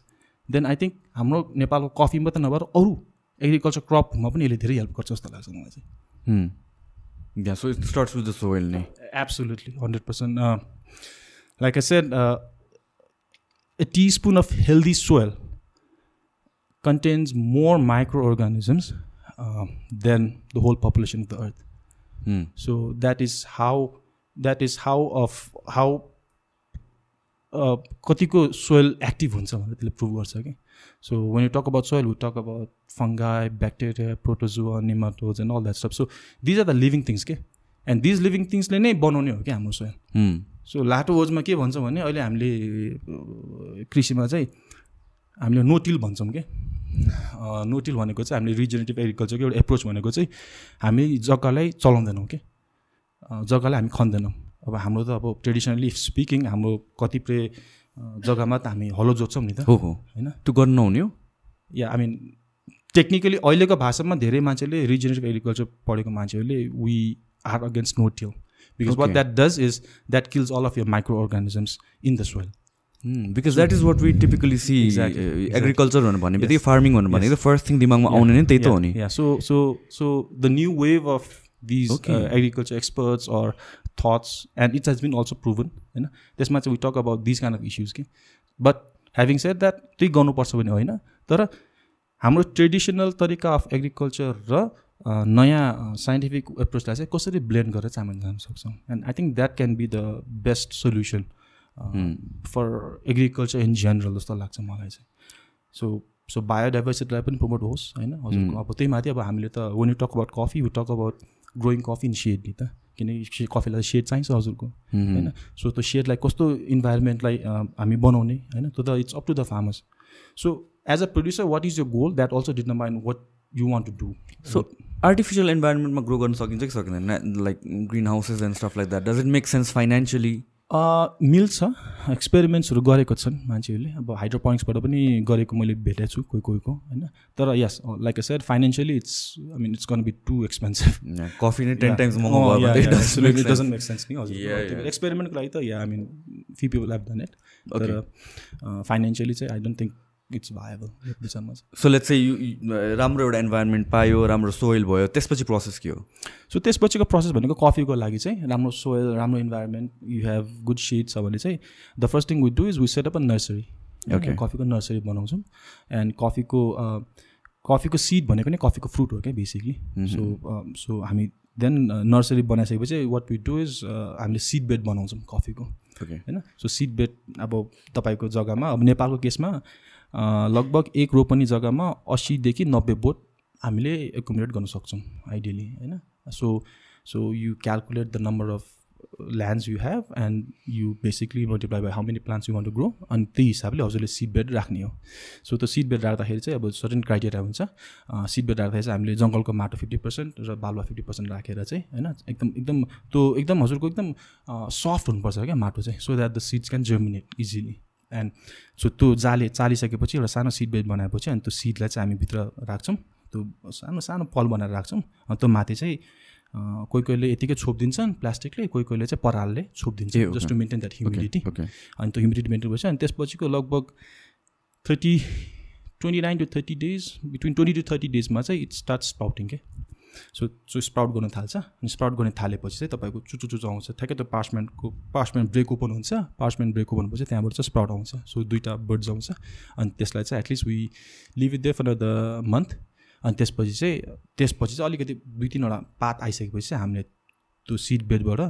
then I think हाम्रो नेपालको कफी मात्रै नभएर अरू एग्रिकल्चर क्रपमा पनि यसले धेरै हेल्प गर्छ जस्तो लाग्छ मलाई चाहिँ so it starts with the soil नै absolutely hundred percent like I said a teaspoon of healthy soil contains more microorganisms uh, than the whole population of the earth. So that is how that is how of how कतिको soil active हुन्छ भनेर त्यसले prove गर्छ कि? So when you talk about soil we talk about fungi bacteria protozoa nematodes and all that stuff so these are the living things के and these living थिङ्सले नै बनाउने हो क्या हाम्रो सोइल सो लाटो ओजमा के भन्छौँ भने अहिले हामीले कृषिमा चाहिँ हामीले नोटिल भन्छौँ क्या नोटिल भनेको चाहिँ हामीले रिजेनेटिभ एग्रिकल्चरको एउटा एप्रोच भनेको चाहिँ हामी जग्गालाई चलाउँदैनौँ कि जग्गालाई हामी खन्दैनौँ। अब हाम्रो त अब ट्रेडिसनली स्पिकिङ हाम्रो कतिपय जग्गामा त हामी हलो जोत्छौँ नि त। हो हो। होइन? त्यो गर्नु नहुने हो? या आई मिन टेक्निकली अहिलेको भाषामा धेरै मान्छेले रिजेनेटिभ एग्रिकल्चर पढेको मान्छेहरूले we are against no till because what that does is that kills all of your microorganisms in the soil because that is what we typically see agriculture भनेर भने बित्तिकै farming भनेर भनेको फर्स्ट थिङ दिमागमा आउने नै त्यही त हो नि। Yeah so so so the new wave of these agriculture experts or thoughts and it has been also proven होइन? त्यसमा चाहिँ we talk about these kind of issues कि बट ह्याभिङ सेड द्याट त्यही गर्नुपर्छ भने होइन? तर हाम्रो ट्रेडिसनल तरिका अफ एग्रिकल्चर र नयाँ साइन्टिफिक एप्रोचलाई चाहिँ कसरी ब्लेन्ड गरेर चाहिँ हामी जान सक्छौँ? And I think that can be the best solution for agriculture in general जस्तो लाग्छ मलाई चाहिँ। सो सो बायोडाइभर्सिटीलाई पनि प्रमोट होस् होइन? हजुरको अब त्यही माथि अब हामीले त when you talk about coffee you talk about growing coffee in shade नि त। किनकि कफीलाई सेड चाहिन्छ हजुरको। होइन? सो त्यो सेडलाई कस्तो इन्भाइरोमेन्टलाई हामी बनाउने होइन? त्यो त it's up to the farmers so as a producer what is your goal that also determine what you want to do so artificial इन्भाइरोमेन्टमा grow गर्न सकिन्छ कि सकिँदैन? Like greenhouses and stuff like that does it make sense financially मिल्छ एक्सपेरिमेन्ट्सहरू गरेको छन् मान्छेहरूले। अब हाइड्रोपोनिक्सबाट पनि गरेको मैले भेटेको छु कोही कोहीको होइन। तर yes like sir financially it's I mean it's gonna be too expensive coffee नै ten times doesn't make sense नि हजुर। एक्सपेरिमेन्टको लागि त yeah I mean few people have done it तर फाइनेन्सियली चाहिँ I don't think it's viable विषयमा so let's चाहिँ राम्रो एउटा इन्भाइरोमेन्ट पायो राम्रो सोइल भयो त्यसपछि प्रोसेस के हो? सो त्यसपछिको प्रोसेस भनेको कफीको लागि चाहिँ राम्रो सोइल राम्रो environment you have good seed छ भने चाहिँ the first thing we do is we set up a nursery okay कफीको नर्सरी बनाउँछौँ. एन्ड कफीको कफीको सिड भनेको नै कफीको फ्रुट हो क्या बेसिकली सो सो हामी देन नर्सरी बनाइसकेपछि वाट वी डु इज हामीले सिड बेड बनाउँछौँ कफीको होइन? सो सिड बेड अब तपाईँको जग्गामा अब नेपालको केसमा लगभग एक रोपनी जग्गामा अस्सीदेखि नब्बे बोट हामीले एकुमुलेट गर्न सक्छौँ आइडियली होइन? So so you calculate the number of lands you have and you basically multiply by how many plants you want to grow अनि त्यही हिसाबले हजुरले सिड बेड राख्ने हो। सो त्यो सिड बेड राख्दाखेरि चाहिँ अब सर्टेन क्राइटेरिया हुन्छ। सिड बेड राख्दाखेरि चाहिँ हामीले जङ्गलको माटो फिफ्टी पर्सेन्ट र बालुवा फिफ्टी पर्सेन्ट राखेर चाहिँ होइन? एकदम एकदम त्यो एकदम हजुरको एकदम सफ्ट हुनुपर्छ क्या माटो चाहिँ। So that the seeds can germinate easily and so त्यो जाले चालिसकेपछि एउटा सानो सिड बेड बनाएपछि अनि त्यो सिडलाई चाहिँ हामी भित्र राख्छौँ। त्यो सानो सानो पल बनाएर राख्छौँ। अनि त्यो माथि चाहिँ कोही कोहीले यतिकै छोपिदिन्छन् प्लास्टिकले कोही कोहीले चाहिँ परालले छोपिदिन्छ just to maintain that humidity अनि त्यो ह्युमिडिटी मेन्टेन भएपछि अनि त्यसपछिको लगभग thirty twenty nine to thirty days between twenty to thirty डेजमा चाहिँ इट स्टार्ट स्पाउटिङ के सो सो स्प्राउट गर्न थाल्छ अनि स्प्राउट गर्न थालेपछि चाहिँ तपाईँको चुचु चुचु आउँछ। ठ्याक्कै त्यो पार्समेन्टको पार्समेन्ट ब्रेक ओपन हुन्छ। पार्समेन्ट ब्रेक ओपन भएपछि त्यहाँबाट चाहिँ स्प्राउट आउँछ। सो दुइटा बर्ड्स आउँछ। अनि त्यसलाई चाहिँ at least we leave it there for the month अनि त्यसपछि चाहिँ त्यसपछि चाहिँ अलिकति दुई तिनवटा पात आइसकेपछि चाहिँ हामीले त्यो सिड बेडबाट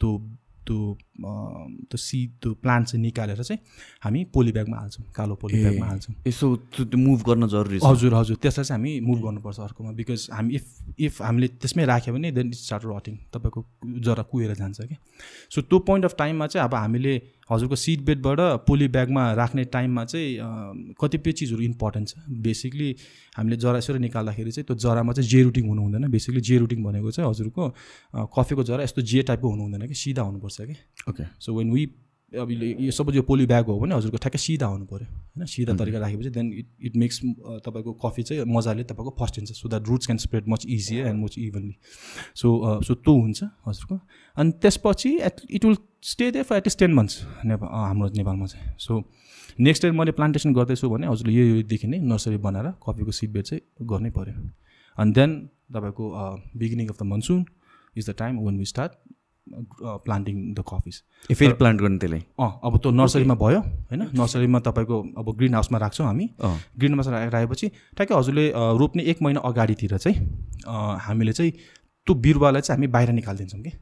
त्यो त्यो त्यो सिड त्यो प्लान्ट चाहिँ निकालेर चाहिँ हामी पोली ब्यागमा हाल्छौँ कालो पोली ब्यागमा हाल्छौँ। यसो त्यो मुभ गर्न जरुरी छ। हजुर हजुर त्यसलाई चाहिँ हामी मुभ गर्नुपर्छ अर्कोमा बिकज हामी इफ इफ हामीले त्यसमै राख्यो भने देन इट्स स्टार्ट रटिङ तपाईँको जरा कुहेर जान्छ क्या। सो त्यो पोइन्ट अफ टाइममा चाहिँ अब हामीले हजुरको सिट बेडबाट पोली ब्यागमा राख्ने टाइममा चाहिँ कतिपय चिजहरू इम्पोर्टेन्ट छ। बेसिकली हामीले जरा यसरी निकाल्दाखेरि चाहिँ त्यो जरामा चाहिँ जे रुटिङ हुनु हुँदैन। बेसिकली जे रुटिङ भनेको चाहिँ हजुरको कफीको जरा यस्तो जे टाइपको हुनु हुँदैन कि सिधा हुनुपर्छ कि ओके सो वेन वी अब यो सपोज यो पोली ब्याग हो भने हजुरको ठ्याक्कै सिधा हुनु पऱ्यो होइन? सिधा तरिका राखेपछि देन इट इट मेक्स तपाईँको कफी चाहिँ मजाले तपाईँको फस्टिन्छ so that roots can spread much easy and much evenly so so त्यो हुन्छ हजुरको। अनि त्यसपछि at it will stay there for at least ten months Nepal हाम्रो नेपालमा चाहिँ। सो नेक्स्ट इयर मैले प्लान्टेसन गर्दैछु भने हजुरले यो योदेखि नै नर्सरी बनाएर कफीको सिड बेड चाहिँ गर्नै पऱ्यो। अनि देन तपाईँको beginning of the monsoon is the time when we start planting the coffees फेरि प्लान्ट गर्ने त्यसलाई अँ अब त्यो नर्सरीमा भयो होइन? नर्सरीमा तपाईँको अब ग्रिन हाउसमा राख्छौँ हामी। ग्रिन हाउसमा राखेपछि ठ्याक्कै हजुरले रोप्ने एक महिना अगाडितिर चाहिँ हामीले चाहिँ त्यो बिरुवालाई चाहिँ हामी बाहिर निकालिदिन्छौँ कि।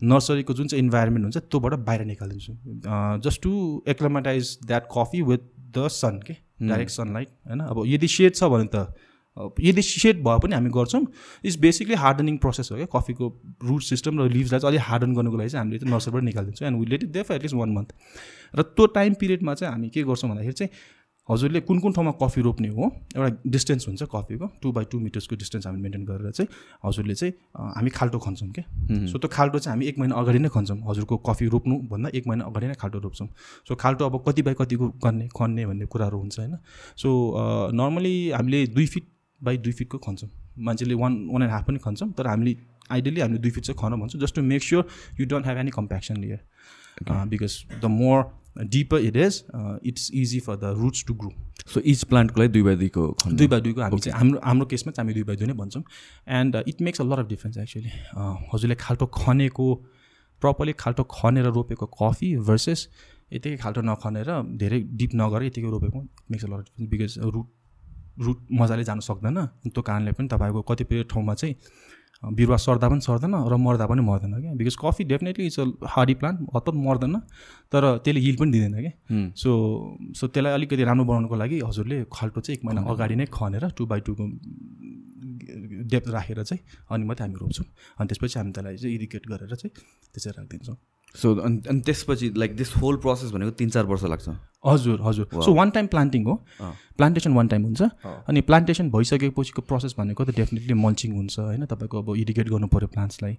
नर्सरीको जुन चाहिँ इन्भाइरोमेन्ट हुन्छ त्योबाट बाहिर निकालिदिन्छौँ। Just to acclimatize that coffee with the sun के? डाइरेक्ट सनलाइट होइन? अब यदि सेड छ भने त यदि सेड भए पनि हामी गर्छौँ। इट्स बेसिकली हार्डनिङ प्रोसेस हो क्या कफीको रुट सिस्टम र लिभ्सलाई चाहिँ अलिक हार्डन गर्नुको लागि चाहिँ हामीले नर्सरीबाट निकालिदिन्छौँ and will let it there for at least one month र त्यो टाइम पिरियडमा चाहिँ हामी के गर्छौँ भन्दाखेरि चाहिँ हजुरले कुन कुन ठाउँमा कफी रोप्ने हो एउटा डिस्टेन्स हुन्छ कफीको टु बाई टू मिटर्सको डिस्टेन्स हामी मेन्टेन गरेर चाहिँ हजुरले चाहिँ हामी खाल्टो खन्छौँ क्या। सो त्यो खाल्टो चाहिँ हामी एक महिना अगाडि नै खन्छौँ। हजुरको कफी रोप्नुभन्दा एक महिना अगाडि नै खाल्टो रोप्छौँ। सो खाल्टो अब कति बाई कतिको गर्ने खन्ने भन्ने कुराहरू हुन्छ होइन। सो नर्मली हामीले दुई फिट बाई दुई फिटको खन्छौँ। मान्छेले वान वान एन्ड हाफ पनि खन्छौँ तर हामीले आइडियली हामीले दुई फिट चाहिँ खन भन्छौँ just to make sure you don't have any compaction layer because the more deeper it is it's easy for the roots to grow so each प्लान्टको लागि दुई बाई दुईको दुई बाई दुईको हामी चाहिँ हाम्रो हाम्रो केसमा चाहिँ हामी दुई बाई दुई नै भन्छौँ। And it makes a lot of difference actually हजुरले खाल्टो खनेको प्रपरली खाल्टो खनेर रोपेको कफी भर्सेस यतिकै खाल्टो नखनेर धेरै डिप नगरेर यतिकै रोपेको makes a lot of difference because root root मजाले जानु सक्दैन। त्यो कारणले पनि तपाईँको कतिपय ठाउँमा चाहिँ बिरुवा सर्दा पनि सर्दैन र मर्दा पनि मर्दैन क्या। Because coffee definitely it's a hardy plant हतपत मर्दैन तर त्यसले हिल पनि दिँदैन क्या। सो सो त्यसलाई अलिकति राम्रो बनाउनुको लागि हजुरले खाल्टो चाहिँ एक महिना अगाडि नै खनेर टु बाई टूको डेप्थ राखेर चाहिँ अनि मात्रै हामी रोप्छौँ। अनि त्यसपछि हामी त्यसलाई चाहिँ इरिगेट गरेर चाहिँ त्यसरी राखिदिन्छौँ। सो अनि अनि त्यसपछि लाइक दिस होल प्रोसेस भनेको तिन चार वर्ष लाग्छ? हजुर हजुर। सो वान टाइम प्लान्टिङ हो। प्लान्टेसन वान टाइम हुन्छ। अनि प्लान्टेसन भइसकेपछिको प्रोसेस भनेको त डेफिनेटली मल्चिङ हुन्छ होइन? तपाईँको अब इरिगेट गर्नु पऱ्यो प्लान्ट्सलाई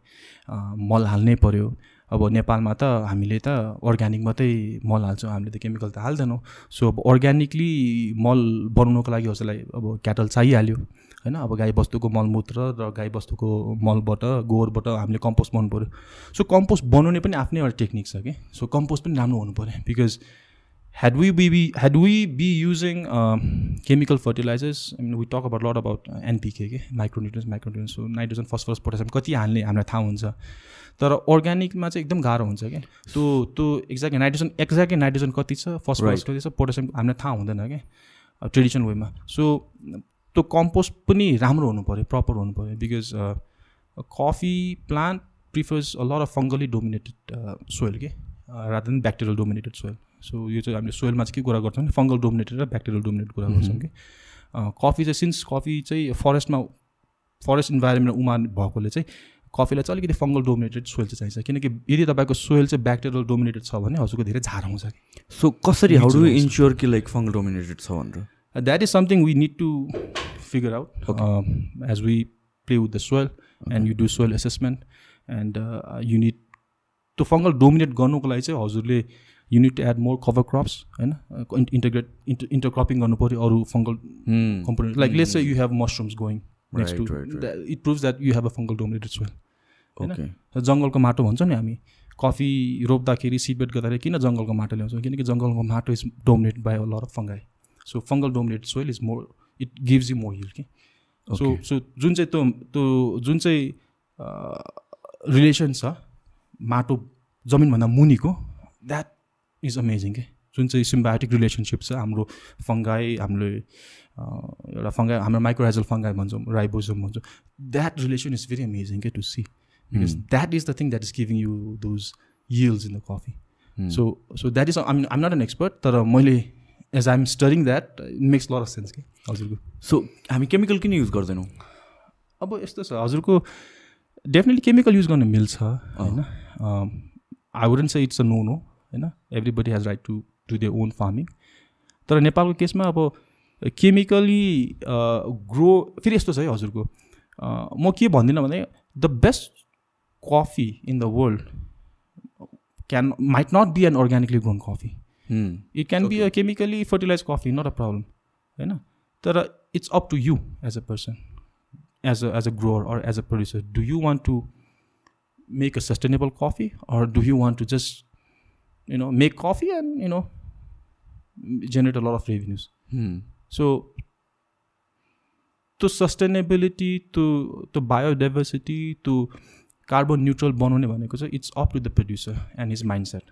मल हाल्नै पऱ्यो अब नेपालमा त हामीले त अर्ग्यानिक मात्रै मल हाल्छौँ। हामीले त केमिकल त हाल्दैनौँ। सो अब अर्ग्यानिकली मल बनाउनुको लागि हजुरलाई अब क्याटल चाहिहाल्यो। होइन? अब गाई बस्तुको मलमूत्र र गाई बस्तुको मलबाट गोबरबाट हामीले कम्पोस्ट बनाउनु पऱ्यो सो कम्पोस्ट बनाउने पनि आफ्नै एउटा टेक्निक छ कि? सो कम्पोस्ट पनि राम्रो हुनु पऱ्यो because be had we be using um, chemical fertilizers I mean we talk about a lot about NPK के micronutrients micronutrients so nitrogen phosphorus potassium कति हाल्ने हामीलाई थाहा हुन्छ। तर अर्ग्यानिकमा चाहिँ एकदम गाह्रो हुन्छ क्या त्यो त्यो एक्ज्याक्टली नाइट्रोजन एक्ज्याक्टली नाइट्रोजन कति छ फस्फरस कति छ पोटासियम हामीलाई थाहा हुँदैन क्या ट्रेडिसनल वेमा सो त्यो कम्पोस्ट पनि राम्रो हुनु पऱ्यो प्रपर हुनु पऱ्यो because coffee plant prefers a lot of fungally dominated soil के rather than bacterial dominated soil so यो चाहिँ हामीले सोइलमा चाहिँ के कुरा गर्छौँ भने फङ्गल डोमिनेटेड र ब्याक्टेरियल डोमिनेटेड कुरा गर्छौँ कि कफी चाहिँ सिन्स कफी चाहिँ फरेस्टमा फरेस्ट इन्भाइरोमेन्टमा उमा भएकोले चाहिँ कफीलाई चाहिँ अलिकति फङ्गल डोमिनेटेड सोइल चाहिँ चाहिन्छ। किनकि यदि तपाईँको सोइल चाहिँ ब्याक्टेरियल डोमिनेटेड छ भने हजुरको धेरै झार आउँछ। सो कसरी हाउ डु इन्स्योर कि लाइक फङ्गल डोमिनेटेड छ भनेर? That is something we need to figure out as we play with the soil and you do soil assessment and you need त्यो फङ्गल डोमिनेट गर्नुको लागि चाहिँ हजुरले you need add more cover crops होइन integrate inter intercropping गर्नु पऱ्यो अरू fungal component like let's you have mushrooms going next to it proves that you have a fungal dominated soil होइन जङ्गलको माटो भन्छ नि हामी कफी रोप्दाखेरि सिडबेड गर्दाखेरि किन जङ्गलको माटो ल्याउँछौँ किनकि जङ्गलको माटो is dominate by a lot of fungi so fungal dominate soil is more it gives you more heal कि सो सो जुन चाहिँ त्यो त्यो जुन चाहिँ रिलेसन छ माटो जमिनभन्दा मुनिको द्याट इज अमेजिङ के जुन चाहिँ सिम्बायोटिक रिलेसनसिप छ हाम्रो फङ्गाई हामीले एउटा फङ्गाई हाम्रो माइक्रोराइजल फङ्गाई भन्छौँ राइबोजम भन्छौँ that relation is very amazing के to see because that is the thing that is giving you those yields in the coffee so so that is I I'm not an expert तर मैले as I am studying that makes lot of sense कि हजुरको so हामी chemical किन use गर्दैनौँ? अब यस्तो छ हजुरको डेफिनेटली केमिकल युज गर्न मिल्छ होइन? I wouldn't say it's a no no होइन? Everybody has right to do their own farming तर नेपालको केसमा अब केमिकली ग्रो फेरि यस्तो छ है हजुरको म के भन्दिनँ भने the best coffee in the world can might not be an organically grown coffee it can be a chemically fertilize coffee not a problem होइन तर it's up to you as a person as a as a grower or as a producer do you want to make a sustainable coffee or do you want to just you know make coffee and you know generate a lot of revenues so to sustainability to to biodiversity to carbon neutral बनाउने भनेको चाहिँ it's up to the producer and his mindset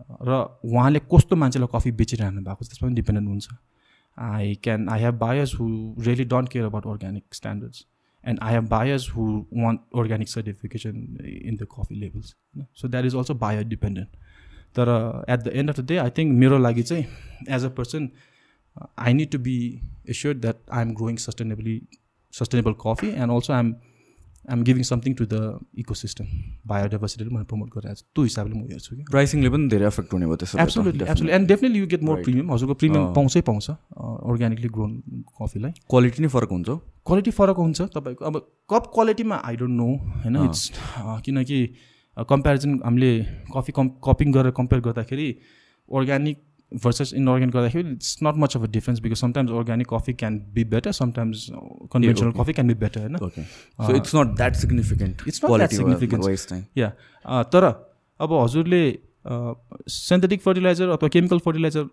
र उहाँले कस्तो मान्छेलाई coffee बेचिरहनु भएको छ त्यसमा पनि डिपेन्डेन्ट हुन्छ। I can I have who really don't care about organic standards and I have buyers who want organic certification in the coffee levels होइन so that is also buyer dependent तर at the end of the day I think मेरो लागि चाहिँ as a person I need to be assure that I am growing sustainably sustainable coffee and also I am I am giving something to the ecosystem बायोडाइभर्सिटीले मैले promote गरिरहेको छु त्यो हिसाबले म हेर्छु कि प्राइसिङले पनि धेरै एफेक्ट हुने भयो त्यसो absolutely absolutely and definitely you get more. Premium हजुरको प्रिमियम। पाउँछै पाउँछ अर्ग्यानिकली ग्रोन कफीलाई क्वालिटी नै फरक हुन्छ क्वालिटी फरक हुन्छ तपाईँको अब कप क्वालिटीमा आई डोन्ट नो होइन। इट्स किनकि कम्पेरिजन हामीले कफी कम् कपिङ गरेर कम्पेयर गर्दाखेरि अर्ग्यानिक भर्सेस इनअर्ग्यानिक गर्दाखेरि it's not much of a difference because sometimes organic coffee can be better sometimes conventional. Coffee can be better होइन it's not that significant It's not that significant. Wise चाहिँ या तर अब हजुरले synthetic fertiliser अथवा chemical fertiliser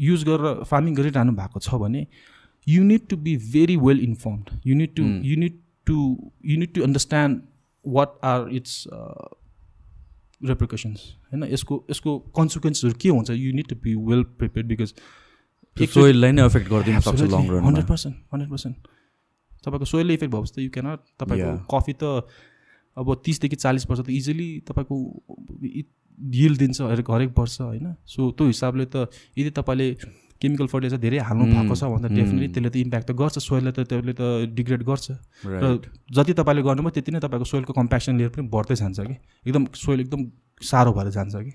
use गरेर farming गरिरहनु भएको छ भने you need to be very well informed you need to you need to you need to understand what are its repercussions होइन? यसको यसको कन्सिक्वेन्सहरू के हुन्छ? You need to be well prepare because सोइललाई नै एफेक्ट गरिदिन सक्छ लङ रनमा हन्ड्रेड पर्सेन्ट हन्ड्रेड पर्सेन्ट तपाईँको सोइलले इफेक्ट भएपछि त यु क्यानट तपाईँको. कफी त अब तिसदेखि चालिस वर्ष त इजिली तपाईँको हिल दिन्छ हरेक हरेक वर्ष होइन? सो त्यो हिसाबले त यदि तपाईँले केमिकल फर्टिलाइजर धेरै हाल्नु भएको छ भने त डेफिनेटली. त्यसले त इम्प्याक्ट त गर्छ सोइललाई त त्यसले त डिग्रेड गर्छ। र जति तपाईँले गर्नुभयो त्यति नै तपाईँको सोइलको कम्प्याक्सन लेयर पनि बढ्दै जान्छ कि। एकदम सोइल एकदम साह्रो भएर जान्छ कि।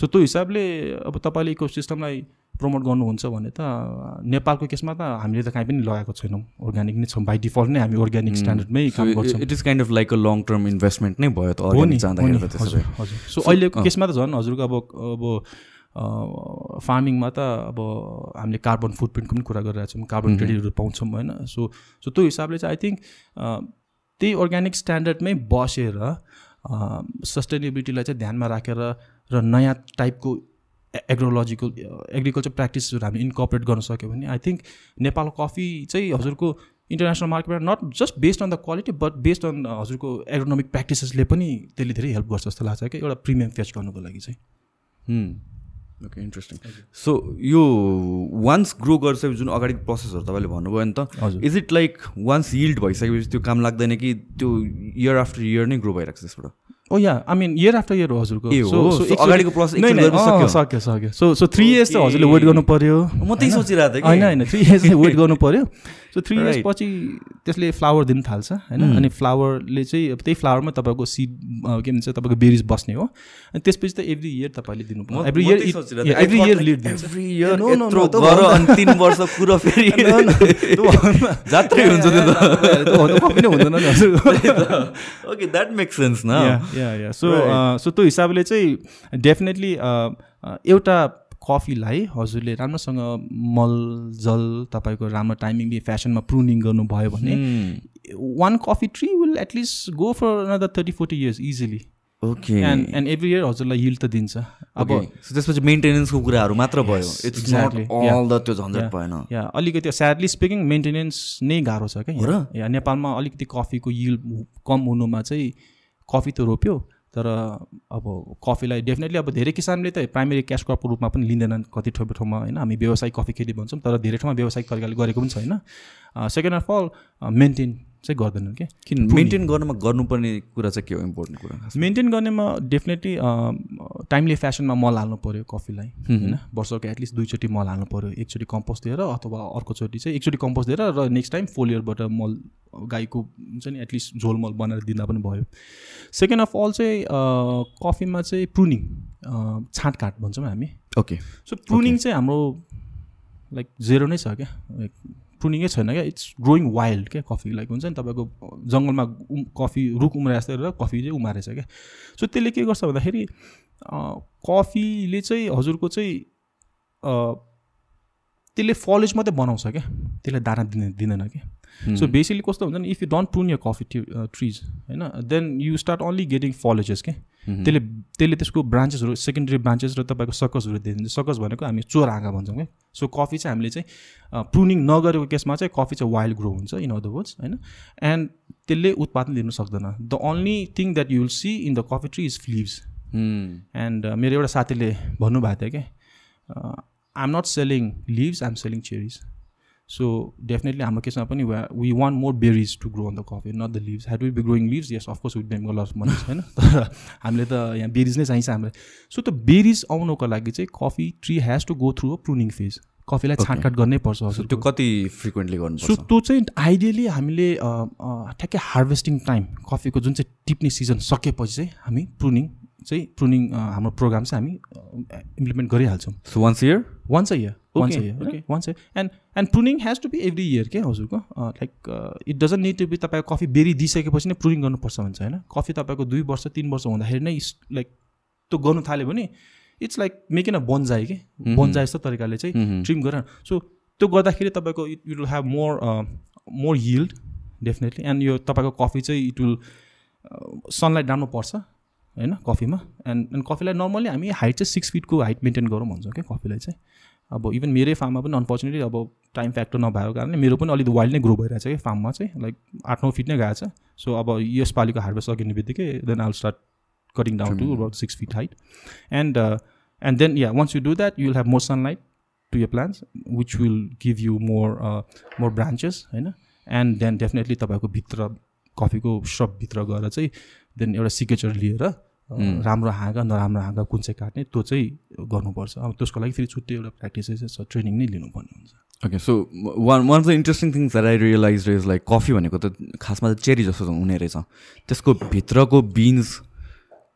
सो त्यो हिसाबले अब तपाईँले इको सिस्टमलाई प्रमोट गर्नुहुन्छ भने त नेपालको केसमा त हामीले त काहीँ पनि लगाएको छैनौँ। अर्ग्यानिक नै छौँ। बाई डिफल्ट नै हामी अर्ग्यानिक स्ट्यान्डर्डमै काम गर्छौँ। It is kind of like a long term investment नै भयो त हो नि हजुर सो अहिलेको। केसमा त झन् हजुरको अब अब फार्मिङमा त अब हामीले कार्बन फुटप्रिन्टको पनि कुरा गरिरहेको छौँ कार्बन. क्रेडिटहरू पाउँछौँ होइन? सो सो त्यो हिसाबले चाहिँ आई थिङ्क त्यही अर्ग्यानिक स्ट्यान्डर्डमै बसेर सस्टेनेबिलिटीलाई चाहिँ ध्यानमा राखेर र नयाँ टाइपको एग्रोलोजिकल एग्रिकल्चर प्र्याक्टिसहरू हामी इन्कपरेट गर्न सक्यो भने आई थिङ्क नेपालको कफी चाहिँ हजुरको इन्टरनेसनल मार्केटमा not just based on the quality but based on हजुरको एग्रोनोमिक प्र्याक्टिसेसले पनि त्यसले धेरै हेल्प गर्छ जस्तो लाग्छ कि एउटा प्रिमियम फेच गर्नुको लागि चाहिँ। ओके इन्ट्रेस्टिङ सो यो वान्स ग्रो गरिसकेपछि जुन अगाडिको प्रोसेसहरू तपाईँले भन्नुभयो नि त is it like once yield भइसकेपछि त्यो काम लाग्दैन कि त्यो इयर आफ्टर इयर नै ग्रो भइरहेको छ त्यसबाट? ओ yeah I mean year after year हजुरको। अगाडिको अँ, सक्यो। सक्यो सो सो थ्री इयर्स चाहिँ हजुरले वेट गर्नु पर्यो। म त्यही सोचिरहेको थिएँ होइन होइन। थ्री इयर्स वेट गर्नु पर्यो। [laughs] So three years Right. पछि त्यसले फ्लावर दिन थाल्छ होइन? अनि फ्लावरले चाहिँ अब त्यही फ्लावरमा तपाईँको सिड के भन्छ तपाईँको बेरिज बस्ने हो। अनि त्यसपछि त एभ्री इयर तपाईँले दिनु म- every year every year lead भन्दा- अनि तिन वर्ष कुरो फेरि [laughs] [laughs] जात्रै हुन्छ त्यो [laughs] हुँदैन ओके द्याट मेक सेन्स न सो सो त्यो हिसाबले चाहिँ डेफिनेटली एउटा कफीलाई हजुरले राम्रोसँग मल जल तपाईँको राम्रो टाइमिङले फेसनमा प्रुनिङ गर्नुभयो भने one coffee tree will at least go for another thirty forty years easily okay and and every year हजुरलाई हिल त दिन्छ। अब त्यसपछि मेन्टेनेन्सको कुराहरू मात्र भयो। इट्स त्यो झन्झट. भएन या अलिकति स्याडली स्पिकिङ मेन्टेनेन्स नै गाह्रो छ क्या नेपालमा अलिकति कफीको यिल कम हुनुमा चाहिँ कफी त रोप्यो। तर अब कफीलाई डेफिनेटली अब धेरै किसानले त प्राइमेरी क्यास क्रपको रूपमा पनि लिँदैनन् कति ठाउँ ठाउँमा होइन? हामी व्यावसायिक कफी खेती भन्छौँ तर धेरै ठाउँमा व्यावसायिक तरिकाले गरेको पनि छैन। सेकेन्ड अफ अल मेन्टेन चाहिँ गर्दैनन् क्या किन मेन्टेन गर्नमा गर्नुपर्ने कुरा चाहिँ के हो इम्पोर्टेन्ट कुरा? मेन्टेन गर्नेमा डेफिनेटली टाइमली फेसनमा मल हाल्नु पऱ्यो कफीलाई होइन? वर्षको एटलिस्ट दुईचोटि मल हाल्नु पऱ्यो एकचोटि कम्पोस्ट दिएर अथवा अर्कोचोटि चाहिँ एकचोटि कम्पोस्ट दिएर र नेक्स्ट टाइम फोलियरबाट मल गाईको हुन्छ नि एटलिस्ट झोल मल बनाएर दिँदा पनि भयो। सेकेन्ड अफ अल चाहिँ कफीमा चाहिँ प्रुनिङ छाँटकाट भन्छौँ हामी। ओके सो प्रुनिङ चाहिँ हाम्रो लाइक जेरो नै छ क्या? लाइक प्रुनिङै छैन क्या? इट्स ग्रोइङ वाइल्ड क्या कफी लाइक हुन्छ नि तपाईँको जङ्गलमा कफी रुख उम्राए जस्तै गरेर कफी चाहिँ उमारेछ क्या। सो त्यसले के गर्छ भन्दाखेरि कफीले चाहिँ हजुरको चाहिँ त्यसले फलेज मात्रै बनाउँछ क्या? त्यसले दाना दिने दिँदैन क्या? सो बेसिकली कस्तो हुन्छ नि if you don't prune your coffee trees होइन then you start only getting foliages के त्यसले त्यसले त्यसको ब्रान्चेसहरू सेकेन्डरी ब्रान्चेस र तपाईँको सकसहरू दिन्छ सकस भनेको हामी चोर आँगा भन्छौँ क्या सो कफी चाहिँ हामीले चाहिँ प्रुनिङ नगरेको केसमा चाहिँ कफी चाहिँ वाइल्ड ग्रो हुन्छ इन अदर वर्ड्स होइन एन्ड त्यसले उत्पादन दिनु सक्दैन the only thing that you will see in the coffee tree is leaves and मेरो एउटा साथीले भन्नुभएको थियो क्या I am not selling leaves I am selling cherries so definitely हाम्रो केसमा पनि we want more berries to grow on the coffee not the leaves had will be growing leaves yes of course with being loss money होइन तर हामीले त यहाँ bearish नै चाहिन्छ हामीलाई। सो त्यो बेरिज आउनुको लागि चाहिँ coffee tree has to go through a pruning phase कफीलाई छाँटकाट गर्नै पर्छ त्यो कति फ्रिक्वेन्टली सो गर्नुपर्छ त्यो चाहिँ आइडियली हामीले ठ्याक्कै हार्भेस्टिङ टाइम कफीको जुन चाहिँ टिप्ने सिजन सकेपछि चाहिँ हामी प्रुनिङ चाहिँ प्रुनिङ हाम्रो प्रोग्राम चाहिँ हामी इम्प्लिमेन्ट गरिहाल्छौँ। Once year once a year once a year okay once year and and pruning has to be every year के हजुरको? Like it doesn't need to be तपाईँको कफी बेरी दिइसकेपछि नै प्रुनिङ गर्नुपर्छ भन्छ होइन? कफी तपाईँको दुई वर्ष तिन वर्ष हुँदाखेरि नै लाइक त्यो गर्नु थाल्यो भने it's like making a bonsai के? बन्जाइ जस्तो तरिकाले चाहिँ ट्रिम गरेर। सो त्यो गर्दाखेरि तपाईँको it will have more more yield definitely and यो तपाईँको कफी चाहिँ इट विल सनलाइट राम्रो पर्छ। होइन कफीमा? एन्ड एन्ड कफीलाई नर्मली हामी हाइट चाहिँ सिक्स फिटको हाइट मेन्टेन गरौँ भन्छौँ क्या कफीलाई चाहिँ। अब इभन मेरै फार्ममा पनि अनफर्चुनेटली अब टाइम फ्याक्टर नभएको कारणले मेरो पनि अलिक वाइल्ड नै ग्रो भइरहेछ कि फार्ममा चाहिँ लाइक आठ नौ फिट नै गएको छ। सो अब यसपालिको हार्भेस्ट सकिने बित्तिकै then I'll start cutting down to about six feet height and and then yeah once you do that will have more sunlight to your plants which will give you more more branches होइन? And then definitely तपाईँको भित्र कफीको सपभित्र गएर चाहिँ then एउटा signature लिएर राम्रो हाँगा नराम्रो हाँगा कुन चाहिँ काट्ने त्यो चाहिँ गर्नुपर्छ। अब त्यसको लागि फेरि छुट्टै एउटा प्र्याक्टिसेस छ ट्रेनिङ नै लिनुपर्ने हुन्छ। Okay so one one of the interesting things that I realize is like coffee भनेको त खासमा त चेरी जस्तो हुने रहेछ। त्यसको भित्रको बिन्स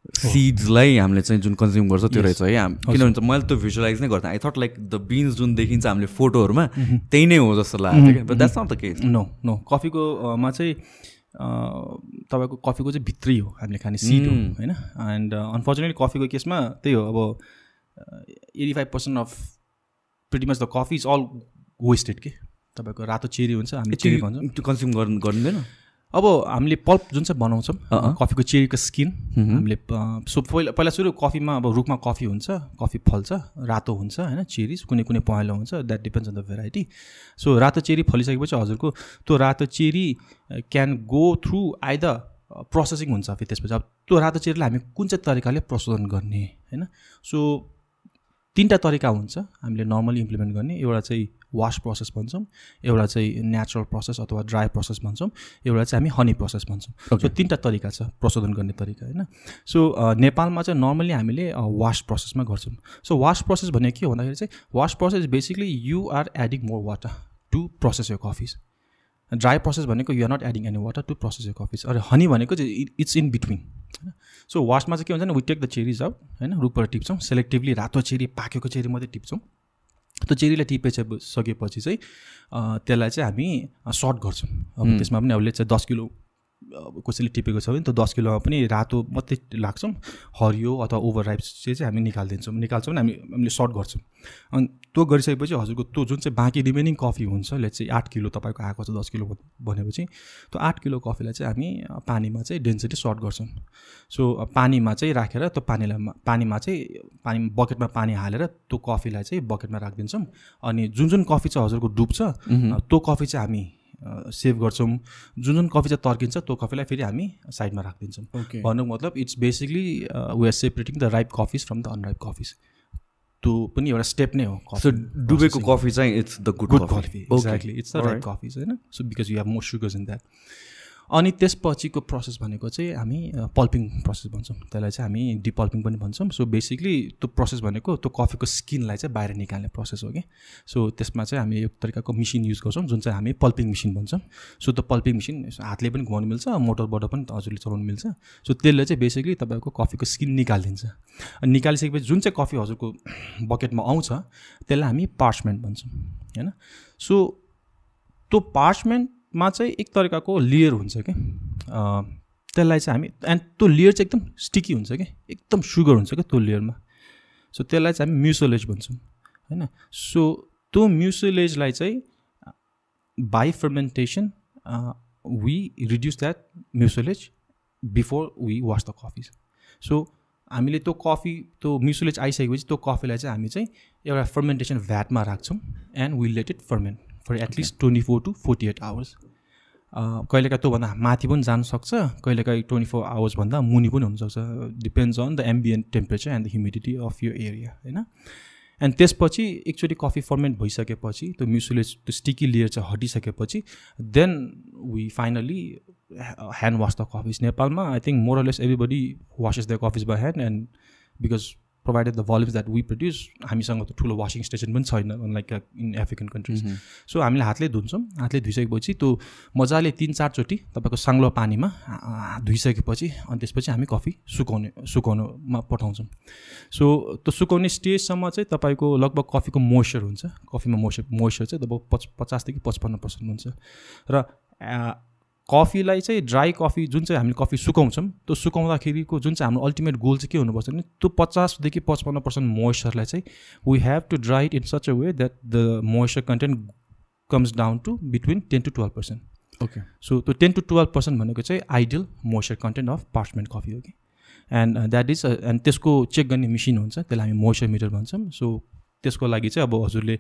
सिड्सलाई हामीले चाहिँ जुन कन्ज्युम गर्छ त्यो रहेछ है। किनभने मैले त्यो भिजुलाइज नै गर्थेँ I thought like the beans जुन देखिन्छ हामीले फोटोहरूमा त्यही नै हो जस्तो क्या but that's not the case no no कफीको अ, मा चाहिँ तपाईँको कफीको चाहिँ भित्रै हो हामीले खाने सिड हो होइन? एन्ड अनफर्चुनेटली कफीको केसमा त्यही हो अब eighty five percent of pretty much the coffee is all wasted के? तपाईँको रातो चेरी हुन्छ हामीले चेरी भन्छौँ। त्यो कन्ज्युम गर्नु गरिँदैन अब हामीले पल्प जुन चाहिँ बनाउँछौँ। कफीको चेरीको स्किन हामीले सो पहिला पहिला सुरु कफीमा अब रुखमा कफी हुन्छ कफी फल्छ रातो हुन्छ होइन चेरिज कुनै कुनै पहेँलो हुन्छ that depends on the variety so रातो चेरी फलिसकेपछि हजुरको त्यो रातो cherry can go through either processing हुन्छ फेरि त्यसपछि। अब त्यो रातो चेरीलाई हामी कुन चाहिँ तरिकाले प्रशोधन गर्ने होइन? सो तिनवटा तरिका हुन्छ। हामीले नर्मली इम्प्लिमेन्ट गर्ने। एउटा चाहिँ वास प्रोसेस भन्छौँ एउटा चाहिँ नेचुरल प्रोसेस अथवा ड्राई प्रोसेस भन्छौँ एउटा चाहिँ हामी हनी प्रोसेस भन्छौँ। सो तिनवटा तरिका छ प्रशोधन गर्ने तरिका होइन? सो नेपालमा चाहिँ नर्मली हामीले वास प्रोसेसमा गर्छौँ। सो वास प्रोसेस भनेको के भन्दाखेरि चाहिँ wash process basically you are adding more water to process your coffees dry process भनेको you're not adding any water to process your coffees अरे हनी भनेको चाहिँ इट्स इन बिट्विन होइन? सो वासमा चाहिँ के हुन्छ भने we take the cherries out होइन? रुखबाट टिप्छौँ। सेलेक्टिभली रातो चेरी पाकेको चेरी मात्रै टिप्छौँ। त्यो चेरीलाई टिपे सकेपछि चाहिँ त्यसलाई चाहिँ हामी सर्ट गर्छौँ। अब त्यसमा पनि अब चाहिँ दस किलो कसैले टिपेको छ भने त्यो दस किलोमा पनि रातो मात्रै लाग्छौँ हरियो अथवा ओभर राइप चाहिँ हामी निकालिदिन्छौँ। निकाल्छौँ भने हामी हामीले सर्ट गर्छौँ। अनि त्यो गरिसकेपछि हजुरको त्यो जुन चाहिँ बाँकी रिमेनिङ कफी हुन्छ ले चाहिँ आठ किलो तपाईँको आएको छ दस किलो भनेपछि त्यो आठ किलो कफीलाई चाहिँ हामी पानीमा चाहिँ डेन्सिटी सर्ट गर्छौँ। सो पानीमा चाहिँ राखेर त्यो पानीलाई पानीमा चाहिँ पानी बकेटमा पानी हालेर त्यो कफीलाई चाहिँ बकेटमा राखिदिन्छौँ। अनि जुन जुन कफी चाहिँ हजुरको डुब्छ त्यो कफी चाहिँ हामी सेभ गर्छौँ। जुन जुन कफी चाहिँ तर्किन्छ त्यो कफीलाई फेरि हामी साइडमा राखिदिन्छौँ। भन्नुको मतलब it's basically we are separating the ripe coffees from the unripe coffees त्यो पनि एउटा स्टेप नै हो सो डुबेको कफी चाहिँ it's the good good coffee exactly it's the right coffees होइन? So because you have more sugars in that अनि त्यसपछिको प्रोसेस भनेको चाहिँ हामी पल्पिङ प्रोसेस भन्छौँ। त्यसलाई चाहिँ हामी डिपल्पिङ पनि भन्छौँ। सो बेसिकली त्यो प्रोसेस भनेको त्यो कफीको स्किनलाई चाहिँ बाहिर निकाल्ने प्रोसेस हो कि। सो त्यसमा चाहिँ हामी एक तरिकाको मिसिन युज गर्छौँ जुन चाहिँ हामी पल्पिङ मिसिन भन्छौँ। सो त्यो पल्पिङ मिसिन हातले पनि घुमाउनु मिल्छ मोटरबाट पनि हजुरले चलाउनु मिल्छ। सो त्यसले चाहिँ बेसिकली तपाईँको कफीको स्किन निकालिदिन्छ। निकालिसकेपछि जुन चाहिँ कफी हजुरको बकेटमा आउँछ त्यसलाई हामी पार्चमेन्ट भन्छौँ होइन। सो त्यो पार्चमेन्ट मा चाहिँ एक तरिकाको लेयर हुन्छ कि? त्यसलाई चाहिँ हामी एन्ड त्यो लेयर चाहिँ एकदम स्टिकी हुन्छ कि? एकदम सुगर हुन्छ क्या त्यो लेयरमा सो त्यसलाई चाहिँ हामी म्युसोलेज भन्छौँ होइन? सो त्यो म्युसोलेजलाई चाहिँ by fermentation we reduce that mucilage before we wash the coffees so हामीले त्यो कफी त्यो म्युसोलेज आइसकेपछि त्यो कफीलाई चाहिँ हामी चाहिँ एउटा फर्मेन्टेसन भ्याटमा राख्छौँ and we let it ferment for at least twenty four to forty eight hours कहिलेकाहीँ त्योभन्दा माथि पनि जानुसक्छ कहिलेकाहीँ ट्वेन्टी फोर आवर्सभन्दा मुनि पनि हुनसक्छ depends on the ambient temperature and the humidity of यो एरिया होइन? एन्ड त्यसपछि एकचोटि कफी फर्मेन्ट भइसकेपछि त्यो म्युसुलेज त्यो स्टिकी लेयर चाहिँ हटिसकेपछि then we finally hand wash the coffees नेपालमा। I think more less everybody washes the coffees by hand and because provided the volumes that we produce हामीसँग त ठुलो वासिङ स्टेसन पनि छैन like in African countries so हामीले हातले धुन्छौँ हातले धुइसकेपछि त्यो मजाले तिन चारचोटि तपाईँको साङ्लो पानीमा धुइसकेपछि अनि त्यसपछि हामी कफी सुकाउने सुकाउनुमा पठाउँछौँ। सो त्यो सुकाउने स्टेजसम्म चाहिँ तपाईँको लगभग कफीको मोइस्चर हुन्छ। कफीमा मोइस्चर मोइस्चर चाहिँ लगभग पच पचासदेखि पचपन्न पर्सेन्ट हुन्छ। र कफीलाई चाहिँ ड्राई कफी जुन चाहिँ हामीले कफी सुकाउँछौँ त्यो सुकाउँदाखेरिको जुन चाहिँ हाम्रो अल्टिमेट गोल चाहिँ के हुनुपर्छ भने त्यो पचासदेखि पचपन्न पर्सेन्ट मोइस्चरलाई चाहिँ we have to dry it in such a way that the moisture content comes down to between ten to twelve percent okay so त्यो टेन टु टुवेल्भ पर्सेन्ट भनेको चाहिँ ideal moisture content of parchment coffee हो कि and that is and त्यसको check गर्ने machine हुन्छ त्यसलाई हामी मोइस्चर मिटर भन्छौँ। सो त्यसको लागि चाहिँ अब हजुरले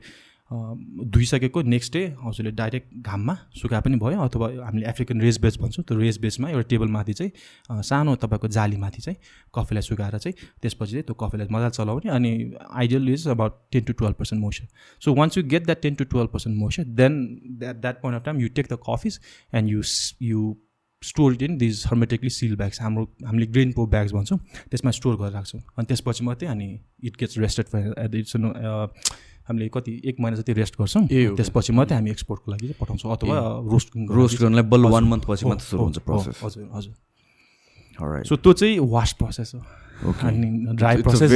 धुइसकेको नेक्स्ट डे हजुरले डाइरेक्ट घाममा सुकाए पनि भयो अथवा हामीले एफ्रिकन रेस बेच भन्छौँ त्यो रेस बेचमा एउटा टेबलमाथि चाहिँ सानो तपाईँको जालीमाथि चाहिँ कफीलाई सुकाएर चाहिँ त्यसपछि चाहिँ त्यो कफीलाई मजाले चलाउने अनि ideal is about ten to twelve percent moisture so once you get that ten to twelve percent moisture then that that point of time you take the coffees and you you store in these hermetically seal bags हाम्रो हामीले grain पो bags भन्छौँ त्यसमा store गरेर राख्छौँ। अनि त्यसपछि मात्रै अनि it gets rested at it's हामीले कति एक महिना जति रेस्ट गर्छौँ त्यसपछि मात्रै हामी एक्सपोर्टको लागि चाहिँ पठाउँछौँ अथवा रोस्ट रोस्ट गर्नलाई बल्ल वान मन्थ पछि मात्रै सुरु हुन्छ प्रोसेस हजुर हजुर। सो त्यो चाहिँ वास प्रोसेस हो। ड्राई [laughs] प्रोसेस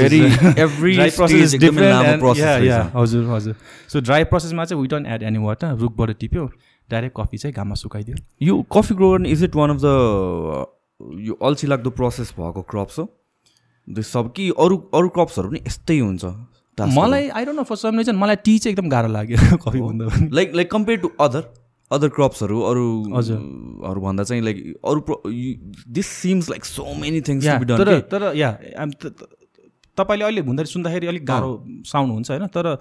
हजुर हजुर। सो ड्राई प्रोसेसमा चाहिँ we don't add any water रुखबाट टिप्यो डाइरेक्ट कफी चाहिँ घाममा सुकाइदियो। यो coffee grower is it one of the यो अल्छी लाग्दो प्रोसेस भएको क्रप्स हो? सब कि अरू अरू क्रप्सहरू पनि यस्तै हुन्छ। मलाई I don't know for some reason मलाई टी चाहिँ एकदम गाह्रो लाग्यो [laughs] कफी भन्दा like like compare to other other क्रप्सहरू अरू हजुर। भन्दा चाहिँ लाइक अरू this seems like so many things तर तर या तपाईँले अहिले हुँदाखेरि सुन्दाखेरि अलिक गाह्रो साउन्ड हुन्छ होइन तर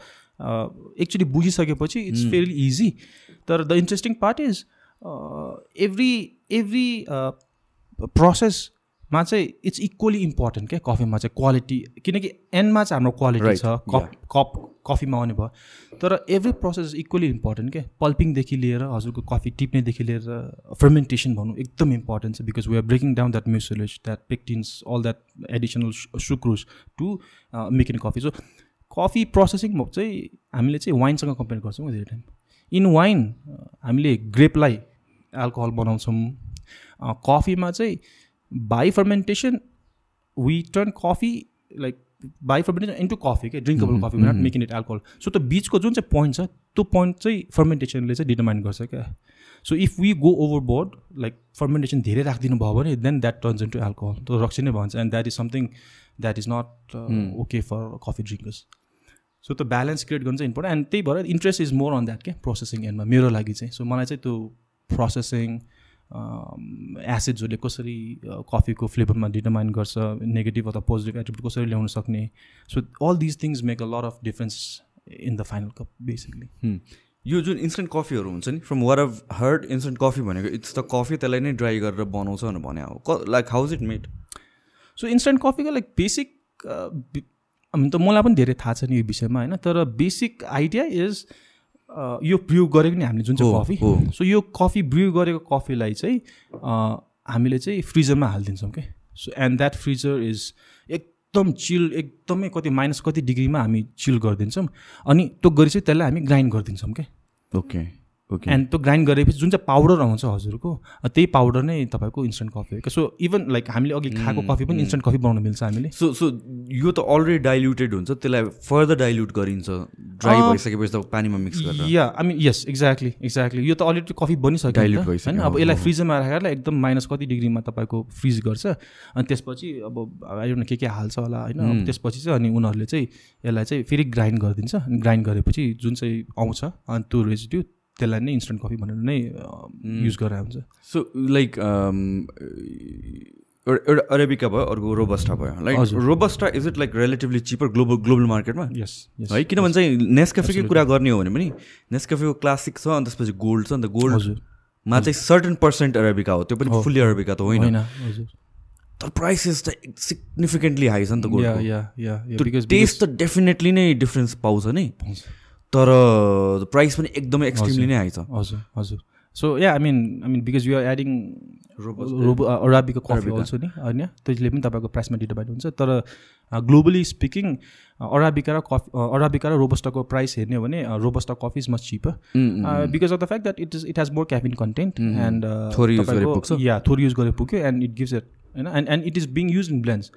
एकचोटि बुझिसकेपछि इट्स भेरी इजी तर the interesting part is every every process मा चाहिँ इट्स इक्वली इम्पोर्टेन्ट क्या कफीमा चाहिँ क्वालिटी किनकि एन्डमा चाहिँ हाम्रो क्वालिटी छ कप कप कफीमा आउने भयो। तर एभ्री प्रोसेस इक्वली इम्पोर्टेन्ट क्या। पल्पिङदेखि लिएर हजुरको कफी टिप्नेदेखि लिएर फर्मेन्टेसन भनौँ एकदम इम्पोर्टेन्ट छ because we are breaking down that mucilage that pectins all that additional sucrose to making coffee so coffee processing चाहिँ हामीले चाहिँ वाइनसँग कम्पेयर गर्छौँ धेरै टाइम इन वाइन हामीले ग्रेपलाई एल्कोहल बनाउँछौँ। कफीमा चाहिँ by fermentation we turn coffee like by fermentation into coffee के drinkable coffee not making it alcohol so त्यो बिचको जुन चाहिँ पोइन्ट छ त्यो पोइन्ट चाहिँ फर्मेन्टेसनले चाहिँ डिटर्माइन गर्छ क्या so if we go overboard like fermentation धेरै राखिदिनु भयो भने then that turns into alcohol त्यो रक्सी नै भन्छ and that is something that is not okay for coffee drinkers so त्यो ब्यालेन्स क्रिएट गर्नु चाहिँ इम्पोर्टेन्ट एन्ड त्यही भएर interest is more on that के प्रोसेसिङ एन्डमा मेरो लागि चाहिँ सो मलाई चाहिँ त्यो प्रोसेसिङ एसिड्सहरूले कसरी कफीको फ्लेभरमा डिटर्माइन गर्छ नेगेटिभ अथवा पोजिटिभ एटिट्युड कसरी ल्याउन सक्ने? So all these things make a lot of difference in the final cup basically. यो जुन इन्स्टेन्ट कफीहरू हुन्छ नि from what I've heard instant coffee भनेको इट्स द कफी त्यसलाई नै ड्राई गरेर बनाउँछ भनेर भने हो। Like how's it made so instant कफीको लाइक बेसिक त मलाई पनि धेरै थाहा छैन यो विषयमा होइन? तर बेसिक आइडिया इज यो ब्रु गरेको नि हामीले जुन चाहिँ कफी। सो यो कफी ब्रु गरेको कफीलाई चाहिँ हामीले चाहिँ फ्रिजरमा हालिदिन्छौँ क्या so and that freezer is एकदम चिल एकदमै कति माइनस कति डिग्रीमा हामी चिल गरिदिन्छौँ। अनि त्यो गरी चाहिँ त्यसलाई हामी ग्राइन्ड गरिदिन्छौँ क्या ओके एन्ड त्यो ग्राइन्ड गरेपछि जुन चाहिँ पाउडर आउँछ हजुरको त्यही पाउडर नै तपाईँको इन्स्टेन्ट कफी हो। सो इभन लाइक हामीले अघि खाएको कफी पनि इन्स्टेन्ट कफी बनाउन मिल्छ हामीले। सो सो यो त अलरेडी डाइल्युटेड हुन्छ त्यसलाई फर्दर डाइल्युट गरिन्छ। ड्राई भइसकेपछि त पानीमा मिक्स गरेर। Yeah I mean yes exactly exactly यो त अलरेडी कफी बनिसक्यो भइसक्यो, होइन? अब यसलाई। फ्रिजमा राखेर एकदम माइनस कति डिग्रीमा तपाईँको फ्रिज गर्छ। अनि त्यसपछि अब आइडोन के के हाल्छ होला होइन? अब त्यसपछि चाहिँ अनि उनीहरूले चाहिँ यसलाई चाहिँ फेरि ग्राइन्ड गरिदिन्छ। अनि ग्राइन्ड गरेपछि जुन चाहिँ आउँछ अनि त्यो रेजिड्यू त्यसलाई नै इन्स्टेन्ट कफी भनेर नै युज गरेर हुन्छ। सो लाइक एउटा अरेबिका भयो अर्को रोबस्टा भयो like. Robusta is it like relatively cheaper global global मार्केटमा यस है किनभने चाहिँ नेस्काफेकै कुरा गर्ने हो भने पनि नेस्काफेको क्लासिक छ अनि त्यसपछि गोल्ड छ अन्त गोल्डमा चाहिँ सर्टन पर्सेन्ट अरेबिका हो त्यो पनि। फुल्ली अरेबिका त होइन। तर प्राइसेस त सिग्निफिकेन्टली हाई छ नि त बिकज टेस्ट त डेफिनेटली नै डिफरेन्स पाउँछ नि। तर प्राइस पनि एकदमै एक्सट्रिमली नै हाई छ। हजुर हजुर। So yeah I mean I mean because you're adding robo arabica coffee. Also नि होइन? त्यसले पनि तपाईँको प्राइसमा डिटर्माइन हुन्छ। तर ग्लोबली स्पिकिङ अराबिका र कफी अराबिका र रोबस्टाको प्राइस हेर्ने हो भने robusta coffee is much cheaper because of the fact that it is it has more caffeine content and. Yeah थोरै युज गरेर पुग्यो एन्ड इट गिभ्स इट होइन and and it is being used in blends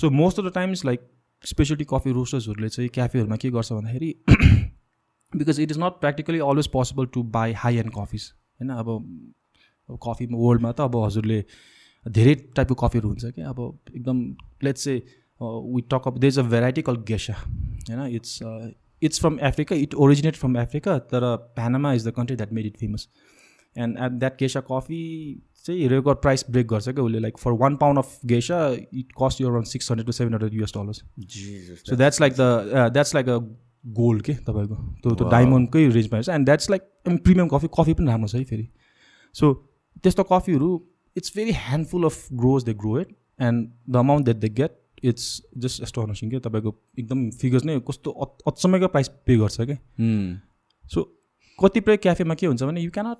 so most of the times like specially coffee रोस्टर्सहरूले चाहिँ क्याफेहरूमा के गर्छ भन्दाखेरि because it is not practically always possible to buy high end coffees होइन अब अब coffee वर्ल्डमा त अब हजुरले धेरै टाइपको कफीहरू हुन्छ क्या? अब एकदम let's say we talk up there is a variety call Gesha होइन it's it's from Africa it originate from Africa तर Panama is the country that made it famous and at that Gesha coffee चाहिँ record price break गर्छ क्या उसले? Like for one pound of Gesha it cost you around six hundred to seven hundred US dollars so that's like the that's like a gold के तपाईँको? त्यो त्यो डायमन्डकै रेन्जमा हेर्छ and that's like premium coffee coffee पनि राम्रो छ है फेरि। सो त्यस्तो कफीहरू it's very handful of grows they grow it and the amount that they get it's just astonishing क्या तपाईँको एकदम फिगर्स नै कस्तो अचम्मैको प्राइस पे गर्छ क्या सो कतिपय क्याफेमा के हुन्छ भने you cannot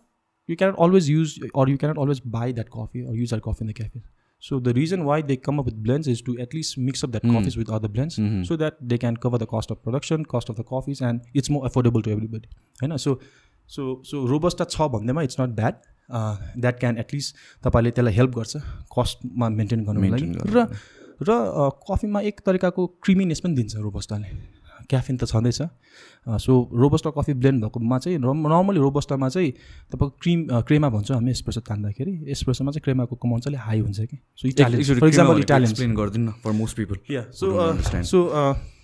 you cannot always use or you cannot always buy that coffee or use our coffee in the cafe so the reason why they come up with blends is to at least mix up that coffees with other blends so that they can cover the cost of production cost of the coffees and it's more affordable to everybody. होइन so so so robusta छ भन्दैमा it's not bad that can at least तपाईँले त्यसलाई help गर्छ कस्टमा maintain गर्नुको लागि र र कफीमा एक तरिकाको क्रिमिनेस पनि दिन्छ रोबस्टाले क्याफिन त छँदैछ। सो रोबस्टा कफी ब्लेन्ड भएकोमा चाहिँ नर्मली रोबस्टामा चाहिँ तपाईँको क्रिम क्रेमा भन्छौँ हामी एस्प्रेसो तान्दाखेरि। एस्प्रेसोमा चाहिँ क्रेमाको कमाउन्ट चाहिँ हाई हुन्छ कि। So Italian for example Italian explain गरिदिनु for most people yeah so so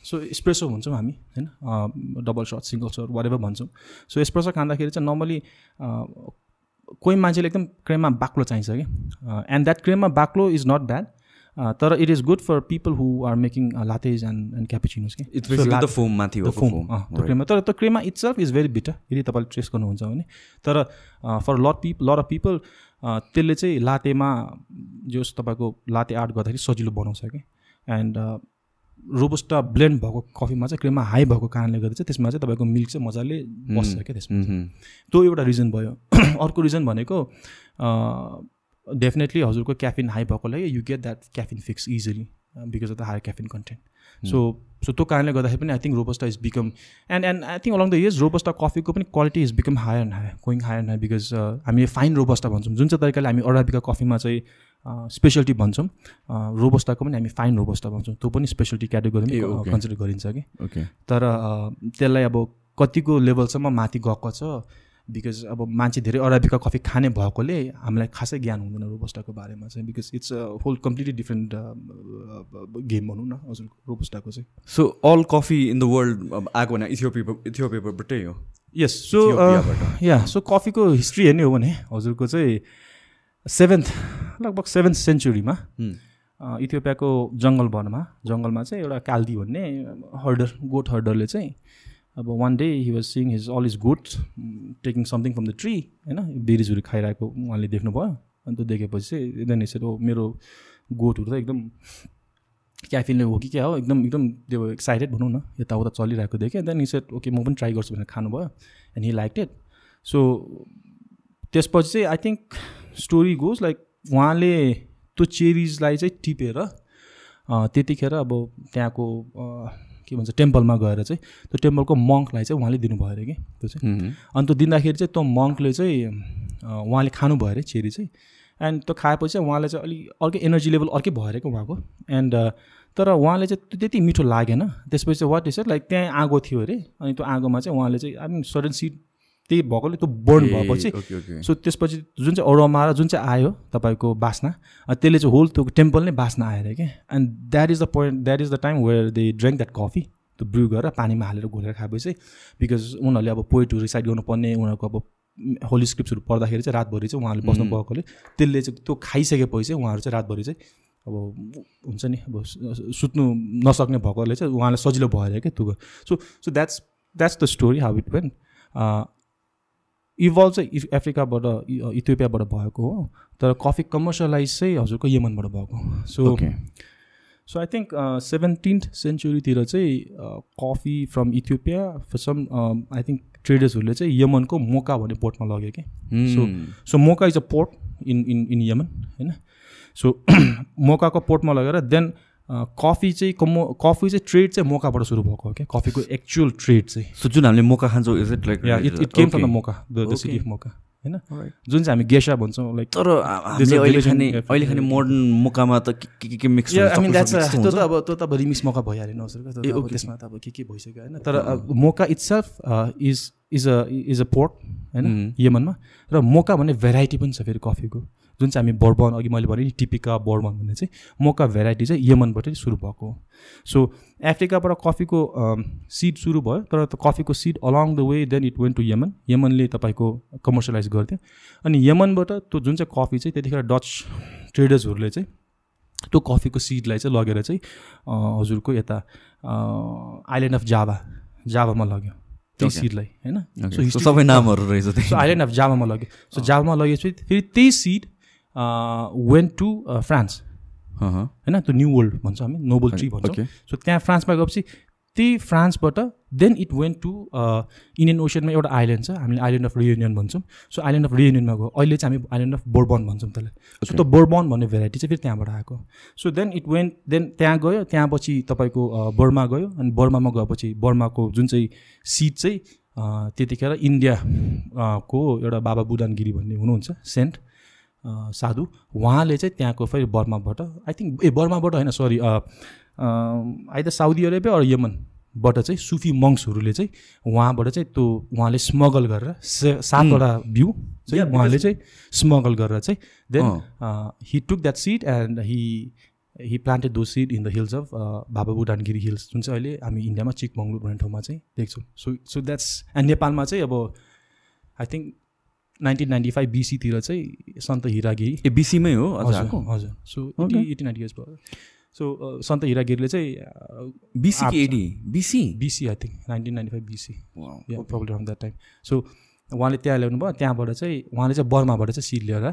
so espresso भन्छौँ हामी होइन? Double shot single shot what भन्छौँ। सो एस्प्रेसो खाँदाखेरि चाहिँ नर्मली कोही मान्छेले एकदम क्रेममा बाक्लो चाहिन्छ कि। एन्ड द्याट क्रेममा बाक्लो इज नट ब्याड तर it is good for people who are making lattes and and cappuccinos कि द फोम त्यो क्रेममा तर त्यो क्रेममा itself is very bitter यदि तपाईँले ट्रेस गर्नुहुन्छ भने तर फर लट पिप लट अफ पिपल त्यसले चाहिँ लातेमा जस तपाईँको लाते आर्ट गर्दाखेरि सजिलो बनाउँछ कि एन्ड रोबस्टा ब्लेन्ड भएको कफीमा चाहिँ क्रिममा हाई भएको कारणले गर्दा चाहिँ त्यसमा चाहिँ तपाईँको मिल्क चाहिँ मजाले बस्छ क्या त्यसमा मह्म। त्यो एउटा रिजन भयो। [coughs] अर्को रिजन भनेको डेफिनेटली हजुरको क्याफिन हाई भएकोलाई you get that caffeine fix easily because of the higher caffeine content so so त्यो कारणले गर्दाखेरि पनि I think robusta is become and and I think along the years robusta कफीको पनि quality is become higher and higher going higher and higher because हामीले fine robusta भन्छौँ। जुन चाहिँ तरिकाले हामी अराबिका कफीमा चाहिँ स्पेसलिटी भन्छौँ रोबस्टाको पनि हामी फाइन रोबस्टा भन्छौँ। त्यो पनि स्पेसलिटी ए, क्याटेगोरी okay. कन्सिडर गरिन्छ कि। ओके तर अ, त्यसलाई अब कतिको लेभलसम्म माथि गएको छ बिकज अब मान्छे धेरै अराबिका कफी खाने भएकोले हामीलाई खासै ज्ञान हुँदैन रोबस्टाको बारेमा चाहिँ। Because it's a whole completely different game भनौँ न हजुर रोबस्टाको चाहिँ। So all coffee in the world आएको भने इथियोपिया इथियोपियाबाटै हो? Yes so. या सो कफीको हिस्ट्री हेर्ने हो भने हजुरको चाहिँ सेभेन्थ लगभग सेभेन्थ सेन्चुरीमा इथियोपियाको जङ्गल वनमा जङ्गलमा चाहिँ एउटा काल्दी भन्ने हर्डर गोट हर्डरले चाहिँ अब one day he was seeing his all is goat taking something from the tree होइन बेरिजहरू खाइरहेको उहाँले देख्नुभयो। अनि त्यो देखेपछि चाहिँ देन यसरी मेरो गोठहरू त एकदम क्याफिनले हो कि क्या हो? एकदम एकदम त्यो एक्साइटेड भनौँ न यताउता चलिरहेको देखेँ। देन सेट ओके म पनि ट्राई गर्छु भनेर खानुभयो and he like it so त्यसपछि चाहिँ I think story goes like उहाँले त्यो चेरिजलाई चाहिँ टिपेर त्यतिखेर अब त्यहाँको के भन्छ टेम्पलमा गएर चाहिँ त्यो टेम्पलको मङ्कलाई चाहिँ उहाँले दिनुभयो अरे कि त्यो चाहिँ। अनि त्यो दिँदाखेरि चाहिँ त्यो मङ्कले चाहिँ उहाँले खानुभयो अरे चेरी चाहिँ। एन्ड त्यो खाएपछि चाहिँ उहाँलाई चाहिँ अलिक अर्कै एनर्जी लेभल अर्कै भयो अरे क्या उहाँको। एन्ड तर उहाँले चाहिँ त्यो त्यति मिठो लागेन। त्यसपछि चाहिँ वाट इज लाइक त्यहाँ आगो थियो अरे। अनि त्यो आगोमा चाहिँ उहाँले चाहिँ आई मिन सडन सिड त्यही भएकोले त्यो बर्न भएपछि सो त्यसपछि जुन चाहिँ अरोमा र जुन चाहिँ आयो तपाईँको बास्ना त्यसले चाहिँ होल त्यो टेम्पल नै बास्ना आएर क्या। And that is the point that is the time where they drink that coffee त्यो ब्रु गरेर पानीमा हालेर घोलेर खाएपछि बिकज उनीहरूले अब पोइटहरू रिसाइड गर्नुपर्ने उनीहरूको अब होली स्क्रिप्ट्सहरू पढ्दाखेरि चाहिँ रातभरि चाहिँ उहाँहरूले बस्नु भएकोले त्यसले चाहिँ त्यो खाइसकेपछि चाहिँ उहाँहरू चाहिँ रातभरि चाहिँ अब हुन्छ नि अब सुत्नु नसक्ने भएकोले चाहिँ उहाँलाई सजिलो भएर क्या त्यो so so that's that's the story how it went evolve चाहिँ इफ- अफ्रिकाबाट इथियोपियाबाट भएको हो तर कफी कमर्सियलाइज चाहिँ हजुरको यमनबाट भएको so so I think seventeenth सेन्चुरीतिर चाहिँ coffee from Ethiopia some I think ट्रेडर्सहरूले चाहिँ यमनको मोका भन्ने पोर्टमा लग्यो कि। So mhm. So Mocha is a port in in in Yemen होइन? सो [clears throat] मोकाको पोर्टमा लगेर देन कफी चाहिँ कमो कफी चाहिँ ट्रेड चाहिँ मोकाबाट सुरु भएको हो क्या कफीको एक्चुअल ट्रेड चाहिँ। सो जुन हामीले मोका खान्छौँ is it like it it came from the Mocha the city. Of Mocha होइन. जुन चाहिँ हामी गेसा भन्छौँ लाइक तर अहिले खाने. अहिले खाने मोडर्न मोकामा त के के- मिक्स त्यो त अब त्यो त अब रिमिक्स मौका भइहाल्यो नि हजुर ए, त्यो अब okay, त्यसमा त अब के के भइसक्यो होइन? तर Mocha itself is is a is a port होइन? Mhm. यमनमा। र मोका भन्ने भेराइटी पनि छ फेरि कफीको। जुन चाहिँ हामी बर्बन अघि मैले भने नि टिपिका बर्बन भन्ने चाहिँ मोका भेराइटी चाहिँ यमनबाटै सुरु भएको हो। सो अफ्रिकाबाट कफीको सिड सुरु भयो तर त्यो कफीको seed along the way then it went to Yemen यमनले तपाईँको कमर्सियलाइज गर्थ्यो। अनि यमनबाट त्यो जुन चाहिँ कफी चाहिँ त्यतिखेर डच ट्रेडर्सहरूले चाहिँ त्यो कफीको सिडलाई चाहिँ लगेर चाहिँ हजुरको यता आइल्यान्ड अफ जाभा जाभामा लग्यो Okay. सिडलाई होइन? History- सबै नामहरू रहेछ सो आइल्यान्ड अफ जाभामा लग्यो। सो जाभामा लगेपछि फेरि त्यही सिड वेन्ट टु फ्रान्स होइन त्यो न्यू वर्ल्ड भन्छौँ हामी नोबल ट्री भन्छौँ. सो त्यहाँ फ्रान्समा गएपछि त्यही फ्रान्सबाट then it went to Indian ओसनमा एउटा आइल्यान्ड छ। हामीले आइल्यान्ड अफ रियुनियन भन्छौँ। सो आइल्यान्ड अफ रियुनियनमा गयो। अहिले चाहिँ हामी आइल्यान्ड अफ बोर्बन भन्छौँ त्यसलाई। सो त्यो बोर्बन भन्ने भेराइटी चाहिँ फेरि त्यहाँबाट आएको। So then it went then त्यहाँ गयो। त्यहाँ पछि तपाईँको बर्मा गयो। अनि बर्मामा गएपछि बर्माको जुन चाहिँ सिड चाहिँ त्यतिखेर इन्डिया अ, को एउटा बाबा बुदानगिरी भन्ने हुनुहुन्छ सेन्ट। साधु उहाँले चाहिँ त्यहाँको फेरि बर्माबाट आई थिङ्क ए बर्माबाट होइन sorry either Saudi Arabia or यमनबाट चाहिँ सुफी मङ्सहरूले चाहिँ उहाँबाट चाहिँ त्यो उहाँले स्मगल गरेर से सातवटा भ्यू चाहिँ उहाँले चाहिँ स्मगल गरेर चाहिँ then. He took that seed and he he planted the seed in the hills of Baba Budangiri hills जुन चाहिँ अहिले हामी इन्डियामा चिकमङ्गलुर भन्ने ठाउँमा चाहिँ देख्छौँ सो सो द्याट्स एन्ड नेपालमा चाहिँ अब I think nineteen ninety five बिसीतिर चाहिँ सन्त हिरागिरी। ए बिसीमै हो? हजुर हजुर। सो. एटी नाइन्टी इयर्स भयो। सो सन्त हिरागिरीले चाहिँ बिसी कि AD BC BC I think nineteen ninety five BC. Problem on that time so उहाँले त्यहाँ ल्याउनु भयो त्यहाँबाट चाहिँ उहाँले चाहिँ बर्माबाट चाहिँ सिड लिएर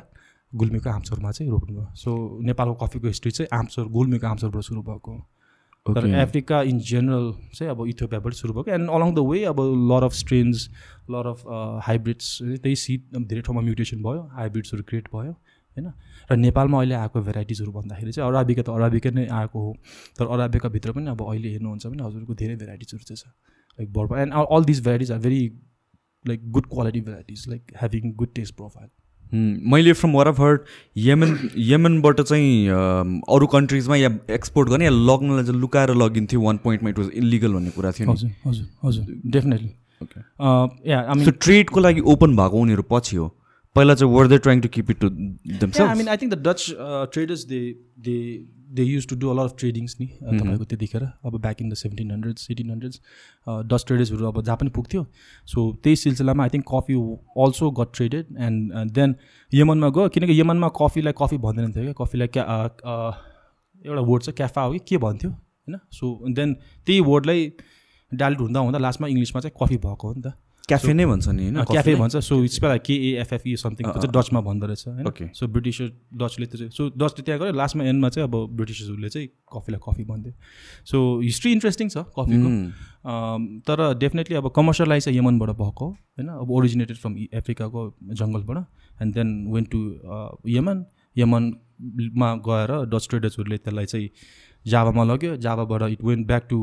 गुल्मीको आम्चोरमा चाहिँ रोप्नुभयो। सो नेपालको कफीको हिस्ट्री चाहिँ आम्चोर गुल्मीको आम्चोरबाट सुरु भएको हो। तर अफ्रिका इन जेनरल चाहिँ अब इथियोपियाबाट सुरु भएको। एन्ड अलङ द वे अब lot of strains lot of hybrids त्यही सिड धेरै ठाउँमा म्युटेसन भयो हाइब्रिड्सहरू क्रिएट भयो होइन? र नेपालमा अहिले आएको भेराइटिजहरू भन्दाखेरि चाहिँ अराबिका त अराबिका नै आएको हो। तर अराबिकाभित्र पनि अब अहिले हेर्नुहुन्छ भने हजुरको धेरै भेराइटिजहरू चाहिँ छ। Like bird and all this varieties are very like good quality varieties like having good taste profile मैले from what I've heard Yemen यमनबाट चाहिँ अरू कन्ट्रिजमा या एक्सपोर्ट गर्ने या लग्नलाई चाहिँ लुकाएर लगिन्थ्यो वान पोइन्टमा इट वाज इलिगल भन्ने कुरा थियो हजुर हजुर हजुर। डेफिनेटली या ट्रेडको लागि ओपन भएको उनीहरू पछि हो। पहिला चाहिँ were they trying to keep it to I mean I think the Dutch traders they they they use to do all of tradings नि तपाईँको त्यतिखेर अब back in the seventeen hundreds eighteen hundreds Dutch ट्रेडर्सहरू अब जहाँ पनि पुग्थ्यो। So त्यही सिलसिलामा I think coffee also got traded and then यमनमा गयो किनकि यमनमा कफीलाई कफी भन्दैन थियो क्या? कफीलाई क्या एउटा वर्ड छ क्याफा हो कि के भन्थ्यो? होइन? सो देन त्यही वर्डलाई डाइलेट हुँदा हुँदा लास्टमा इङ्ग्लिसमा चाहिँ कफी भएको हो नि त। क्याफे नै भन्छ नि होइन? क्याफे भन्छ। सो इट्स बेला केएफएफई समथिङ चाहिँ डचमा भन्दो रहेछ होइन सो ब्रिटिसर डचले चाहिँ सो डचले त्यहाँ गयो लास्टमा एन्डमा चाहिँ अब ब्रिटिसर्सहरूले चाहिँ कफीलाई कफी भन्थ्यो। सो हिस्ट्री इन्ट्रेस्टिङ छ कफीको। तर डेफिनेटली अब कमर्सियलाइज चाहिँ यमनबाट भएको होइन? अब ओरिजिनेटेड फ्रम अफ्रिकाको जङ्गलबाट। And then went to Yemen. यमनमा गएर डच ट्रेडर्सहरूले त्यसलाई चाहिँ जावामा लग्यो। जावाबाट it went back to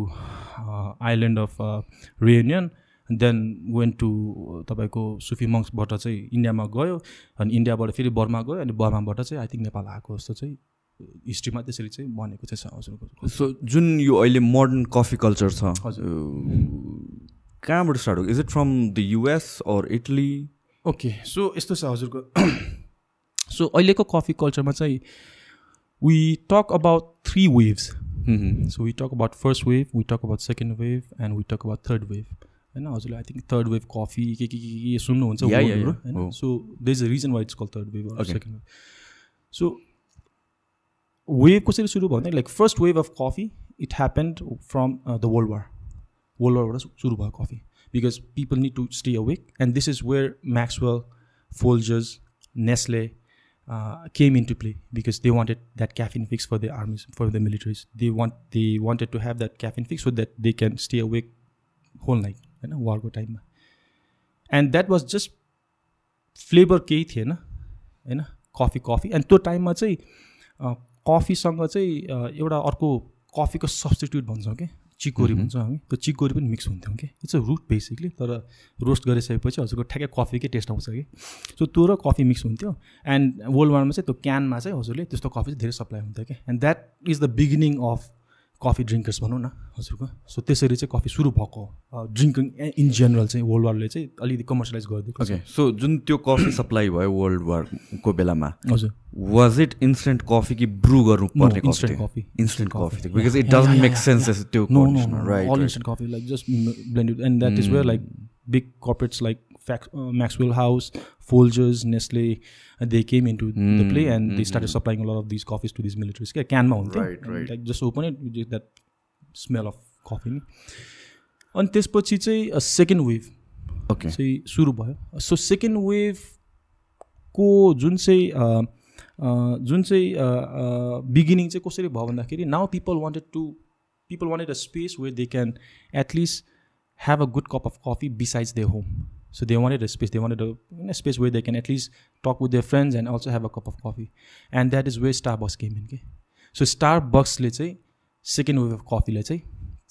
island of Reunion then went to तपाईँको सुफी मङ्सबाट चाहिँ इन्डियामा गयो अनि इन्डियाबाट फेरि बर्मा गयो अनि बर्माबाट चाहिँ आई थिङ्क नेपाल आएको जस्तो चाहिँ हिस्ट्रीमा त्यसरी चाहिँ भनेको चाहिँ छ हजुरको सो जुन यो अहिले मोडर्न कफी कल्चर छ कहाँबाट स्टार्ट हो? Is it from the US or Italy okay so यस्तो छ हजुरको। [coughs] सो अहिलेको कफी कल्चरमा चाहिँ we talk about three waves so we talk about first wave we talk about second wave and we talk about third wave होइन हजुरले I think third wave coffee के के के के सुन्नुहुन्छ होइन so there is a reason why it's call third wave second wave so wave कसरी सुरु भन्दा like first wave of coffee it happened from the world war world वारबाट सुरु भयो coffee because people need to stay awake and this is where Maxwell Folgers Nestle came into play because they wanted that caffeine fix for their armies, for the militaries. They want they wanted to have that caffeine fix so that they can stay awake whole night. होइन वारको टाइममा। And that was just flavour केही थिएन होइन coffee coffee and त्यो टाइममा चाहिँ कफीसँग चाहिँ एउटा अर्को कफीको सब्सटिट्युट भन्छौँ कि चिकोरी भन्छौँ हामी। त्यो चिकोरी पनि मिक्स हुन्थ्यौँ कि। इट्स अ रुट बेसिकली तर रोस्ट गरिसकेपछि हजुरको ठ्याक्कै कफीकै टेस्ट आउँछ कि। सो त्यो र कफी मिक्स हुन्थ्यो। एन्ड वर्ल्ड वारमा चाहिँ त्यो क्यानमा चाहिँ हजुरले त्यस्तो कफी चाहिँ धेरै सप्लाई हुन्थ्यो कि। And that is the beginning of coffee drinkers भनौँ न हजुरको। सो त्यसरी चाहिँ कफी सुरु भएको ड्रिङ्किङ इन जेनरल चाहिँ वर्ल्ड वारले चाहिँ अलिकति कमर्सियलाइज गरिदिएको ओके सो जुन त्यो कफी सप्लाई भयो वर्ल्ड वारको बेलामा हजुर। वाज इट इन्स्टेन्ट कफी कि ब्रु गर्नु पर्ने instant coffee instant coffee because it doesn't make sense त्यो right all instant coffee like just blended and that is where like big corporates like Maxwell House, Folgers, Nestle, uh, they came into mm, the play and mm, they started supplying a lot of these coffees to these militaries. Yeah, can mount right, right. Like just open it, you get that smell of coffee. अनि त्यसपछि चाहिँ second wave okay चाहिँ सुरु भयो so second वेभको जुन चाहिँ जुन चाहिँ बिगिनिङ चाहिँ कसरी भयो भन्दाखेरि now people wanted to people wanted a space where they can at least have a good cup of coffee besides their home So they wanted a space. They wanted a, a, space where they can at least talk with their friends and also have a cup of coffee. And that is where Starbucks came in. Okay? So Starbucksले चाहिँ second wave of कफीलाई चाहिँ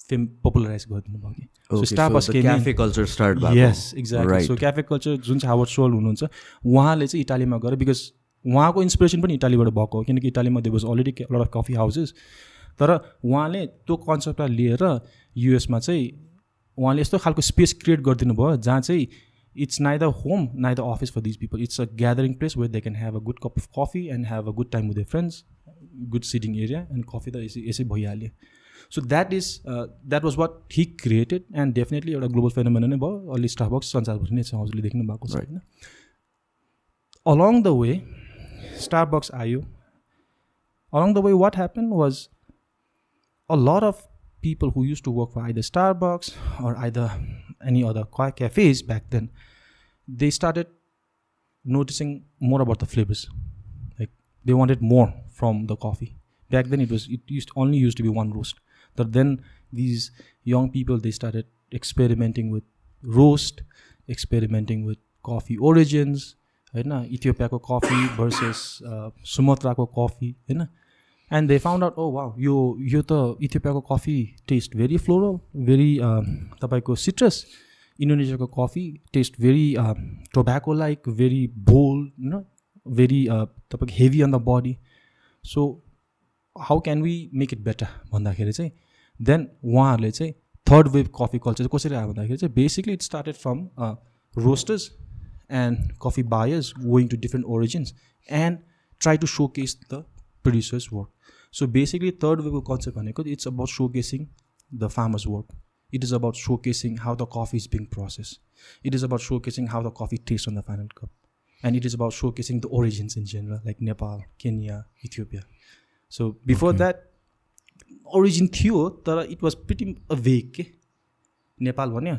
fame popularize गरिदिनु भयो कि so Starbucks cafe culture start भयो yes exactly so cafe culture जुन चाहिँ हावर्ड सोल हुनुहुन्छ उहाँले चाहिँ इटालीमा गएर बिकज उहाँको इन्सपिरेसन पनि इटालीबाट भएको हो किनकि इटालीमा they was already lot of coffee houses तर उहाँले त्यो कन्सेप्टलाई लिएर युएसमा चाहिँ उहाँले यस्तो खालको स्पेस क्रिएट गरिदिनु भयो जहाँ चाहिँ it's neither home neither office for these people it's a gathering place where they can have a good cup of coffee and have a good time with their friends good sitting area and coffee त यसै यसै भइहाल्यो so that is that was what he created and definitely एउटा global फेनोमेन नै भयो अलि Starbucks संसारभरि नै छ हजुरले देख्नु भएको छ होइन अलङ द वे स्टारबक्स आयो along the way what happened was a lot of people who used to work for either starbucks or either any other cafes back then they started noticing more about the flavors they wanted more from the coffee back then it was it used only used to be one roast तर then these young people they started experimenting with roast experimenting with coffee origins होइन इथियोपियाको coffee versus सुमत्राको coffee होइन And they found out oh वा यो यो त इथियोपियाको coffee taste very floral very तपाईँको citrus इन्डोनेसियाको coffee taste very tobacco like very bold होइन very तपाईँको heavy on the body so how can we make it better भन्दाखेरि चाहिँ देन उहाँहरूले चाहिँ थर्ड वेभ कफी कल्चर चाहिँ कसरी आयो भन्दाखेरि चाहिँ basically it started from roasters and coffee buyers going to different origins and try to showcase the producers work so basically third वेभको concept भनेको it's about showcasing the farmers work it is about showcasing how the coffee is being processed it is about showcasing how the coffee tastes on the final cup and it is about showcasing the origins in general like nepal kenya ethiopia so before Okay. that origin थियो तर it was pretty a vague के नेपाल भन्यो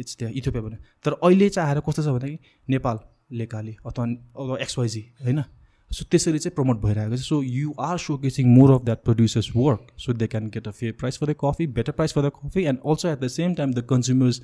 it's त्यहाँ Ethiopia भन्यो तर अहिले चाहिँ आएर कस्तो छ भन्दाखेरि नेपाल लेकाली अथवा एक्सवाइजी होइन सो त्यसरी चाहिँ प्रमोट भइरहेको छ so you are showcasing more of that producers work so they can get a fair price for the coffee better price for the coffee and also at the same time the consumers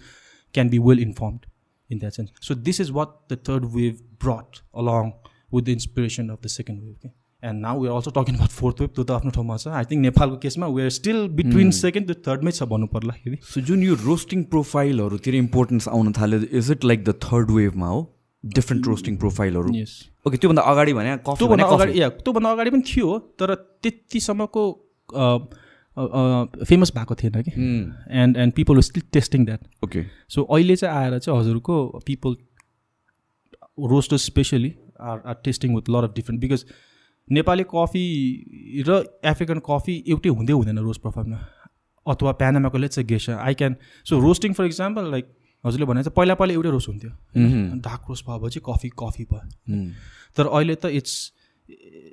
can be well informed in that sense. So this is what the third wave brought along with the inspiration of the second wave. Okay? And now we're also talking about fourth wave. त्यो त आफ्नो ठाउँमा छ I think नेपालको केसमा we're still between second र थर्डमै छ भन्नु पर्ला फेरि सो जुन यो रोस्टिङ प्रोफाइलहरूतिर इम्पोर्टेन्स आउन थाल्यो is it like the third वेभमा हो डिफ्रेन्ट रोस्टिङ प्रोफाइलहरू ओके त्योभन्दा अगाडि भने कफी त्योभन्दा भने अगाडि या त्योभन्दा अगाडि पनि थियो तर त्यतिसम्मको फेमस भएको थिएन कि। And and people still testing that okay so अहिले चाहिँ आएर चाहिँ हजुरको people roasters specially are are testing with lot of different because Nepali coffee र एफ्रिकन कफी एउटै हुँदै हुँदैन रोस्ट प्रोफाइलमा अथवा प्यानामाको let's guess I can so roasting for example like हजुरले भने चाहिँ पहिला पहिला एउटै रोस्ट हुन्थ्यो। डार्क रोस्ट भएपछि कफी कफी भयो। तर अहिले त it's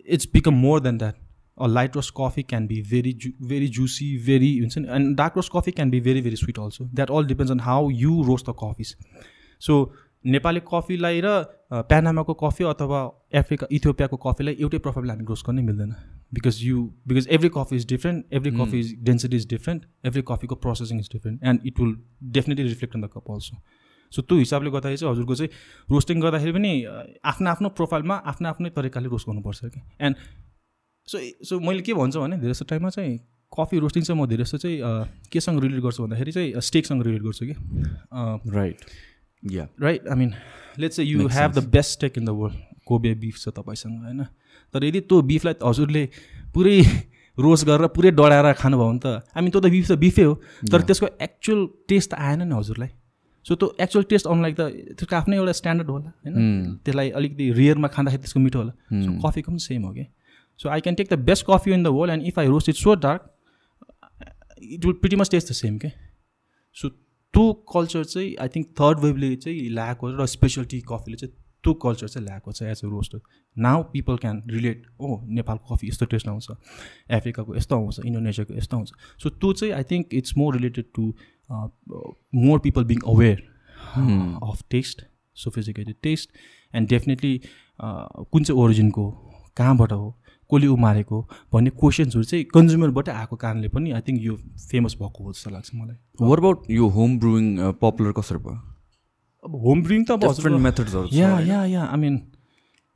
it's become more then that a light roast coffee can be very zoo very juicy very हुन्छ नि and dark roast coffee can be very very sweet also that all depends on how you roast the coffees so Nepali कफीलाई र प्यानामाको coffee अथवा Africa इथियोपियाको कफीलाई एउटै प्रोफाइलले हामी roast गर्नै मिल्दैन। Because you because every coffee is different every coffee is density is different every कफीको processing is different and it will definitely reflect on the cup also so त्यो हिसाबले गर्दाखेरि चाहिँ हजुरको चाहिँ रोस्टिङ गर्दाखेरि पनि आफ्नो आफ्नो प्रोफाइलमा आफ्नो आफ्नै तरिकाले रोस्ट गर्नुपर्छ कि एन्ड सो सो मैले के भन्छु भने धेरै जस्तो टाइममा चाहिँ कफी रोस्टिङ चाहिँ म धेरै जस्तो चाहिँ केसँग रिलेट गर्छु भन्दाखेरि चाहिँ स्टेकसँग रिलेट गर्छु कि। Right yeah right I mean let's you have the best steak in the world Kobe beef छ तपाईँसँग होइन? तर यदि त्यो बिफलाई हजुरले पुरै रोस्ट गरेर पुरै डढाएर खानुभयो भने त मिन त्यो त बिफ त बिफै हो। तर त्यसको एक्चुअल टेस्ट त आएन नि हजुरलाई। सो त्यो एक्चुअल टेस्ट आउनुलाई त त्यसको आफ्नै एउटा स्ट्यान्डर्ड होला होइन? त्यसलाई अलिकति रियरमा खाँदाखेरि त्यसको मिठो होला। सो कफीको पनि सेम हो कि so I can take the best coffee in the world and if I roast it so dark it will pretty much taste the same के सो त्यो कल्चर चाहिँ आई थिङ्क थर्ड वेभले चाहिँ ल्याएको र स्पेसलिटी कफीले चाहिँ त्यो कल्चर चाहिँ ल्याएको छ as a roaster. Now people can relate oh नेपालको कफी यस्तो टेस्ट आउँछ। अफ्रिकाको यस्तो आउँछ इन्डोनेसियाको यस्तो आउँछ। सो त्यो चाहिँ I think it's more related to more people being aware of taste sophisticated taste and definitely कुन चाहिँ ओरिजिनको कहाँबाट हो कसले उमारेको भन्ने क्वेसन्सहरू चाहिँ कन्ज्युमरबाटै आएको कारणले पनि आई थिङ्क यो फेमस भएको हो जस्तो लाग्छ मलाई। वर अबाउट यो होम ब्रुइङ पपुलर कसरी भयो? अब होम ब्रिङ त अब हजुरको मेथड्सहरू yeah yeah yeah I mean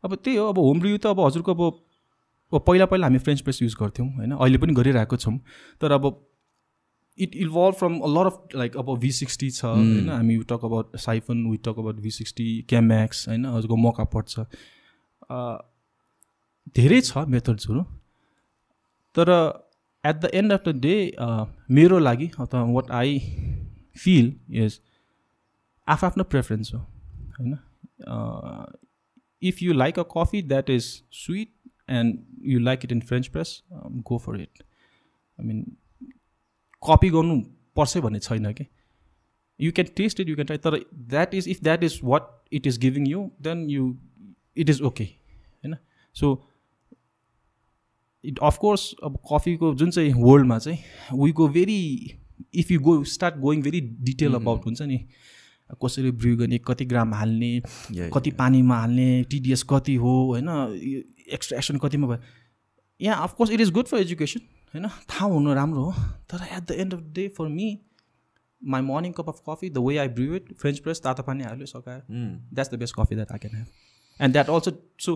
अब त्यही हो अब होम ब्रिउ त अब हजुरको अब अब पहिला पहिला हामी फ्रेन्च प्रेस युज गर्थ्यौँ होइन? अहिले पनि गरिरहेको छौँ। तर अब it evolve from a lot of like अब भी सिक्सटी छ होइन? हामी we talk about siphon we talk about V sixty Chemex होइन? हजुरको मौका पर्छ। धेरै छ मेथड्सहरू तर at the end of the day मेरो लागि अथवा वाट आई फिल इज आफ्नो प्रेफरेन्स हो होइन? If you like a coffee that is sweet and you like it in French press go for it I mean copy गर्नु पर्छ भन्ने छैन कि? You can taste it you can try तर that is if that is what it is giving you then you it is okay होइन? So it of course अब कफीको जुन चाहिँ वर्ल्डमा चाहिँ we go very if you go start going very detail about हुन्छ नि कसरी ब्रिउ गर्ने कति ग्राम हाल्ने कति पानीमा हाल्ने टिडिएस कति हो होइन एक्सट्राक्सन कतिमा भयो। यहाँ of course it is good for education होइन थाहा हुनु राम्रो हो तर at the end of the day for me my morning cup of coffee the way I brew it French press तातो पानी हाल्यो सकायो। That's the best coffee that I can have and that also so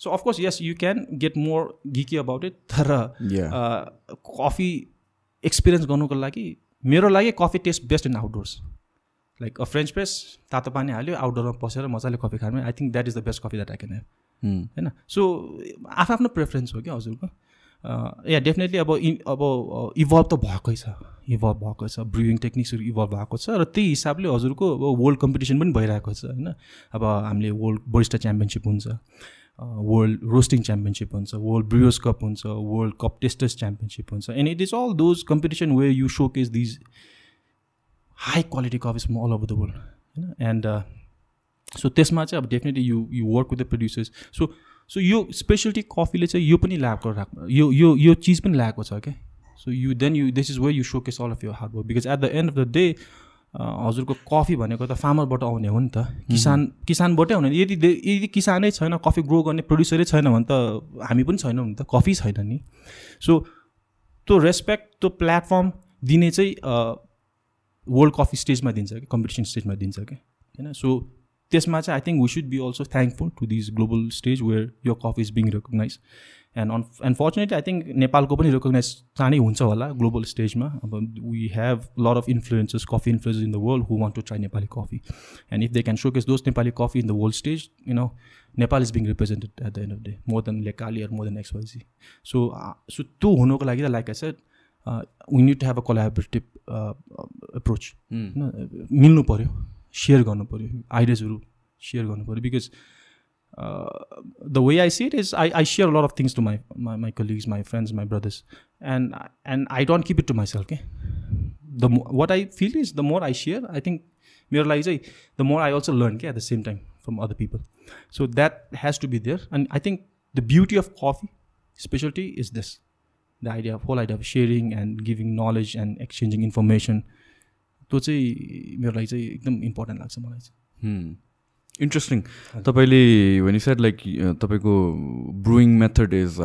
so of course yes you can get more geeky about it तर coffee experience गर्नुको लागि मेरो लागि coffee taste best in outdoors like a French press तातो पानी हाल्यो आउटडोरमा पसेर मजाले कफी खानु I think that is the best coffee that I can have होइन? सो आफ्नो प्रेफरेन्स हो क्या हजुरको? या डेफिनेटली अब अब इभल्भ त भएकै छ। इभल्भ भएको छ। ब्रुइङ टेक्निक्सहरू इभल्भ भएको छ। र त्यही हिसाबले हजुरको अब वर्ल्ड कम्पिटिसन पनि भइरहेको छ होइन? अब हामीले वर्ल्ड बरिस्टा च्याम्पियनसिप हुन्छ वर्ल्ड रोस्टिङ च्याम्पियनसिप हुन्छ वर्ल्ड ब्रियर्स कप हुन्छ वर्ल्ड कप टेस्टर्स च्याम्पियनसिप हुन्छ। And it is all those competition where you showcase these high quality coffees all over the world होइन एन्ड सो त्यसमा चाहिँ अब definitely you you work with the producers so so यो speciality कफीले चाहिँ यो पनि ल्याएको राख्नु यो यो यो चिज पनि ल्याएको छ क्या so you then you this is way you showcase all of your hard work because at the end of the day हजुरको कफी भनेको त फार्मरबाट आउने हो नि त। किसान किसानबाटै आउने यदि यदि किसानै छैन कफी ग्रो गर्ने प्रड्युसरै छैन भने त हामी पनि छैनौँ नि त। कफी छैन नि। सो त्यो रेस्पेक्ट त्यो प्लेटफर्म दिने चाहिँ वर्ल्ड कफी स्टेजमा दिन्छ कि कम्पिटिसन स्टेजमा दिन्छ क्या होइन? सो त्यसमा चाहिँ I think we should be also thankful to this global stage where यो coffee is being recognise and on unfortunately I think नेपालको पनि रिकगनाइज चाँडै हुन्छ होला ग्लोबल स्टेजमा अब we have lot of influences coffee influences in the world who want to try Nepali coffee and if they can showcase those Nepali coffee in the world stage you know Nepal is being represented at the end of day more than लेकाली or more than XYZ so so त्यो हुनुको लागि त like I said we need to have a collaborative approach होइन मिल्नु पऱ्यो share गर्नु पऱ्यो आइडियाजहरू share गर्नु पऱ्यो because the way I see it is I I share lot of things to my my my colleagues my friends my brothers and and I don't keep it to myself के the what I feel is the more I share I think मेरो लागि चाहिँ the more I also learn के at the same time from other people so that has to be there and I think the beauty of coffee speciality is this the idea of whole idea of sharing and giving knowledge and exchanging information त्यो चाहिँ मेरो लागि चाहिँ एकदम important लाग्छ मलाई चाहिँ। Interesting तपाईँले भने साइड लाइक तपाईँको brewing method is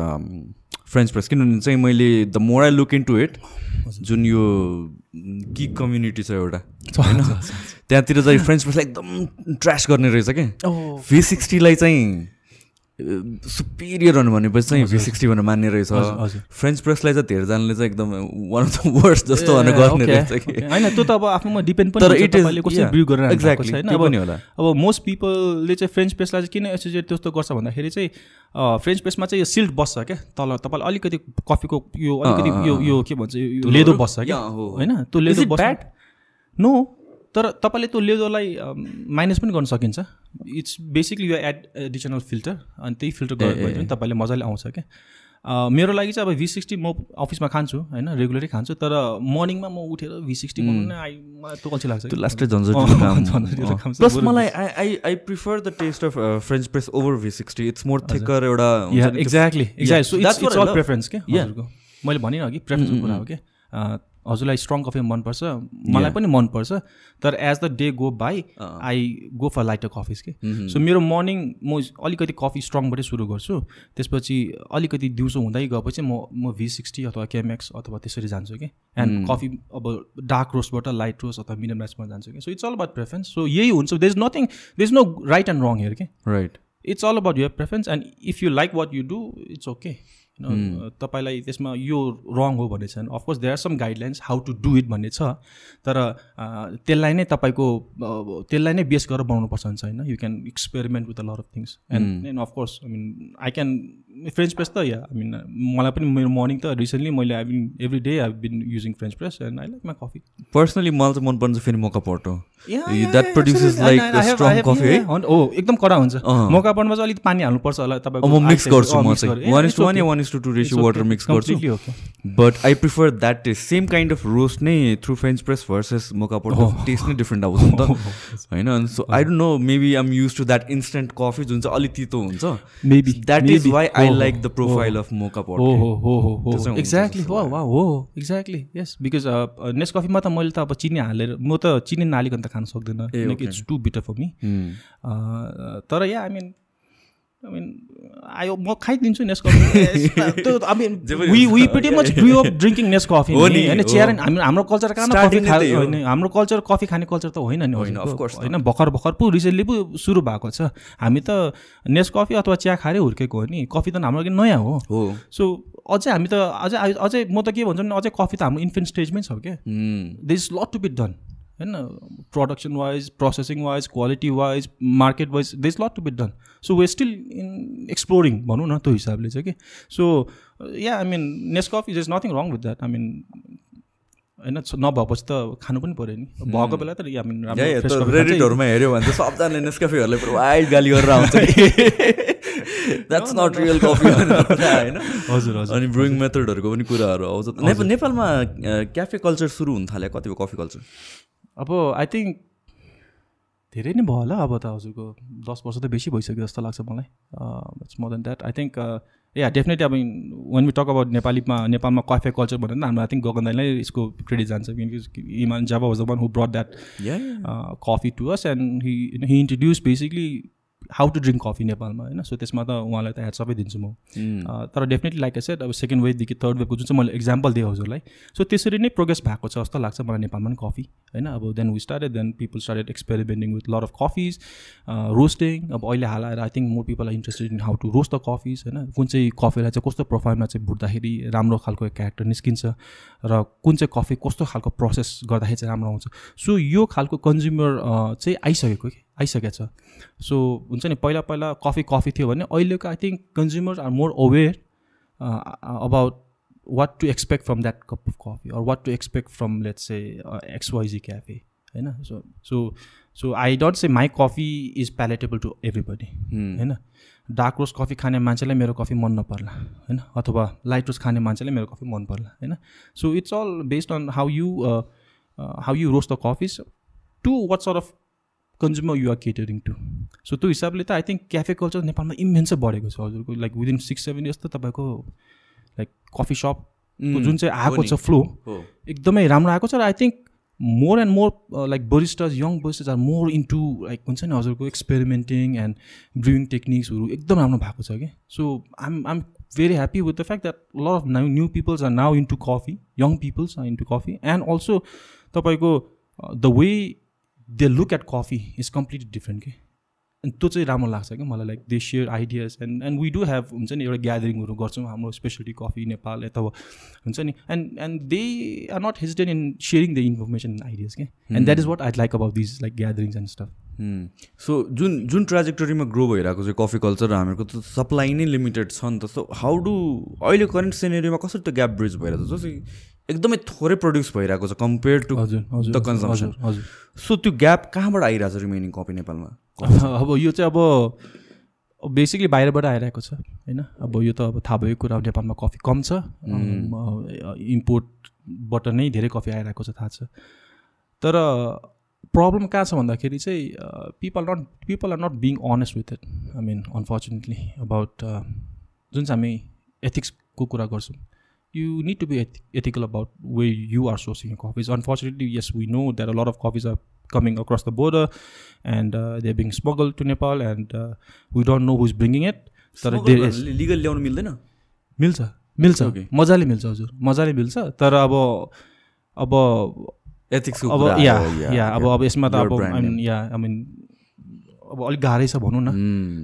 French press किनभने चाहिँ मैले the more I look into it जुन यो गिग कम्युनिटी छ एउटा [laughs] होइन? त्यहाँतिर चाहिँ फ्रेन्च प्रेसलाई एकदम ट्रास गर्ने रहेछ क्या भी सिक्सटीलाई चाहिँ सुपिरियर हुनु भनेपछि चाहिँ भी सिक्सटी भनेर मान्ने रहेछ। फ्रेन्च प्रेसलाई चाहिँ धेरैजनाले चाहिँ एकदम वान अफ द वर्स्ट जस्तो भनेर गर्ने रहेछ कि। होइन त्यो त अब आफ्नोमा डिपेन्ड पनि तर कसरी yeah, ब्रिउ गरेर छैन त्यो पनि होला। अब मोस्ट पिपलले चाहिँ फ्रेन्च प्रेसलाई चाहिँ किन एसोसिएट त्यस्तो गर्छ भन्दाखेरि चाहिँ फ्रेन्च प्रेसमा चाहिँ यो सिल्ड बस्छ क्या तल तपाईँले अलिकति कफीको यो अलिकति यो यो के भन्छ लेदो बस्छ क्या। होइन? त्यो लेदो bad? नो तर तपाईँले त्यो लेदोलाई माइनस पनि गर्न सकिन्छ। इट्स बेसिकली यो एड एडिसनल फिल्टर अनि त्यही फिल्टर गर्नु भयो भने तपाईँले मजाले आउँछ क्या? अ, मेरो लागि चाहिँ अब भी सिक्सटी म अफिसमा खान्छु होइन रेगुलरै खान्छु तर मर्निङमा म उठेर भी सिक्सटी आई मलाई त्यो अल्छी लाग्छ कि। लास्टै। प्लस मलाई I I I prefer the taste of French press over V sixty it's more thicker एउटा हुन्छ Yeah, नि त्यो- exactly, exactly. So That's it's, what it's I all love. preference के Yeah. हजुरको। मैले भने अघि प्रेफरेन्सको कुरा हो कि अँ, हजुरलाई स्ट्रङ कफी मनपर्छ मलाई पनि मनपर्छ तर as the day go by I go for lighter coffees के सो मेरो मर्निङ म अलिकति कफी स्ट्रङबाटै सुरु गर्छु त्यसपछि अलिकति दिउँसो हुँदै गएपछि म म भी सिक्सटी अथवा केमेक्स अथवा त्यसरी जान्छु कि एन्ड कफी अब डार्क रोस्टबाट लाइट रोस्ट अथवा मिडियम राइसमा जान्छु कि so it's all about preference so यही हुन्छ। There is nothing is no right and wrong here के right it's all about your preference and if you like what you do it's okay तपाईँलाई त्यसमा यो wrong हो भन्ने छैन of course there are some guidelines how to do it भन्ने छ तर त्यसलाई नै तपाईँको त्यसलाई नै बेस गरेर बनाउनुपर्छ भने छैन you can experiment with a lot of things and and of course I mean I can French press त या आई मिन मलाई पनि मेरो मर्निङ त रिसेन्टली मैले I been every day I been using French press and I like my coffee personally मलाई चाहिँ मनपर्ने चाहिँ फेरि moka pot that produces like strong coffee है हो एकदम कडा हुन्छ। मौका पर्नुमा चाहिँ अलिक पानी हाल्नुपर्छ होला अब तपाईँको म मिक्स गर्छु म mix चाहिँ। One is two it's one yeah. One is to two It's ratio. Water mix गर्छु. But I prefer that taste same kind of roast नै through French press versus moka pot taste नै different आउँछ नि त होइन so I don't know maybe um used to that instant coffee जुन चाहिँ अलिक तितो हुन्छ। Maybe, that is. Why I like the profile of moka हो पोर्टो हो हो हो एक्ज्याक्टली हो। वा हो एक्ज्याक्टली यस बिकज नेक्स्ट कफीमा त मैले त अब चिनी हालेर म त चिनी नहालिकन त खान सक्दिनँ किनकि it's too bitter for me तर या आई मिन मिन आयो म खाइदिन्छु नेस [laughs] कफी [laughs] त्यो आई मिन जे पनि वी हुन्छ, we pretty much grew up drinking Nescafe नि, होइन। चिया हामी हाम्रो कल्चर कहाँ न कफी नै खा। होइन हाम्रो कल्चर कफी खाने कल्चर त होइन नि होइन, not. होइन भर्खर भर्खर पो रिसेन्टली पो सुरु भएको छ। हामी त नेस कफी अथवा चिया खाएरै हुर्केको हो नि। कफी त हाम्रो लागि नयाँ हो। सो अझै हामी त अझै अझै म त के भन्छु भने अझै कफी त हाम्रो इन्फेन्ट स्टेजमै छ क्या उम्, there is lot to be done होइन production wise processing wise quality wise market wise there is lot to be done so we still in exploring भनौँ न त्यो हिसाबले चाहिँ कि so yeah I mean Nescafe is is nothing wrong with that I mean होइन नभएपछि त खानु पनि पऱ्यो नि। भएको बेला त आई मिन। रेडिटहरूमा हेऱ्यो भने त सबजनाले नेस्काफेहरूले वाइल्ड गाली गरेर आउँछ द्याट्स नट रियल कफी होइन। हजुर हजुर। अनि ब्रुइङ मेथडहरूको पनि कुराहरू आउँछ। नेपाल नेपालमा क्याफे कल्चर सुरु हुन थाल्यो। कति कफी कल्चर अब आई थिङ्क धेरै नै भयो होला अब त हजुरको दस वर्ष त बेसी भइसक्यो जस्तो लाग्छ मलाई it's more than that I think yeah definitely अब वान वी टक अबाउट नेपालीमा नेपालमा कफे कल्चर भनेर हाम्रो आई थिङ्क गगन दाईलाई यसको क्रेडिट जान्छ किनकि Iman Java was the one who brought that yeah coffee to us and he he introduce basically how to drink coffee नेपालमा होइन? सो त्यसमा त उहाँलाई त ह्याड सबै दिन्छु म। तर डेफिनेटली लाइक सेड अब सेकेन्ड वेभदेखि थर्ड वेभको जुन चाहिँ मैले इक्जाम्पल दिएँ हजुरलाई सो त्यसरी नै प्रोग्रेस भएको छ जस्तो लाग्छ मलाई नेपालमा पनि कफी होइन? अब then we started then people started experimenting with lot of coffees roasting अब अहिले हाल आएर I think more people are interested in how to roast the coffees होइन? कुन चाहिँ कफीलाई चाहिँ कस्तो प्रोफाइलमा चाहिँ भुट्दाखेरि राम्रो खालको क्यारेक्टर निस्किन्छ र कुन चाहिँ कफी कस्तो खालको प्रोसेस गर्दाखेरि चाहिँ राम्रो आउँछ सो यो खालको कन्ज्युमर चाहिँ आइसकेको कि आइसकेको छ। सो हुन्छ नि पहिला पहिला कफी कफी थियो भने अहिलेको I think consumers are more aware about what to expect from that cup of coffee or what to expect from let's say XYZ cafe होइन? So so so I don't say my coffee is palatable to everybody होइन? Dark roast coffee खाने मान्छेलाई मेरो coffee मन नपर्ला होइन? अथवा light roast खाने मान्छेलाई मेरो कफी मन पर्ला होइन? So it's all based on how you how you roast the coffees to what sort of consumer you're catering to so त्यो हिसाबले त आई थिङ्क क्याफे कल्चर नेपालमा इमेन्सै बढेको छ हजुरको। Like within six seven years त तपाईँको लाइक कफी सपको जुन चाहिँ आएको छ फ्लो एकदमै राम्रो आएको छ र I think more and more like baristas young baristas are more into like हुन्छ नि हजुरको एक्सपेरिमेन्टिङ एन्ड ब्रुइङ टेक्निक्सहरू एकदम राम्रो भएको छ कि। So I'm I'm very happy with the fact that lot of now new peoples are now into coffee young peoples are into coffee and also तपाईँको the way they look at coffee is completely different कि अनि त्यो चाहिँ राम्रो लाग्छ क्या मलाई like they share ideas and and we do have हुन्छ नि एउटा ग्यादरिङहरू गर्छौँ हाम्रो स्पेसलिटी कफी नेपाल अथवा हुन्छ नि and and they are not hesitated in sharing the information ideas के and that is what I'd like about this like gatherings and stuff so जुन जुन ट्राजेक्टरीमा ग्रो भइरहेको छ कफी कल्चर हामीहरूको त सप्लाई नै लिमिटेड छ नि त। सो हाउ डु अहिले करेन्ट सिनेरीमा कसरी त्यो ग्याप ब्रिज भइरहेको छ जस्तो एकदमै थोरै प्रड्युस भइरहेको छ compare to the consumption so त्यो ग्याप कहाँबाट आइरहेको छ रिमेनिङ कफी नेपालमा? [laughs] अब यो चाहिँ अब बेसिकली बाहिरबाट आइरहेको छ होइन? अब यो त अब थाहा भएको कुरा नेपालमा कफी कम छ। इम्पोर्टबाट नै धेरै कफी आइरहेको छ थाहा छ। तर प्रब्लम कहाँ छ भन्दाखेरि चाहिँ people not people are not being honest with it I mean unfortunately about जुन चाहिँ हामी एथिक्सको कुरा गर्छौँ। You need to be ethical about way you are sourcing coffees unfortunately yes we know that a lot of coffees are coming across the border and uh, they're being smuggled to Nepal and uh, we don't know who's bringing it. तर there is legal ल्याउनु मिल्दैन मिल्छ मिल्छ. मजाले मिल्छ हजुर मजाले मिल्छ तर अब अब एथिक्सको अब या या अब yeah. अब यसमा त Your अब. या आई मिन अब अलिक गाह्रै छ भनौँ न.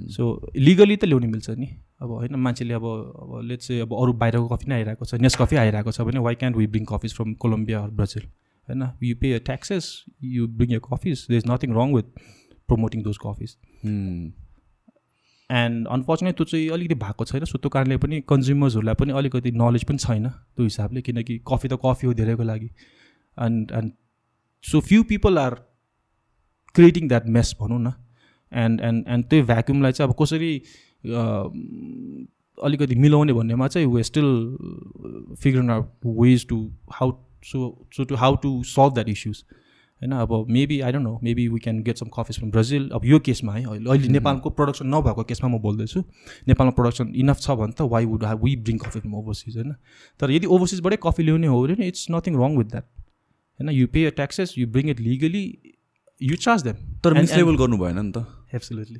सो लिगली त ल्याउनु मिल्छ नि। अब होइन मान्छेले अब अब लेट्स चाहिँ अब अरू बाहिरको कफी नै आइरहेको छ नेस कफी आइरहेको छ भने why can't we bring coffees from Colombia or Brazil होइन you pay taxes you bring your coffees there is nothing wrong with promoting those coffees. And unfortunate त्यो चाहिँ अलिकति भएको छैन। सो त्यो कारणले पनि कन्ज्युमर्सहरूलाई पनि अलिकति नलेज पनि छैन त्यो हिसाबले किनकि कफी त कफी हो धेरैको लागि। And and so few people are creating that mess भनौँ न। एन्ड एन्ड एन्ड त्यो भ्याक्युमलाई चाहिँ अब कसरी अ, अलिकति मिलाउने भन्नेमा चाहिँ we still figure out ways to how so so to how to solve that issues होइन अब maybe I don't know maybe we can get some coffees from Brazil अब यो केसमा है अहिले अहिले नेपालको प्रडक्सन नभएको केसमा म बोल्दैछु। नेपालमा प्रडक्सन इनफ छ भने त why would have we bring coffee from overseas होइन? तर यदि ओभरसिजबाटै कफी ल्याउने हो भने it's nothing wrong with that होइन you pay taxes you bring it legally you charge them तर मिसलेबल गर्नु भएन नि त। एब्सोल्युटली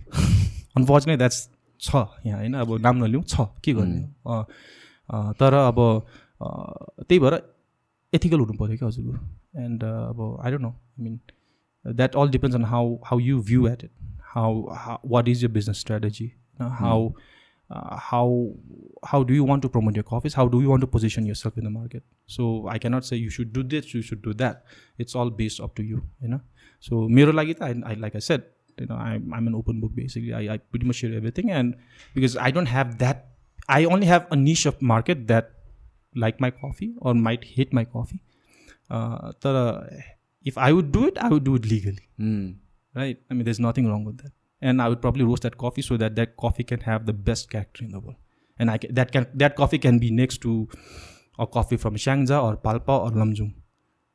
अनफर्चुनेट द्याट्स छ यहाँ होइन अब नाम नलिउँ छ के गर्ने अँ, अँ, तर अब अँ, त्यही भएर एथिकल हुनु पऱ्यो क्या हजुरको एन्ड अब I don't know I mean that all depends on how how you view at it how what is your business strategy how how how do you want to promote your coffees how do you want to position yourself in the market so i cannot say you should do this you should do that it's all based up to you you know so मेरो लागि त I, I like I said you know I, i'm an open book basically I, I pretty much share everything and because i don't have that i only have a niche of market that like my coffee or might hate my coffee uh, uh if I would do it, I would do it legally. Mm. Right? I mean, there's nothing wrong with that. And I would probably roast that coffee so that that coffee can have the best character in the world. And I can, that can that coffee can be next to a coffee from Shangza or Palpa or Lamjung.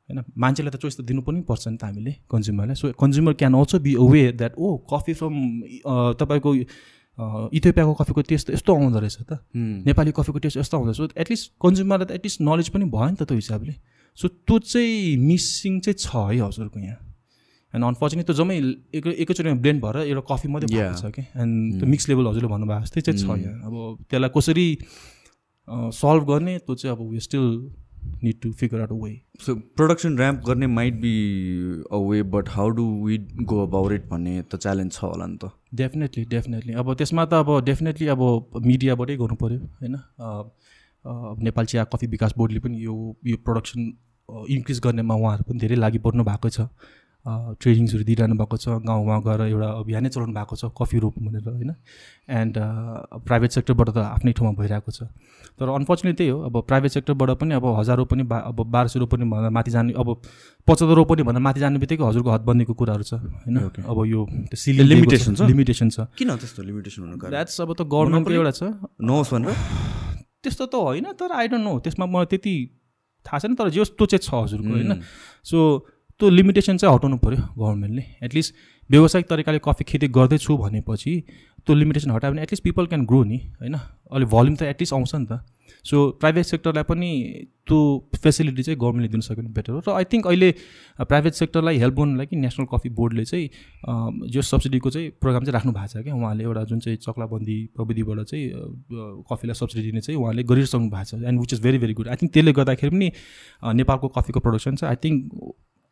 होइन? मान्छेलाई त choice त दिनु पनि पर्छ नि त हामीले कन्ज्युमरलाई so consumer can also be aware that oh coffee from तपाईँको इथियोपियाको कफीको टेस्ट यस्तो आउँदो रहेछ त। नेपाली कफीको टेस्ट यस्तो आउँदो रहेछ। एटलिस्ट कन्ज्युमरलाई त एटलिस्ट नलेज पनि भयो नि त त्यो हिसाबले। सो त्यो चाहिँ मिसिङ चाहिँ छ है हजुरको यहाँ। एन्ड अनफर्चुनेट त्यो जम्मै एक एकैचोटिमा ब्लेन्ड भएर एउटा कफी मात्रै. भएको छ कि एन्ड त्यो मिक्स लेभल हजुरले भन्नुभएको जस्तै चाहिँ छ यहाँ। अब त्यसलाई कसरी सल्भ गर्ने त्यो चाहिँ अब we still need to figure out a way so production ramp गर्ने might be a way but how do we go about it भन्ने त च्यालेन्ज छ होला नि त. डेफिनेटली डेफिनेटली अब त्यसमा त अब डेफिनेटली अब मिडियाबाटै गर्नु पऱ्यो होइन? नेपाल चिया कफी विकास बोर्डले पनि यो यो प्रडक्सन इन्क्रिज गर्नेमा उहाँहरू पनि धेरै लागि पर्नु भएको छ। ट्रेनिङ्सहरू दिइरहनु भएको छ गाउँ गाउँ गएर एउटा अभियानै चलाउनु भएको छ कफी रोप भनेर होइन? एन्ड प्राइभेट सेक्टरबाट त आफ्नै ठाउँमा भइरहेको छ। तर अनफर्चुनेट त्यही हो अब प्राइभेट सेक्टरबाट पनि अब हजार रोप पनि बा अब बाह्र सय रोप पनि भन्दा माथि जाने अब पचहत्तर रोप पनि भन्दा माथि जाने बित्तिकै हजुरको हदबन्दीको कुराहरू छ होइन? अब यो Limitation छ? लिमिटेसन छ। किन त्यस्तो लिमिटेसन हुनु कारण? द्याट्स अब त गभर्मेन्टको एउटा छ। नहोस् भनेर? त्यस्तो त होइन तर आई डोन्ट नो त्यसमा मलाई त्यति थाहा छैन तर जस त्यो चाहिँ छ हजुरको होइन? सो त्यो लिमिटेसन चाहिँ हटाउनु पऱ्यो गभर्मेन्टले एटलिस्ट व्यावसायिक तरिकाले कफी खेती गर्दैछु भनेपछि त्यो लिमिटेसन हटायो भने एटलिस्ट पिपल क्यान ग्रो नि होइन? अलिक भल्युम त एटलिस्ट आउँछ नि त। सो प्राइभेट सेक्टरलाई पनि त्यो फेसिलिटी चाहिँ गभर्मेन्टले दिन सक्यो भने बेटर हो। र आई थिङ्क अहिले प्राइभेट सेक्टरलाई हेल्प गर्नु लागि नेसनल कफी बोर्डले चाहिँ जो सब्सिडीको चाहिँ प्रोग्राम चाहिँ राख्नु भएको छ क्या। उहाँले एउटा जुन चाहिँ चक्लाबन्दी प्रविधिबाट चाहिँ कफीलाई सब्सिडी दिने चाहिँ उहाँले गरिसक्नु भएको छ। And which is very very good I think त्यसले गर्दाखेरि पनि नेपालको कफीको प्रडक्सन चाहिँ आई थिङ्क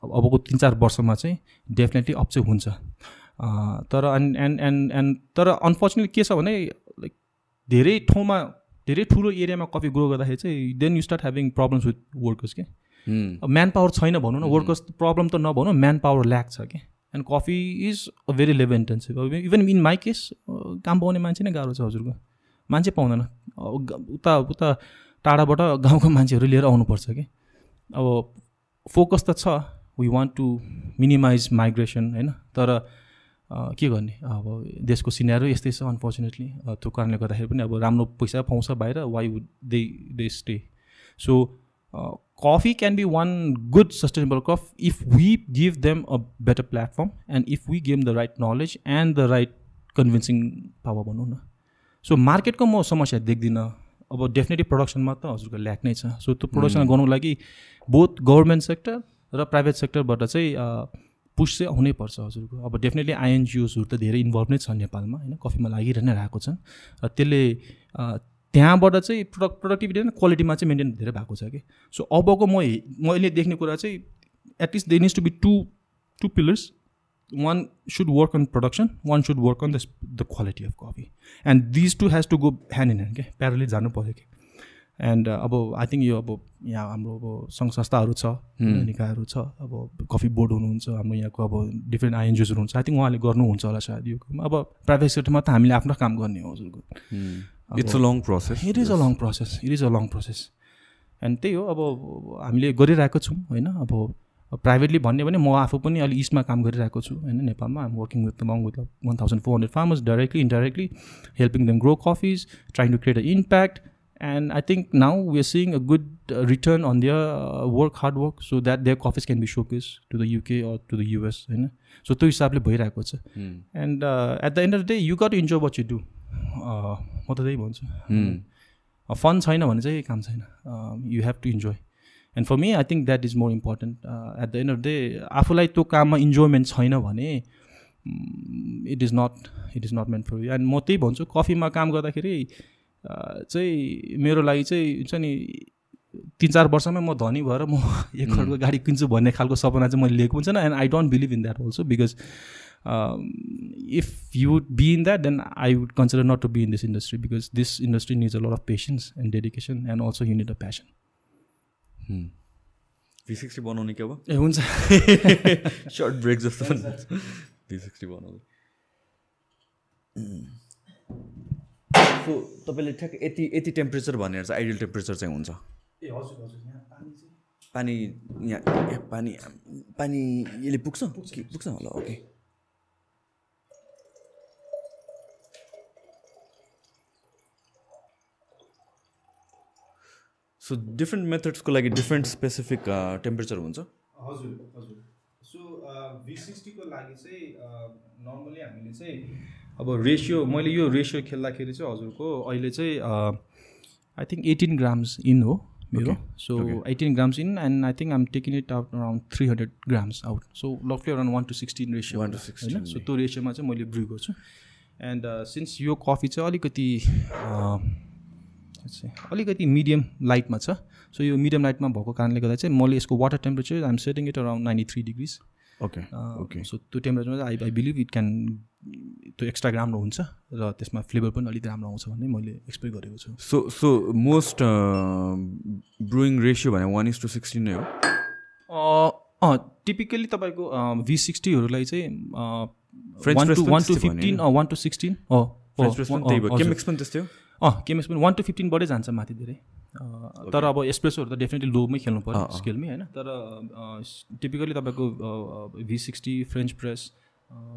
अबको तिन चार वर्षमा चाहिँ डेफिनेटली अप चाहिँ हुन्छ। तर एन्ड एन्ड एन्ड एन्ड तर अनफर्चुनेटली के छ भने लाइक धेरै ठाउँमा धेरै ठुलो एरियामा कफी ग्रो गर्दाखेरि चाहिँ then you start having problems with workers के। म्यान पावर छैन भनौँ न वर्कर्स प्रब्लम त नभनौँ म्यान पावर ल्याक छ कि। And coffee is a very level intensive even in my case काम पाउने मान्छे नै गाह्रो छ हजुरको। मान्छे पाउँदैन। उता उता टाढाबाट गाउँको मान्छेहरू लिएर आउनुपर्छ कि। अब फोकस त छ। We want to minimise migration होइन? तर के गर्ने? अब देशको सिनेरो यस्तै छ अनफर्चुनेटली त्यो कारणले गर्दाखेरि पनि अब राम्रो पैसा पाउँछ बाहिर why would they they stay so coffee can be one good sustainable crop if we give them a better platform and if we give the right knowledge and the right convincing power भनौँ न। So मार्केटको म समस्या देख्दिनँ। अब definitely प्रडक्सनमा त हजुरको lack नै छ। सो त्यो प्रडक्सन गर्नुको लागि बोथ गभर्मेन्ट सेक्टर र प्राइभेट सेक्टरबाट चाहिँ पुस चाहिँ आउनै पर्छ हजुरको। अब डेफिनेटली आइएनजिओसहरू त धेरै इन्भल्भ नै छ नेपालमा होइन? कफीमा लागिरहनै रहेको छन्। र त्यसले त्यहाँबाट चाहिँ प्रडक्ट प्रोडक्टिभिटी र क्वालिटीमा चाहिँ मेन्टेन धेरै भएको छ कि। सो अबको म मैले देख्ने कुरा चाहिँ at least they needs to be two two pillars one should work on production one should work on the the quality of coffee and these two has to go hand in hand के parallelly जानु पऱ्यो कि। And अब I think यो अब यहाँ हाम्रो अब सङ्घ संस्थाहरू छ निकायहरू छ अब कफी बोर्ड हुनुहुन्छ हाम्रो यहाँको अब डिफ्रेन्ट आइएनजिओसहरू हुन्छ आई थिङ्क उहाँले गर्नुहुन्छ होला सायद यो काम। अब प्राइभेट सेक्टरमा त हामीले आफ्नो काम गर्ने हो हजुरको। It's a long process it is a long process it is a long process and त्यही हो अब हामीले गरिरहेको छौँ होइन? अब प्राइभेटली भन्यो भने म आफू पनि अलि इस्टमा काम गरिरहेको छु होइन? नेपालमा आम working with मङ with one thousand four hundred farmers directly indirectly helping them grow coffees trying to create a impact and I think now we are seeing a good return on their work hard work so that their coffees can be showcase to the UK or to the US होइन so त्यो हिसाबले भइरहेको छ। And at the end of the day you got enjoy what you do म त त्यही भन्छु। Fun छैन भने चाहिँ काम छैन। You have to enjoy and for me I think that is more important at the end of day आफूलाई त्यो काममा इन्जोयमेन्ट छैन भने it is not it is not meant for you and म त्यही भन्छु कफीमा काम गर्दाखेरि चाहिँ मेरो लागि चाहिँ हुन्छ नि तिन चार वर्षमै म धनी भएर म [laughs] एक करोडको गाडी किन्छु भन्ने खालको सपना चाहिँ मैले लिएको हुन्छ न and I don't believe in that also because if you would be in that then I would consider not to be in this industry because this industry needs a lot of patience and dedication and also you need a passion V sixty बनाउने के अब ए हुन्छ। [laughs] Short break जस्तो। भी sixty बनाउँदै so तपाईँले ठ्याक्क यति यति टेम्परेचर भनेर चाहिँ आइडियल टेम्परेचर चाहिँ हुन्छ। ए हजुर हजुर यहाँ पानी चाहिँ। पानी यहाँ ए पानी पानी यसले पुग्छ? पुग्छ होला? ओके सो डिफ्रेन्ट मेथड्सको लागि डिफ्रेन्ट स्पेसिफिक टेम्परेचर हुन्छ? हजुर हजुर। सो भी सिक्सटीको लागि चाहिँ नर्मली हामीले चाहिँ अब रेसियो मैले यो रेसियो खेल्दाखेरि चाहिँ हजुरको अहिले चाहिँ I think eighteen grams in हो मेरो। So eighteen grams in and I think um taking it out around three hundred grams out so लफली around one to sixteen ratio 1 to 16 होइन? सो त्यो रेसियोमा चाहिँ मैले ब्रु गर्छु। एन्ड सिन्स यो कफी चाहिँ अलिकति अलिकति मिडियम लाइटमा छ। सो यो मिडियम लाइटमा भएको कारणले गर्दा चाहिँ मैले यसको water temperature I'm setting it around ninety three degrees okay okay so त्यो टेम्परेचरमा चाहिँ I I believe it can त्यो एक्स्ट्रा राम्रो हुन्छ र त्यसमा फ्लेभर पनि अलिक राम्रो आउँछ भन्ने मैले एक्सपेक्ट गरेको छु। So so most brewing ratio भने वान इज टू सिक्सटिन नै हो? अँ टिपिकली तपाईँको भी सिक्सटीहरूलाई चाहिँ one to to fifteen one to sixteen Chemex पनि त्यस्तै हो? अँ केमिक्स पनि वान टू फिफ्टिनबाटै जान्छ माथि धेरै। तर अब एस्प्रेसोहरू त डेफिनेटली लोमै खेल्नु पऱ्यो स्केलमै होइन? तर टिपिकली तपाईँको V sixty French press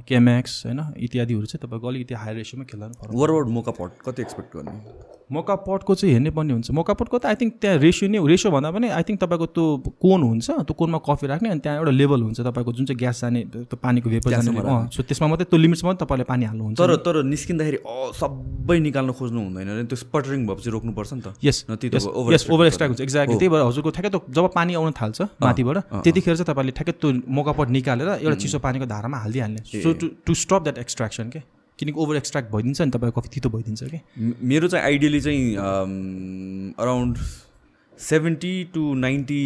Chemex होइन इत्यादिहरू चाहिँ तपाईँको अलिकति हायर रेसियोमा खेल्दा पनि अबाउट मोका पट कति एक्सपेक्ट गर्ने? मोका पटको चाहिँ हेर्नै पर्ने हुन्छ। मोका पटको त आई थिङ्क त्यहाँ रेसियो नै रेसियो भन्दा पनि आई थिङ्क तपाईँको त्यो कोन हुन्छ त्यो कोनमा कफी राख्ने अनि त्यहाँ एउटा लेभल हुन्छ तपाईँको जुन चाहिँ ग्यास जाने त्यो पानीको भेपर जाने सो त्यसमा मात्रै त्यो लिमिट्समा तपाईँले पानी हाल्नुहुन्छ तर तर निस्किँदाखेरि सबै निकाल्न खोज्नु हुँदैन अरे। त्यो स्पटरिङ भएपछि रोक्नुपर्छ नि त। यस यस ओभर एक्सट्राक्ट हुन्छ। एक्ज्याक्टली त्यही भएर हजुरको ठ्याक्कै त्यो जब पानी आउन थाल्छ माथिबाट त्यतिखेर चाहिँ तपाईँले ठ्याक्कै त्यो मोकापट निकालेर एउटा चिसो पानीको धारामा हालिदिइहाल्ने। So to to stop that extraction के किनकि ओभर एक्सट्र्याक्ट भइदिन्छ नि तपाईँको कफी तितो भइदिन्छ कि मेरो चाहिँ आइडियली चाहिँ around seventy to ninety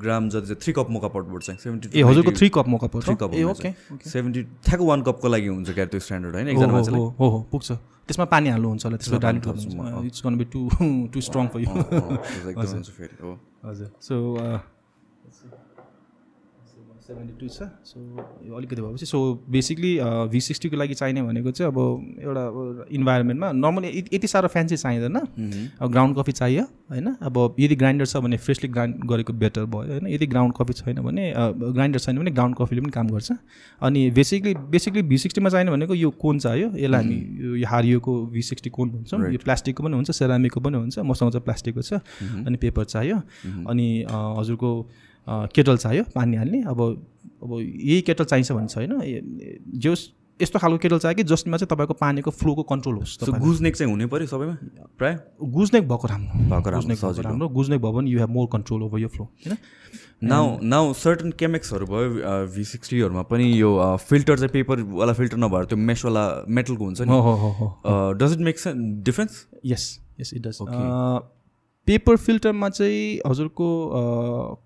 gram जति चाहिँ थ्री कप मोका पटबाट चाहिँ सेभेन्टी ए हजुरको three cup moka pot three cup okay seventy ठ्याक्क वान कपको लागि हुन्छ क्या त्यो स्ट्यान्डर्ड होइन एकजना मान्छेलाई हो हो पुग्छ त्यसमा पानी हाल्नुहुन्छ होला त्यसमा डाइल्युट गर्नुहुन्छ it's be too too strong for you हजुर सो सेभेन्टी टू छ। सो यो अलिकति भएपछि। सो बेसिकली भी सिक्सटीको लागि चाहिने भनेको चाहिँ अब एउटा इन्भाइरोमेन्टमा नर्मली यति साह्रो फ्यान्सी चाहिँदैन। अब ग्राउन्ड कफी चाहियो होइन? अब यदि ग्राइन्डर छ भने फ्रेसली ग्राइन्ड गरेको बेटर भयो होइन? यदि ग्राउन्ड कफी छैन भने ग्राइन्डर छैन भने ग्राउन्ड कफीले पनि काम गर्छ। अनि बेसिकली बेसिकली भी सिक्सटीमा चाहिने भनेको यो कोन चाहियो? यसलाई हामी यो- हारियोको भी सिक्सटी कोन भन्छौँ। यो प्लास्टिकको पनि हुन्छ सेरामिकको पनि हुन्छ मसँग चाहिँ प्लास्टिकको छ। अनि पेपर चाहियो। अनि हजुरको केटल चाहियो पानी हाल्ने अब अब यही केटल चाहिन्छ भने छैन जो यस्तो खालको केटल चाहियो कि जसमा चाहिँ तपाईँको पानीको फ्लोको कन्ट्रोल होस्। गुजनेक चाहिँ हुनै पऱ्यो सबैमा प्रायः? गुज्नेक भएको राम्रो। भएको राम्रो, राम्रो। गुज्नेक भयो भने you have more control over यो फ्लो होइन? नाउ नाउ सर्टन केमेक्सहरू भयो भी सिक्सटीहरूमा पनि यो फिल्टर चाहिँ पेपरवाला फिल्टर नभएर त्यो मेसवाला मेटलको हुन्छ नि। Does it make difference yes yes it does paper फिल्टरमा चाहिँ हजुरको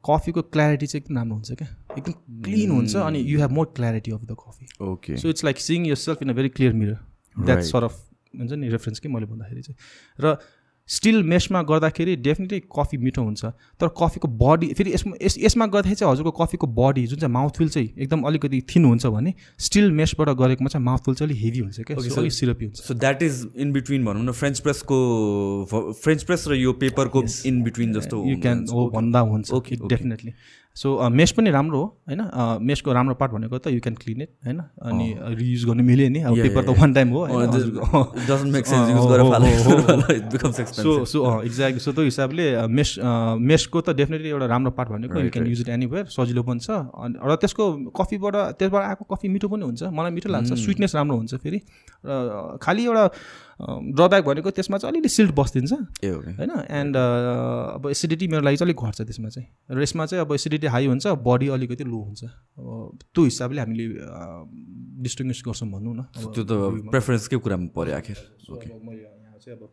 कफीको क्ल्यारिटी चाहिँ एकदम राम्रो हुन्छ क्या? एकदम क्लिन हुन्छ अनि you have more clarity of the coffee okay so it's like seeing yourself in a very clear mirror that sort of हुन्छ नि रेफरेन्स के मैले भन्दाखेरि चाहिँ। र स्टिल मेसमा गर्दाखेरि डेफिनेटली कफी मिठो हुन्छ। तर कफीको बडी फेरि यसमा यस यसमा गर्दाखेरि चाहिँ हजुरको कफीको बडी जुन चाहिँ माउथफिल चाहिँ एकदम अलिकति थिन हुन्छ भने स्टिल मेसबाट गरेकोमा चाहिँ माउथफिल चाहिँ अलिक हेभी हुन्छ क्या सिरपी हुन्छ। So that is in between भनौँ न फ्रेन्च प्रेसको फ्रेन्च प्रेस र यो पेपरको इन बिट्विन जस्तो यु क्यान हो भन्दा हुन्छ okay. डेफिनेटली सो मेस पनि राम्रो हो होइन? मेसको राम्रो पार्ट भनेको त यु क्यान क्लिन इट होइन? अनि रियुज गर्नु मिल्यो नि। अब पेपर त वान टाइम हो सो सो एक्ज्याक्टली सो त्यो हिसाबले मेस अ, मेसको त डेफिनेटली एउटा राम्रो पार्ट भनेको you can use it anywhere सजिलो पनि छ। अनि र त्यसको कफीबाट त्यसबाट आएको कफी मिठो पनि हुन्छ मलाई मिठो लाग्छ स्विटनेस राम्रो हुन्छ फेरि। र खालि एउटा ड्रब्याक भनेको त्यसमा चाहिँ अलिअलि सिल्ट बस्दिन्छ। होइन एन्ड अब एसिडिटी मेरो लागि चाहिँ अलिक घट्छ त्यसमा चाहिँ। र यसमा चाहिँ अब एसिडिटी हाई हुन्छ बडी अलिकति लो हुन्छ। अब त्यो हिसाबले हामीले डिस्टिङ्विस गर्छौँ भनौँ न। त्यो त प्रेफरेन्सकै कुरामा पऱ्यो आखिर? मैले यहाँ चाहिँ अब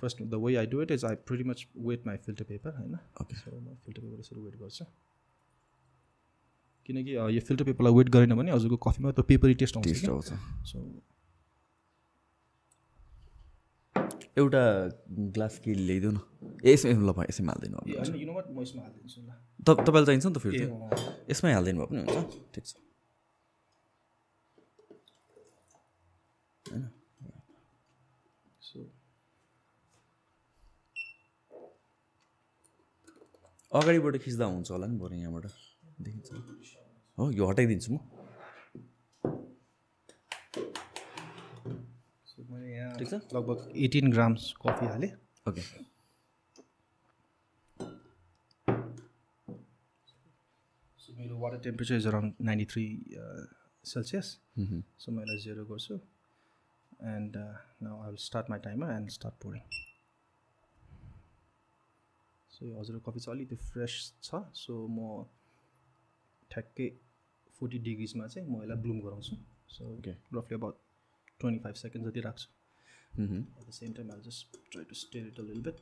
first the way I do it is I pretty much wet my filter paper होइन। फिल्टर पेपर यसरी वेट गर्छु। किनकि यो फिल्टर पेपरलाई वेट गरेन भने हजुरको कफीमा त्यो पेपरी टेस्ट। आउँछ सो एउटा ग्लास के ल्याइदेऊ न। यसमा ल भाइ यसैमा हालिदिनु होइन त तपाईँलाई चाहिन्छ नि त फेरि। यसमै हालिदिनु भए पनि हुन्छ। ठिक छ। सो अगाडिबाट खिच्दा हुन्छ होला नि बरु यहाँबाट। देखिन्छ। हो यो हटाइदिन्छु म। मैले यहाँ ठिक छ? लगभग एटिन ग्राम्स कफी हालेँ। ओके। सो मेरो water temperature is around ninety three Celsius so म यसलाई जेरो गर्छु। And now I will start my timer and start pouring so यो हजुरको कफी चाहिँ अलिकति फ्रेस छ। सो म ठ्याक्कै फोर्टी डिग्रिजमा चाहिँ म यसलाई ब्लुम गराउँछु। सो. रफली अबाउट ट्वेन्टी फाइभ सेकेन्ड जति राख्छु At the same time, I'll just try to stir it a little bit.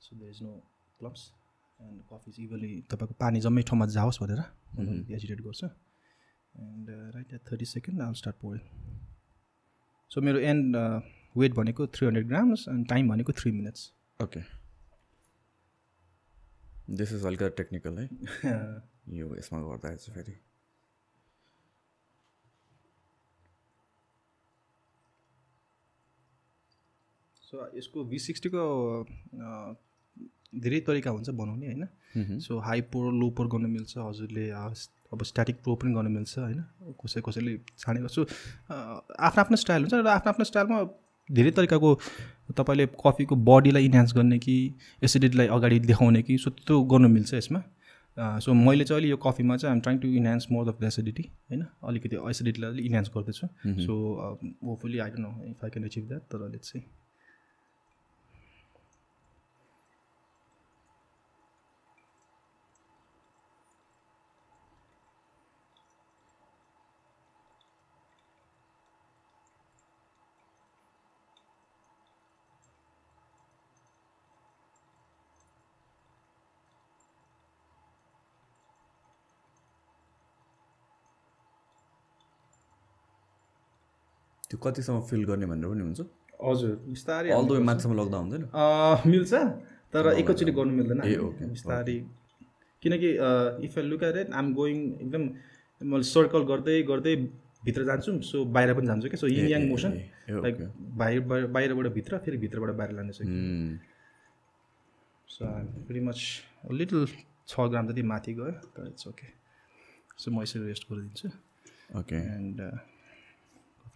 So there is no clumps. And coffee is evenly तपाईँको पानी जम्मै ठाउँमा जाओस् भनेर एजिटेट गर्छु and right at thirty second I'll start pouring so मेरो and weight भनेको three hundred grams and time भनेको three minutes okay this is हल्का टेक्निकल है यो यसमा गर्दा चाहिँ फेरि सो यसको भी सिक्सटीको धेरै तरिका हुन्छ बनाउने होइन? So high pour low pour गर्न मिल्छ हजुरले अब स्ट्याटिक प्रो पनि गर्न मिल्छ होइन? कसै कसैले छानेको सो आफ्नो आफ्नो स्टाइल हुन्छ र आफ्नो आफ्नो स्टाइलमा धेरै तरिकाको तपाईँले कफीको बडीलाई इन्हान्स गर्ने कि एसिडिटीलाई अगाडि देखाउने कि सो त्यो गर्नु मिल्छ यसमा। सो मैले चाहिँ अहिले यो कफीमा चाहिँ I'm trying to enhance more of the acidity होइन? अलिकति एसिडिटीलाई अलिक इन्हान्स गर्दैछु। So hopefully I don't know if I can achieve that तर लेट्स चाहिँ कतिसम्म फिल गर्ने भनेर पनि हुन्छ। हजुर बिस्तारै अल द वे माथिसम्म लग्दा हुँदैन। मिल्छ तर एकैचोटि गर्नु मिल्दैन। बिस्तारै। किनकि if I look at it um going एकदम मैले सर्कल गर्दै गर्दै भित्र जान्छु सो बाहिर पनि जान्छु कि so yin yang motion like बाहिर बाहिर- बाहिरबाट भित्र फेरि भित्रबाट बाहिर लाने चाहिँ Hmm. So very much little छ ग्राम जति माथि गयो तर इट्स ओके सो म यसरी रेस्ट गरिदिन्छु okay and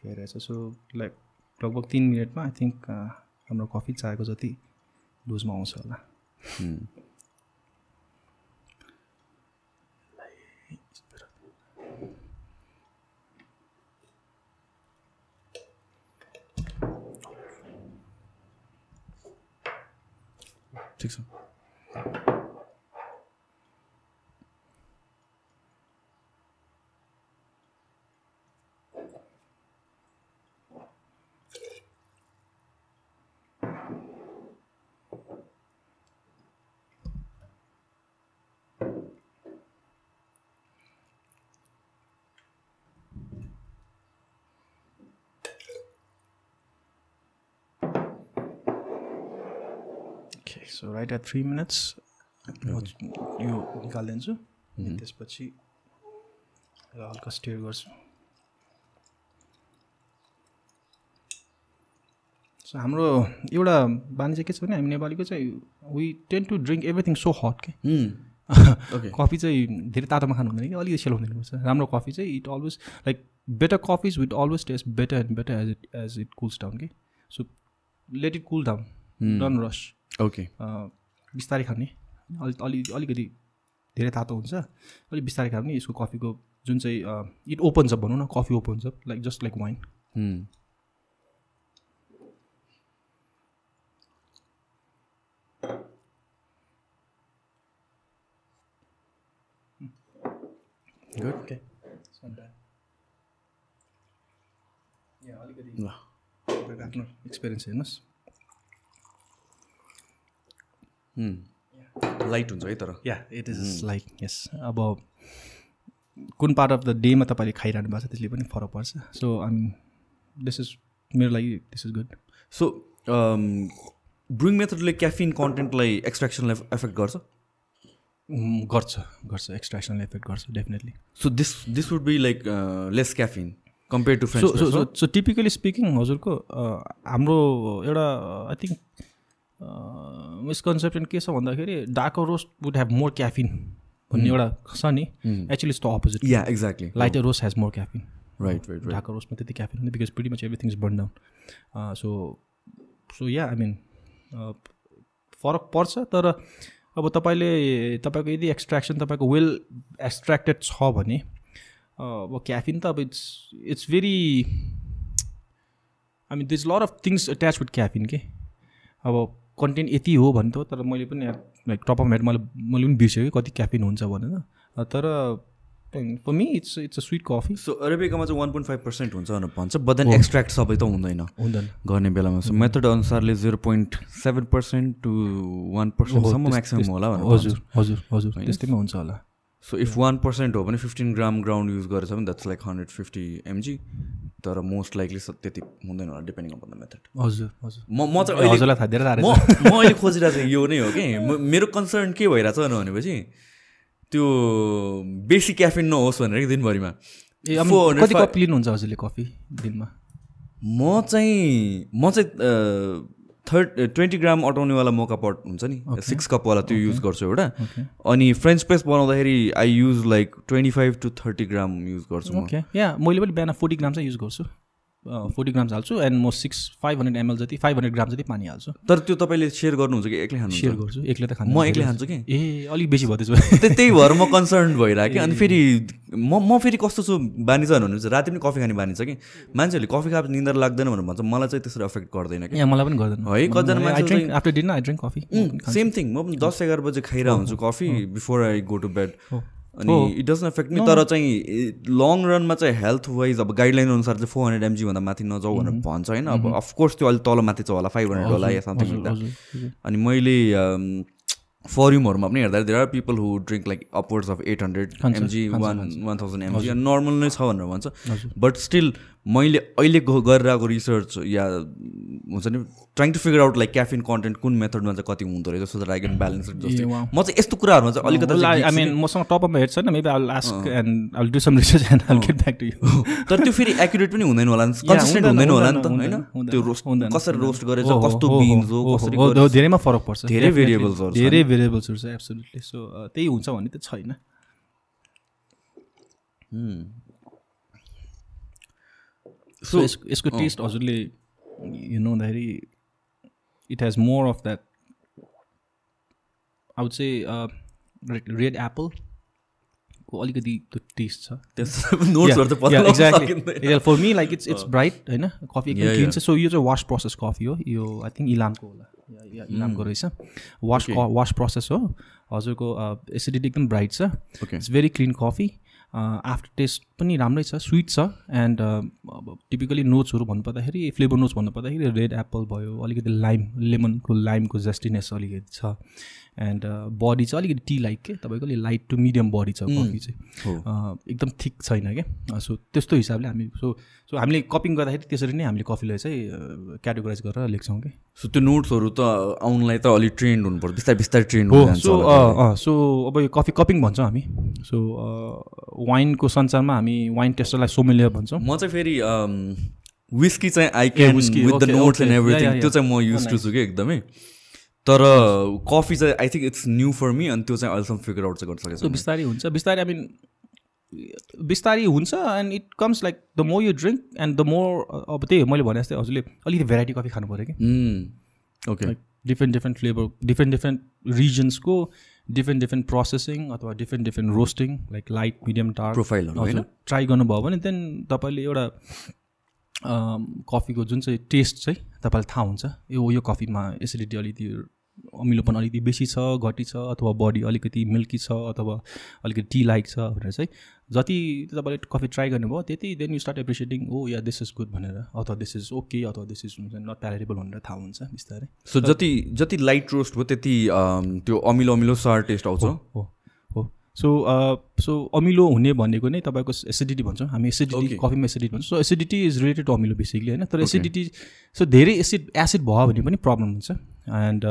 coffee so like लगभग तिन मिनटमा आई थिङ्क हाम्रो कफी चाहेको जति लुजमा आउँछ होला. ठिक छ okay so right at three minutes म यो निकालिदिन्छु। अनि त्यसपछि हल्का स्टेयर गर्छु। सो हाम्रो एउटा बानी चाहिँ के छ भने हामी नेपालीको चाहिँ we tend to drink everything so hot के? कफी [laughs] चाहिँ धेरै तातोमा खानु हुँदैन कि अलिकति सेलाउनु दिनुपर्छ राम्रो कफी चाहिँ it always like better coffees with always taste better and better as it as it cools down कि? So let it cool down don't rush okay. बिस्तारै खाने अलि अलि अलिकति धेरै तातो हुन्छ। अलिक बिस्तारै खायो भने यसको कफीको जुन चाहिँ इट ओपन अप भनौँ न coffee open up like just like wine. Good okay आफ्नो एक्सपिरियन्स हेर्नुहोस्। लाइट हुन्छ है तर? Yeah it is like yes अब कुन पार्ट अफ द डेमा तपाईँले खाइरहनु भएको छ त्यसले पनि फरक पर्छ। So I mean this is मेरो लागि this is good so brewing मेथडले caffeine कन्टेन्टलाई एक्सट्र्याक्सनलाई एफेक्ट गर्छ? गर्छ गर्छ. एक्सट्राक्सनले इफेक्ट गर्छ definitely so this this would be like less caffeine compare to so typically speaking हजुरको अ, हाम्रो एउटा आई थिङ्क मिसकन्सेप्सन के छ भन्दाखेरि dark roast would have more caffeine भन्ने एउटा छ नि। Actually it's the opposite yeah exactly lighter roast has more caffeine right right dark रोस्टमा त्यति क्याफिन हुँदैन because pretty much everything is burn down so so yeah I mean फरक पर्छ तर अब तपाईँले तपाईँको यदि एक्सट्र्याक्सन तपाईँको वेल एक्सट्र्याक्टेड छ भने अब क्याफिन त अब it's it's very I mean these lot of things attach with caffeine के? अब कन्टेन्ट यति हो भने त हो, तर मैले पनि लाइक टप अफ हेड मैले मैले पनि बिर्सेँ कि कति क्याफिन हुन्छ भनेर। तर for me it's it's a sweet coffee so अरेबिकामा चाहिँ वान पोइन्ट फाइभ पर्सेन्ट हुन्छ भनेर भन्छ बट देन एक्सट्र्याक्ट सबै त हुँदैन। हुँदैन। गर्ने बेलामा। सो मेथड अनुसारले zero point seven percent to one पर्सेन्टसम्म maximum होला भनेर हजुर हजुर हजुर त्यस्तैमा हुन्छ होला। सो इफ वान पर्सेन्ट हो भने फिफ्टिन ग्राम ग्राउन्ड युज गरेछ भने that's like hundred fifty mg तर मोस्ट लाइकली त्यति हुँदैन होला डिपेन्डिङ अपन द मेथड हजुर हजुर। म म चाहिँ अहिले हजुरलाई थाहा दिएर म। म अहिले खोजिरहेको चाहिँ यो नै हो कि। मेरो कन्सर्न के भइरहेछ भनेपछि त्यो बेसी क्याफिन नहोस् भनेर कि दिनभरिमा। ए अब 400 कति कप लिनुहुन्छ हजुरले कफी दिनमा? म चाहिँ म चाहिँ थर्ड ट्वेन्टी ग्राम अटाउनेवाला मोका पट हुन्छ नि? सिक्स कपवाला त्यो युज गर्छु एउटा। अनि फ्रेन्च प्रेस बनाउँदाखेरि I use like twenty five to thirty gram use गर्छु या मैले पनि बिहान फोर्टी ग्राम चाहिँ युज गर्छु। फोर्टी ग्राम्स हाल्छु एन्ड म सिक्स फाइभ हन्ड्रेड एमएल जति फाइभ हन्ड्रेड ग्राम जति पानी हाल्छु। तर त्यो तपाईँले सेयर गर्नुहुन्छ कि एक्लै सेयर खानुहुन्छ गर्छु एक्लै त खानु म एक्लै खान्छु कि? ए अलिक बेसी त्यसो त्यही भएर म कन्सर्न भइरहेको कि। अनि फेरि म म फेरि कस्तो छु बानी छ भने चाहिँ राति पनि कफी खाने बानी छ कि? मान्छेहरूले कफी खाएर निन्द्रा लाग्दैन भनेर भन्छ। मलाई चाहिँ त्यसरी एफेक्ट गर्दैन कि? मलाई पनि गर्दैन। है, कतिजना मान्छे after dinner I drink coffee same thing म पनि दस एघार बजे खाइरहेको हुन्छु coffee before I go to bed अनि। इट डजन एफेक्ट मी तर चाहिँ लङ रनमा चाहिँ हेल्थ वाइज अब गाइडलाइन अनुसार चाहिँ फोर हन्ड्रेड एमजीभन्दा माथि नजाऊ भनेर भन्छ होइन। अब अफकोर्स त्यो अलिक तल माथि छ होला फाइभ हन्ड्रेड होला या समथिङ अनि मैले फरिमहरूमा पनि हेर्दा धेरै are people who drink like upwards of eight hundred mg one one thousand mg normal नै छ भनेर भन्छ। बट स्टिल मैले अहिले गरिरहेको रिसर्च या हुन्छ नि trying to figure out like caffeine content कुन मेथडमा चाहिँ कति हुँदो रहेछ so that I can balance जस्तै. म चाहिँ यस्तो कुराहरूमा चाहिँ अलिकति आई मिन मसँग टपमा हेड छैन maybe I ask and I do some research and I get back to you तर त्यो फेरि एक्युरेट पनि हुँदैन होला कन्सिस्टेन्ट हुँदैन, होला नि त होइन? त्यो रोस्ट कसरी रोस्ट गरेछ कस्तो बिन्स हो कसरी धेरैमा फरक पर्छ। धेरै छ धेरै भेरिएबल्सहरू छ एब्सोल्युटली सो त्यही हुन्छ भन्ने त छैन। सो यस- यसको टेस्ट हजुरले हेर्नु हुँदाखेरि it has more of that out चाहिँ रेड एप्पलको अलिकति त्यो टेस्ट छ त्यस्तो नोट्सहरू त पत्ता लगाउन सकिँदैन। For me like it's it's bright होइन कफी Yeah, [laughs] एकदम क्लिन yeah. छ सो यो चाहिँ वास प्रोसेस कफी हो यो आई थिङ्क इलामको होला या- या इलामको रहेछ वास वास प्रोसेस हो हजुरको एसिडिटी एकदम ब्राइट छ Okay. It's very clean coffee after taste पनि राम्रै छ स्विट छ एन्ड अब टिपिकली नोट्सहरू भन्नुपर्दाखेरि फ्लेभर नोट्स भन्नुपर्दाखेरि रेड एप्पल भयो अलिकति लाइम लेमनको लाइमको जस्टिनेस अलिकति छ। एन्ड बडी चाहिँ अलिकति टी लाइक के? तपाईँको अलिक लाइट टु मिडियम बडी छ कफी चाहिँ। एकदम थिक छैन क्या सो त्यस्तो हिसाबले हामी सो सो हामीले कपिङ गर्दाखेरि त्यसरी नै हामीले कफीलाई चाहिँ क्याटेगोराइज गरेर लेख्छौँ कि? सो त्यो नोट्सहरू त आउनलाई त अलिक ट्रेन्ड हुनुपर्छ बिस्तारै बिस्तारै ट्रेन्ड हो हुन सो सो अब यो कफी कपिङ भन्छौँ हामी। सो वाइनको संसारमा हामी वाइन टेस्टरलाई सोमेलियर भन्छौँ। म चाहिँ फेरि विस्की चाहिँ I can with the notes and. Everything त्यो चाहिँ म युज टु छु कि एकदमै? तर कफी चाहिँ I think it's new for me अनि त्यो चाहिँ अहिलेसम्म फिगर आउट चाहिँ गर्न सकेको बिस्तारै हुन्छ। बिस्तारै आई मिन बिस्तारै हुन्छ and it comes like the more you drink and the more अब त्यही मैले भने जस्तै हजुरले अलिकति भेराइटी कफी खानु पऱ्यो कि। Okay different different flavour different different रिजन्सको different different processing अथवा different different roasting like light medium dark प्रोफाइलहरू होइन। ट्राई गर्नुभयो भने देन तपाईँले एउटा कफीको जुन चाहिँ टेस्ट चाहिँ तपाईँलाई थाहा हुन्छ। यो यो कफीमा एसिडिटी अलिकति अमिलोपन अलिकति बेसी छ घटी छ अथवा बडी अलिकति मिल्की छ अथवा अलिकति टी लाइक छ भनेर चाहिँ जति तपाईँले कफी ट्राई गर्नुभयो त्यति then you start appreciating oh yeah this is good भनेर। अथवा दिस इज ओके अथवा दिस इज हुन्छ नट प्यालेटेबल भनेर थाहा हुन्छ बिस्तारै। सो जति जति लाइट रोस्ट भयो त्यति त्यो अमिलो अमिलो सार टेस्ट आउँछ। हो। सो सो अमिलो हुने भनेको नै तपाईँको एसिडिटी भन्छौँ। हामी एसिडिटी. कफीमा एसिडिटी भन्छौँ। So acidity is related to अमिलो बेसिकली होइन? तर एसिडिटी सो धेरै एसिड एसिड भयो भने पनि प्रब्लम हुन्छ। And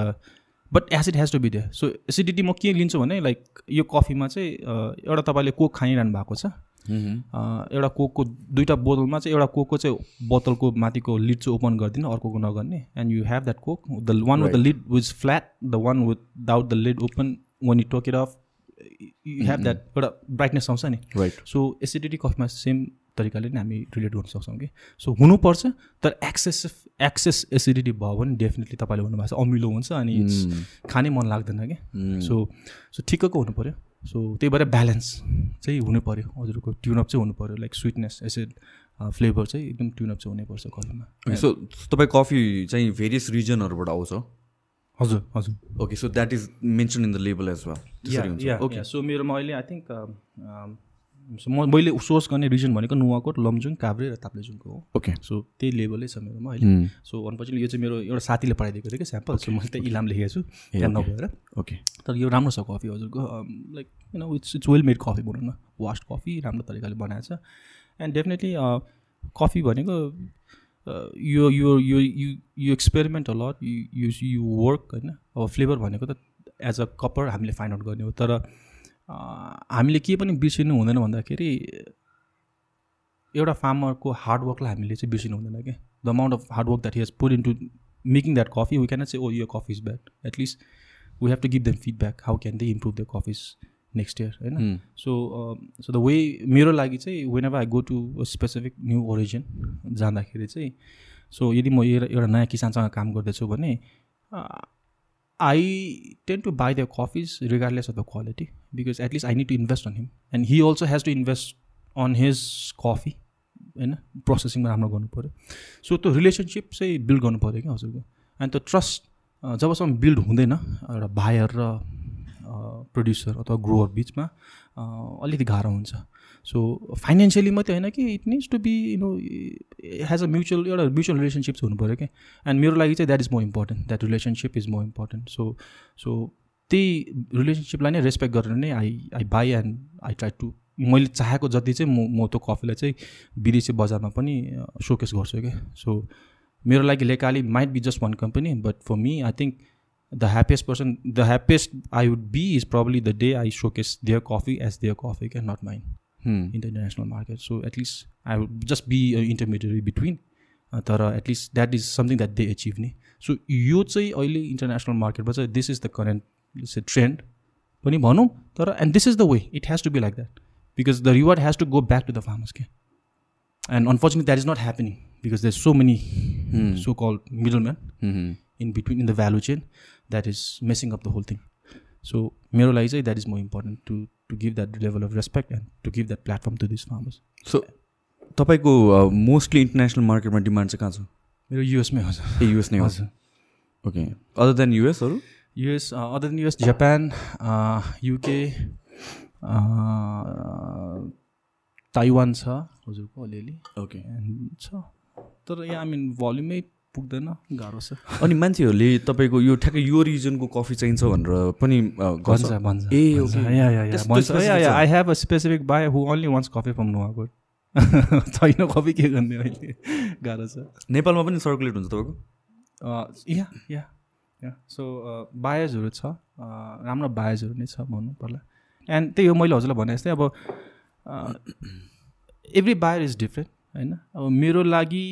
but acid has to be there so acidity म के लिन्छु भने लाइक यो कफीमा चाहिँ uh, एउटा तपाईँले कोक खाइरहनु भएको छ। अँ, एउटा कोकको दुइटा बोतलमा चाहिँ एउटा कोकको चाहिँ बोतलको माथिको लिड चाहिँ ओपन गरिदिनु अर्कोको नगर्ने। And you have that coke the one with the lid is flat the one without the lid open one you took it off you have that एउटा ब्राइटनेस आउँछ नि। राइट सो एसिडिटी कफमा same तरिकाले नै हामी relate गर्न सक्छौँ कि। सो हुनुपर्छ तर एक्सेसिभ एक्सेस एसिडिटी भयो भने डेफिनेटली तपाईँले भन्नुभएको छ अमिलो हुन्छ अनि it's खानै मन लाग्दैन क्या सो सो ठिक्कको हुनु पऱ्यो सो त्यही भएर ब्यालेन्स चाहिँ हुनु पऱ्यो हजुरको ट्युनअप चाहिँ हुनु पऱ्यो लाइक स्विटनेस एसिड फ्लेभर चाहिँ एकदम ट्युनअप चाहिँ हुनैपर्छ कफीमा। सो तपाईँ कफी चाहिँ भेरियस रिजनहरूबाट आउँछ। हजुर हजुर। Okay so that is mention in the label as well okay so मेरोमा अहिले आई थिङ्क म मैले सोर्स गर्ने रिजन भनेको नुवाकोट लमजुङ काभ्रे र ताप्लेजुङको हो। ओके सो त्यही लेभलै छ मेरोमा अहिले। सो अनफर्चुनेटली यो चाहिँ मेरो एउटा साथीले पठाइदिएको थियो कि स्याम्पल सो मैले त्यही इलाम लेखेको छु। त्यहाँ नभएर ओके तर यो राम्रो छ कफी हजुरको like you know it's it's well made coffee भनौँ न। वास्ट कफी राम्रो तरिकाले बनाएको छ। एन्ड डेफिनेटली कफी भनेको यो यो यो you you experiment a lot you you work होइन? अब फ्लेभर भनेको त एज अ कपर हामीले फाइन्ड आउट गर्ने हो. तर uh, हामीले के पनि बिर्सिनु हुँदैन भन्दाखेरि एउटा फार्मरको हार्डवर्कलाई हामीले चाहिँ बिर्सिनु हुँदैन क्या the amount of hard work that has put in to making that coffee we can say oh यो coffee is bad at least we have to give them feedback how can they improve the coffees next year होइन? So so the way मेरो लागि चाहिँ when ever I go to specific new origin जाँदाखेरि चाहिँ so यदि म एउटा नयाँ किसानसँग काम गर्दैछु भने I tend to buy the coffees regardless of the quality because at least I need to invest on him and he also has to invest on his coffee होइन? प्रोसेसिङमा राम्रो गर्नु पऱ्यो। सो त्यो रिलेसनसिप चाहिँ बिल्ड गर्नु पऱ्यो क्या हजुरको। अनि त्यो ट्रस्ट जबसम्म बिल्ड हुँदैन एउटा बायर र प्रड्युसर अथवा ग्रोवर बिचमा अलिकति गाह्रो हुन्छ। सो फाइनेन्सियली मात्रै होइन कि it needs to be you know has a mutual एउटा म्युचुअल रिलेसनसिप चाहिँ हुनु पऱ्यो क्या। एन्ड मेरो लागि चाहिँ that is more important that relationship is more important so so त्यही रिलेसनसिपलाई नै रेस्पेक्ट गरेर नै I I buy and I try to मैले चाहेको जति चाहिँ म म त्यो कफीलाई चाहिँ विदेशी बजारमा पनि सोकेस गर्छु क्या। सो मेरो लागि Lekali might be just one company but for me I think the happiest person the happiest I would be is probably the day I showcase their coffee as their coffee क्या not mind in the international market so at least I would just be intermediate between तर at least that is something that they achieve नि so यो चाहिँ अहिले international मार्केटमा चाहिँ this is the current say trend पनि भनौँ तर and this is the way it has to be like that because the reward has to go back to the farmers के and unfortunately that is not happening because there so many so call middle man in between in the value chain. That is messing up the whole thing. So मेरो लागि चाहिँ that is more important to to give that level of respect and to give that platform to this farmers so तपाईँको mostly international मार्केटमा demand चाहिँ कहाँ छ? मेरो युएसमै हजुर ए युएस नै हो? हजुर okay other than युएसहरू US other than US Japan UK Taiwan छ। हजुरको अलिअलि। ओके छ। तर यहाँ आई मिन भल्युमै पुग्दैन गाह्रो छ। अनि मान्छेहरूले तपाईँको यो ठ्याक्कै यो रिजनको कफी चाहिन्छ भनेर पनि भन्छ भन्छ ए? I have a specific buyer who only wants coffee from Nuwakot छैन कफी के गर्ने अहिले? गाह्रो छ। नेपालमा पनि सर्कुलेट हुन्छ तपाईँको? या या या। सो बायर्सहरू छ। राम्रो बायर्सहरू नै छ भन्नु पर्ला। एन्ड त्यही हो मैले हजुरलाई भने जस्तै अब एभ्री बायर इज डिफ्रेन्ट होइन? अब मेरो लागि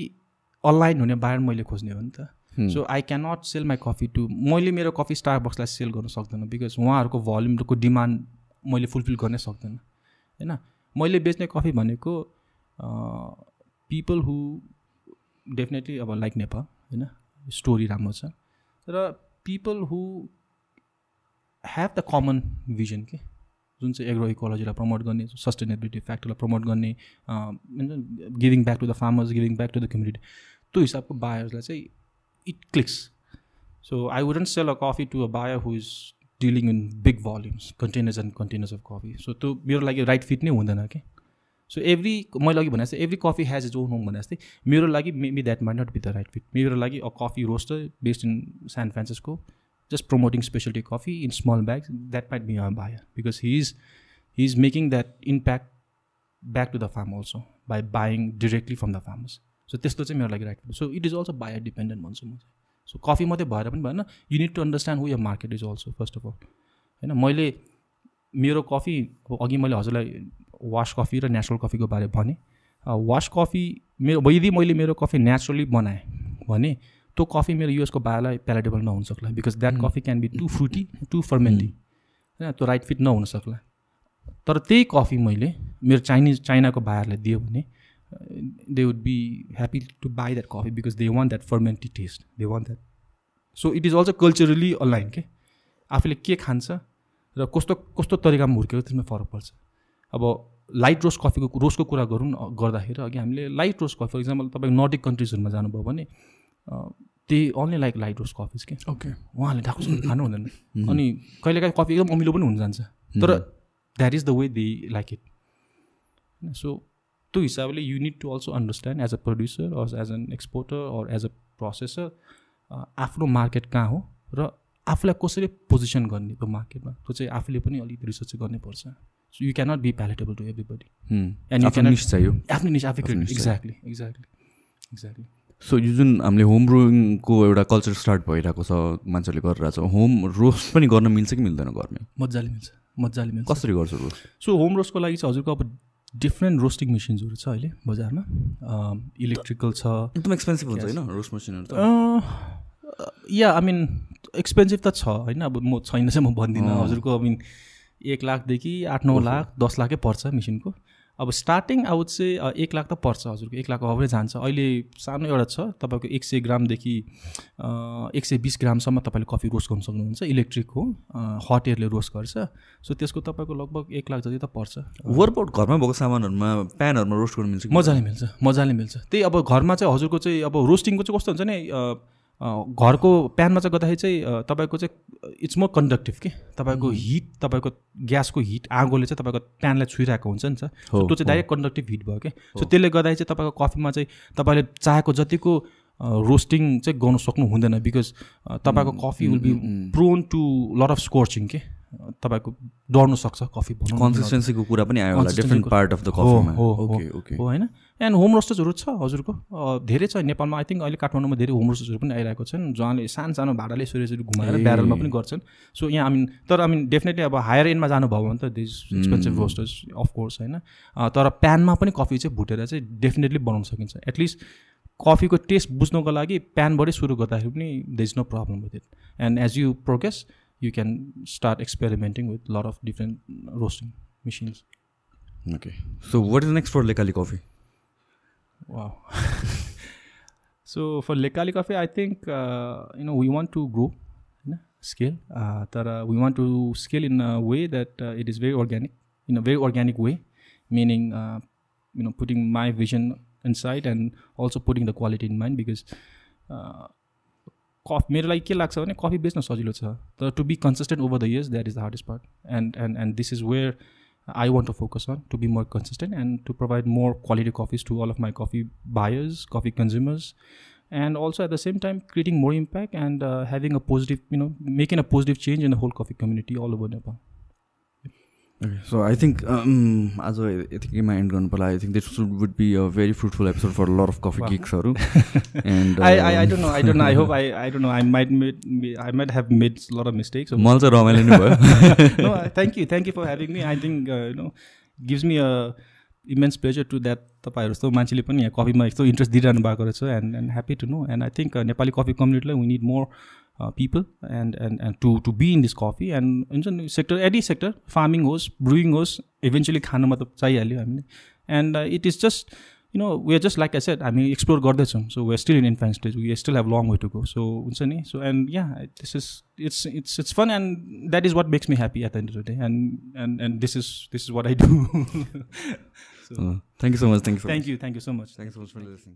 अनलाइन हुने बायर मैले खोज्ने हो नि त। So I can not sell my coffee to मैले मेरो कफी स्टार बक्सलाई सेल गर्न सक्दैन बिकज उहाँहरूको भल्युमको डिमान्ड मैले फुलफिल गर्नै सक्दैन। होइन? मैले बेच्ने कफी भनेको पिपल हु डेफिनेटली अब लाइक नेपाल होइन? स्टोरी राम्रो छ। र people who have the common vision के? जुन चाहिँ एग्रो इकोलोजीलाई प्रमोट गर्ने सस्टेनेबिलिटी फ्याक्टरलाई प्रमोट गर्ने giving back to the farmers giving back to the community त्यो हिसाबको बायर्सलाई चाहिँ it clicks So I wouldn't sell a coffee to a buyer who is dealing in big volumes, containers and containers of coffee. So त्यो मेरो लागि right fit नै हुँदैन कि सो एभ्री मैले अघि भने जस्तै every coffee has is own home भने जस्तै मेरो लागि maybe that might not be the right fit मेरो लागि a coffee roaster based in San Francisco just promoting specialty coffee in small bags that might be a buyer because he's he's making that impact back to the farm also by buying directly from the farmers so त्यस्तो चाहिँ मेरो लागि right so it is also buyer dependent भन्छु म चाहिँ। So coffee मात्रै भएर पनि भएन। You need to understand who your market is also first of all होइन मैले मेरो कफी अब अघि मैले हजुरलाई वास कफी र नेचुरल कफीको बारे भने वास कफी मेरो यदि मैले मेरो कफी नेचुरली बनाएँ भने त्यो कफी मेरो युएसको बायालाई प्यालेटेबल नहुन सक्ला। Because that coffee can be too fruity too fermenty होइन त्यो राइट फिट नहुन सक्ला। तर त्यही कफी मैले मेरो चाइनिज चाइनाको बायरलाई दियो भने they would be happy to buy that coffee because they want that fermenty taste they want that so it is also culturally align के आफूले के खान्छ र कस्तो कस्तो तरिकामा हुर्केको त्यसमा फरक पर्छ। अब लाइट रोस्ट कफीको रोस्टको कुरा गरौँ न गर्दाखेरि अघि हामीले light roast coffee for example तपाईँको नर्डिक कन्ट्रिजहरूमा जानुभयो भने त्यही only like light roast coffees के ओके उहाँहरूले ठाकुर [laughs] खानु हुँदैन। अनि कहिलेकाहीँ कफी एकदम अमिलो पनि हुन जान्छ। तर that is the way they like it so त्यो हिसाबले you need to also understand as a producer or as an exporter or as a processor आफ्नो मार्केट कहाँ हो र आफूलाई कसरी पोजिसन गर्ने त्यो मार्केटमा त्यो चाहिँ आफूले पनि अलिक रिसर्च गर्नैपर्छ so you cannot be palatable to everybody and you can niche चाहियो। आफ्नो निस आफै एक्ज्याक्टली एक्ज्याक्टली एक्ज्याक्टली सो यो जुन हामीले होम ब्रुइङको एउटा कल्चर स्टार्ट भइरहेको छ मान्छेले गरिरहेको छ होम रोस्ट पनि गर्न मिल्छ कि मिल्दैन घरमै? मजाले मिल्छ मजाले मिल्छ। कसरी गर्छ रोस्ट सो होम रोस्टको लागि चाहिँ हजुरको अब डिफ्रेन्ट रोस्टिङ मेसिन्सहरू छ अहिले बजारमा। इलेक्ट्रिकल छ। एकदम एक्सपेन्सिभ हुन्छ होइन रोस्ट मसिनहरू त? या आई मिन एक्सपेन्सिभ त छ होइन? अब म छैन चाहिँ म भन्दिनँ। हजुरको आई मिन एक लाखदेखि आठ नौ लाख दस लाखै पर्छ मेसिनको अब स्टार्टिङ आउट चाहिँ एक लाख त पर्छ हजुरको एक लाख अभरै जान्छ। अहिले सानो एउटा छ तपाईँको एक सय ग्रामदेखि एक सय बिस ग्रामसम्म तपाईँले कफी रोस्ट गर्नु सक्नुहुन्छ इलेक्ट्रिक हो हट एयरले रोस्ट गर्छ। सो त्यसको तपाईँको लगभग एक लाख जति त पर्छ। वर्कआउट घरमै भएको सामानहरूमा प्यानहरूमा रोस्ट गर्नु मिल्छ मजाले मिल्छ मजाले मिल्छ। त्यही अब घरमा चाहिँ हजुरको चाहिँ अब रोस्टिङको चाहिँ कस्तो हुन्छ नि घरको प्यानमा चाहिँ गर्दाखेरि चाहिँ तपाईँको चाहिँ इट्स मोर कन्डक्टिभ के? तपाईँको हिट तपाईँको ग्यासको हिट आगोले चाहिँ तपाईँको प्यानलाई छुइरहेको हुन्छ नि त। त्यो चाहिँ डाइरेक्ट कन्डक्टिभ हिट भयो क्या सो त्यसले गर्दाखेरि चाहिँ तपाईँको कफीमा चाहिँ तपाईँले चाहेको जतिको रोस्टिङ चाहिँ गर्नु सक्नु हुँदैन बिकज तपाईँको coffee will be prone to lot of scorching के? तपाईँको डढ्नु सक्छ कफी कन्सिस्टेन्सीको कुरा पनि आयो होला डिफ्रेन्ट पार्ट अफ द कफीमा हो हो ओके ओके हो होइन? एन्ड होम रोस्टर्सहरू छ हजुरको। धेरै छ नेपालमा। आई थिङ्क अहिले काठमाडौँमा धेरै होम रोस्टर्सहरू पनि आइरहेको छन् जहाँले सानो सानो भाडाले यसरी यसरी घुमाएर। ब्यारलमा पनि गर्छन्। सो यहाँ आई मिन तर आई मिन डेफिनेटली अब हायर एन्डमा जानुभयो भने त दिस एक्सपेन्सिभ रोस्टर्स अफकोर्स होइन? तर प्यानमा पनि कफी चाहिँ भुटेर चाहिँ डेफिनेटली बनाउन सकिन्छ। एटलिस्ट कफीको टेस्ट बुझ्नको लागि प्यानबाटै सुरु गर्दाखेरि पनि the is no problem with it and as you progress you can start experimenting with a lot of different roasting machines. Okay. So what is next for Lekali Coffee? Wow. [laughs] so for Lekali Coffee, I think uh, you know we want to grow, you know, scale. Uh, that uh, we want to scale in a way that uh, it is very organic, in a very organic way, meaning uh, you know putting my vision inside and also putting the quality in mind because. Uh, coffee मेरो लागि के लाग्छ भने coffee बेच्न सजिलो छ तर to be consistent over the years that is the hardest part and and and this is where I want to focus on to be more consistent and to provide more quality coffees to all of my coffee buyers, coffee consumers, and also at the same time creating more impact and uh, having a positive, you know, making a positive change in the whole coffee community all over I think um, आज यतिकैमा end गर्नु पर्ला I think this would be a very fruitful episode for lot of coffee. किक्सहरू and I, I I don't know. I don't know. I hope I I don't know. I might made, I might have made a lot of mistakes. So मलाई चाहिँ रमाइलो नै भयो no, I- thank you, thank you for having me. I think uh, you know gives me a immense pleasure to that तपाईँहरू जस्तो मान्छेले पनि यहाँ कफीमा यस्तो इन्ट्रेस्ट दिइरहनु भएको रहेछ and and happy to know and I think Nepali coffee कम्युनिटीलाई we need more people and and and to to be in this coffee and हुन्छ नि सेक्टर एनी सेक्टर फार्मिङ होस् ब्रुइङ होस् इभेन्चुली खानुमा त चाहिहाल्यो हामीले and it is just you know we are just like I said हामी explore गर्दैछौँ so we still in infant stage we still have long way to go so हुन्छ नि so and yeah this is it's it's it's fun and that is what makes me happy at the end of the day and and and this is this is what I do thank you so much thank you thank you thank you so much thank you so much for listening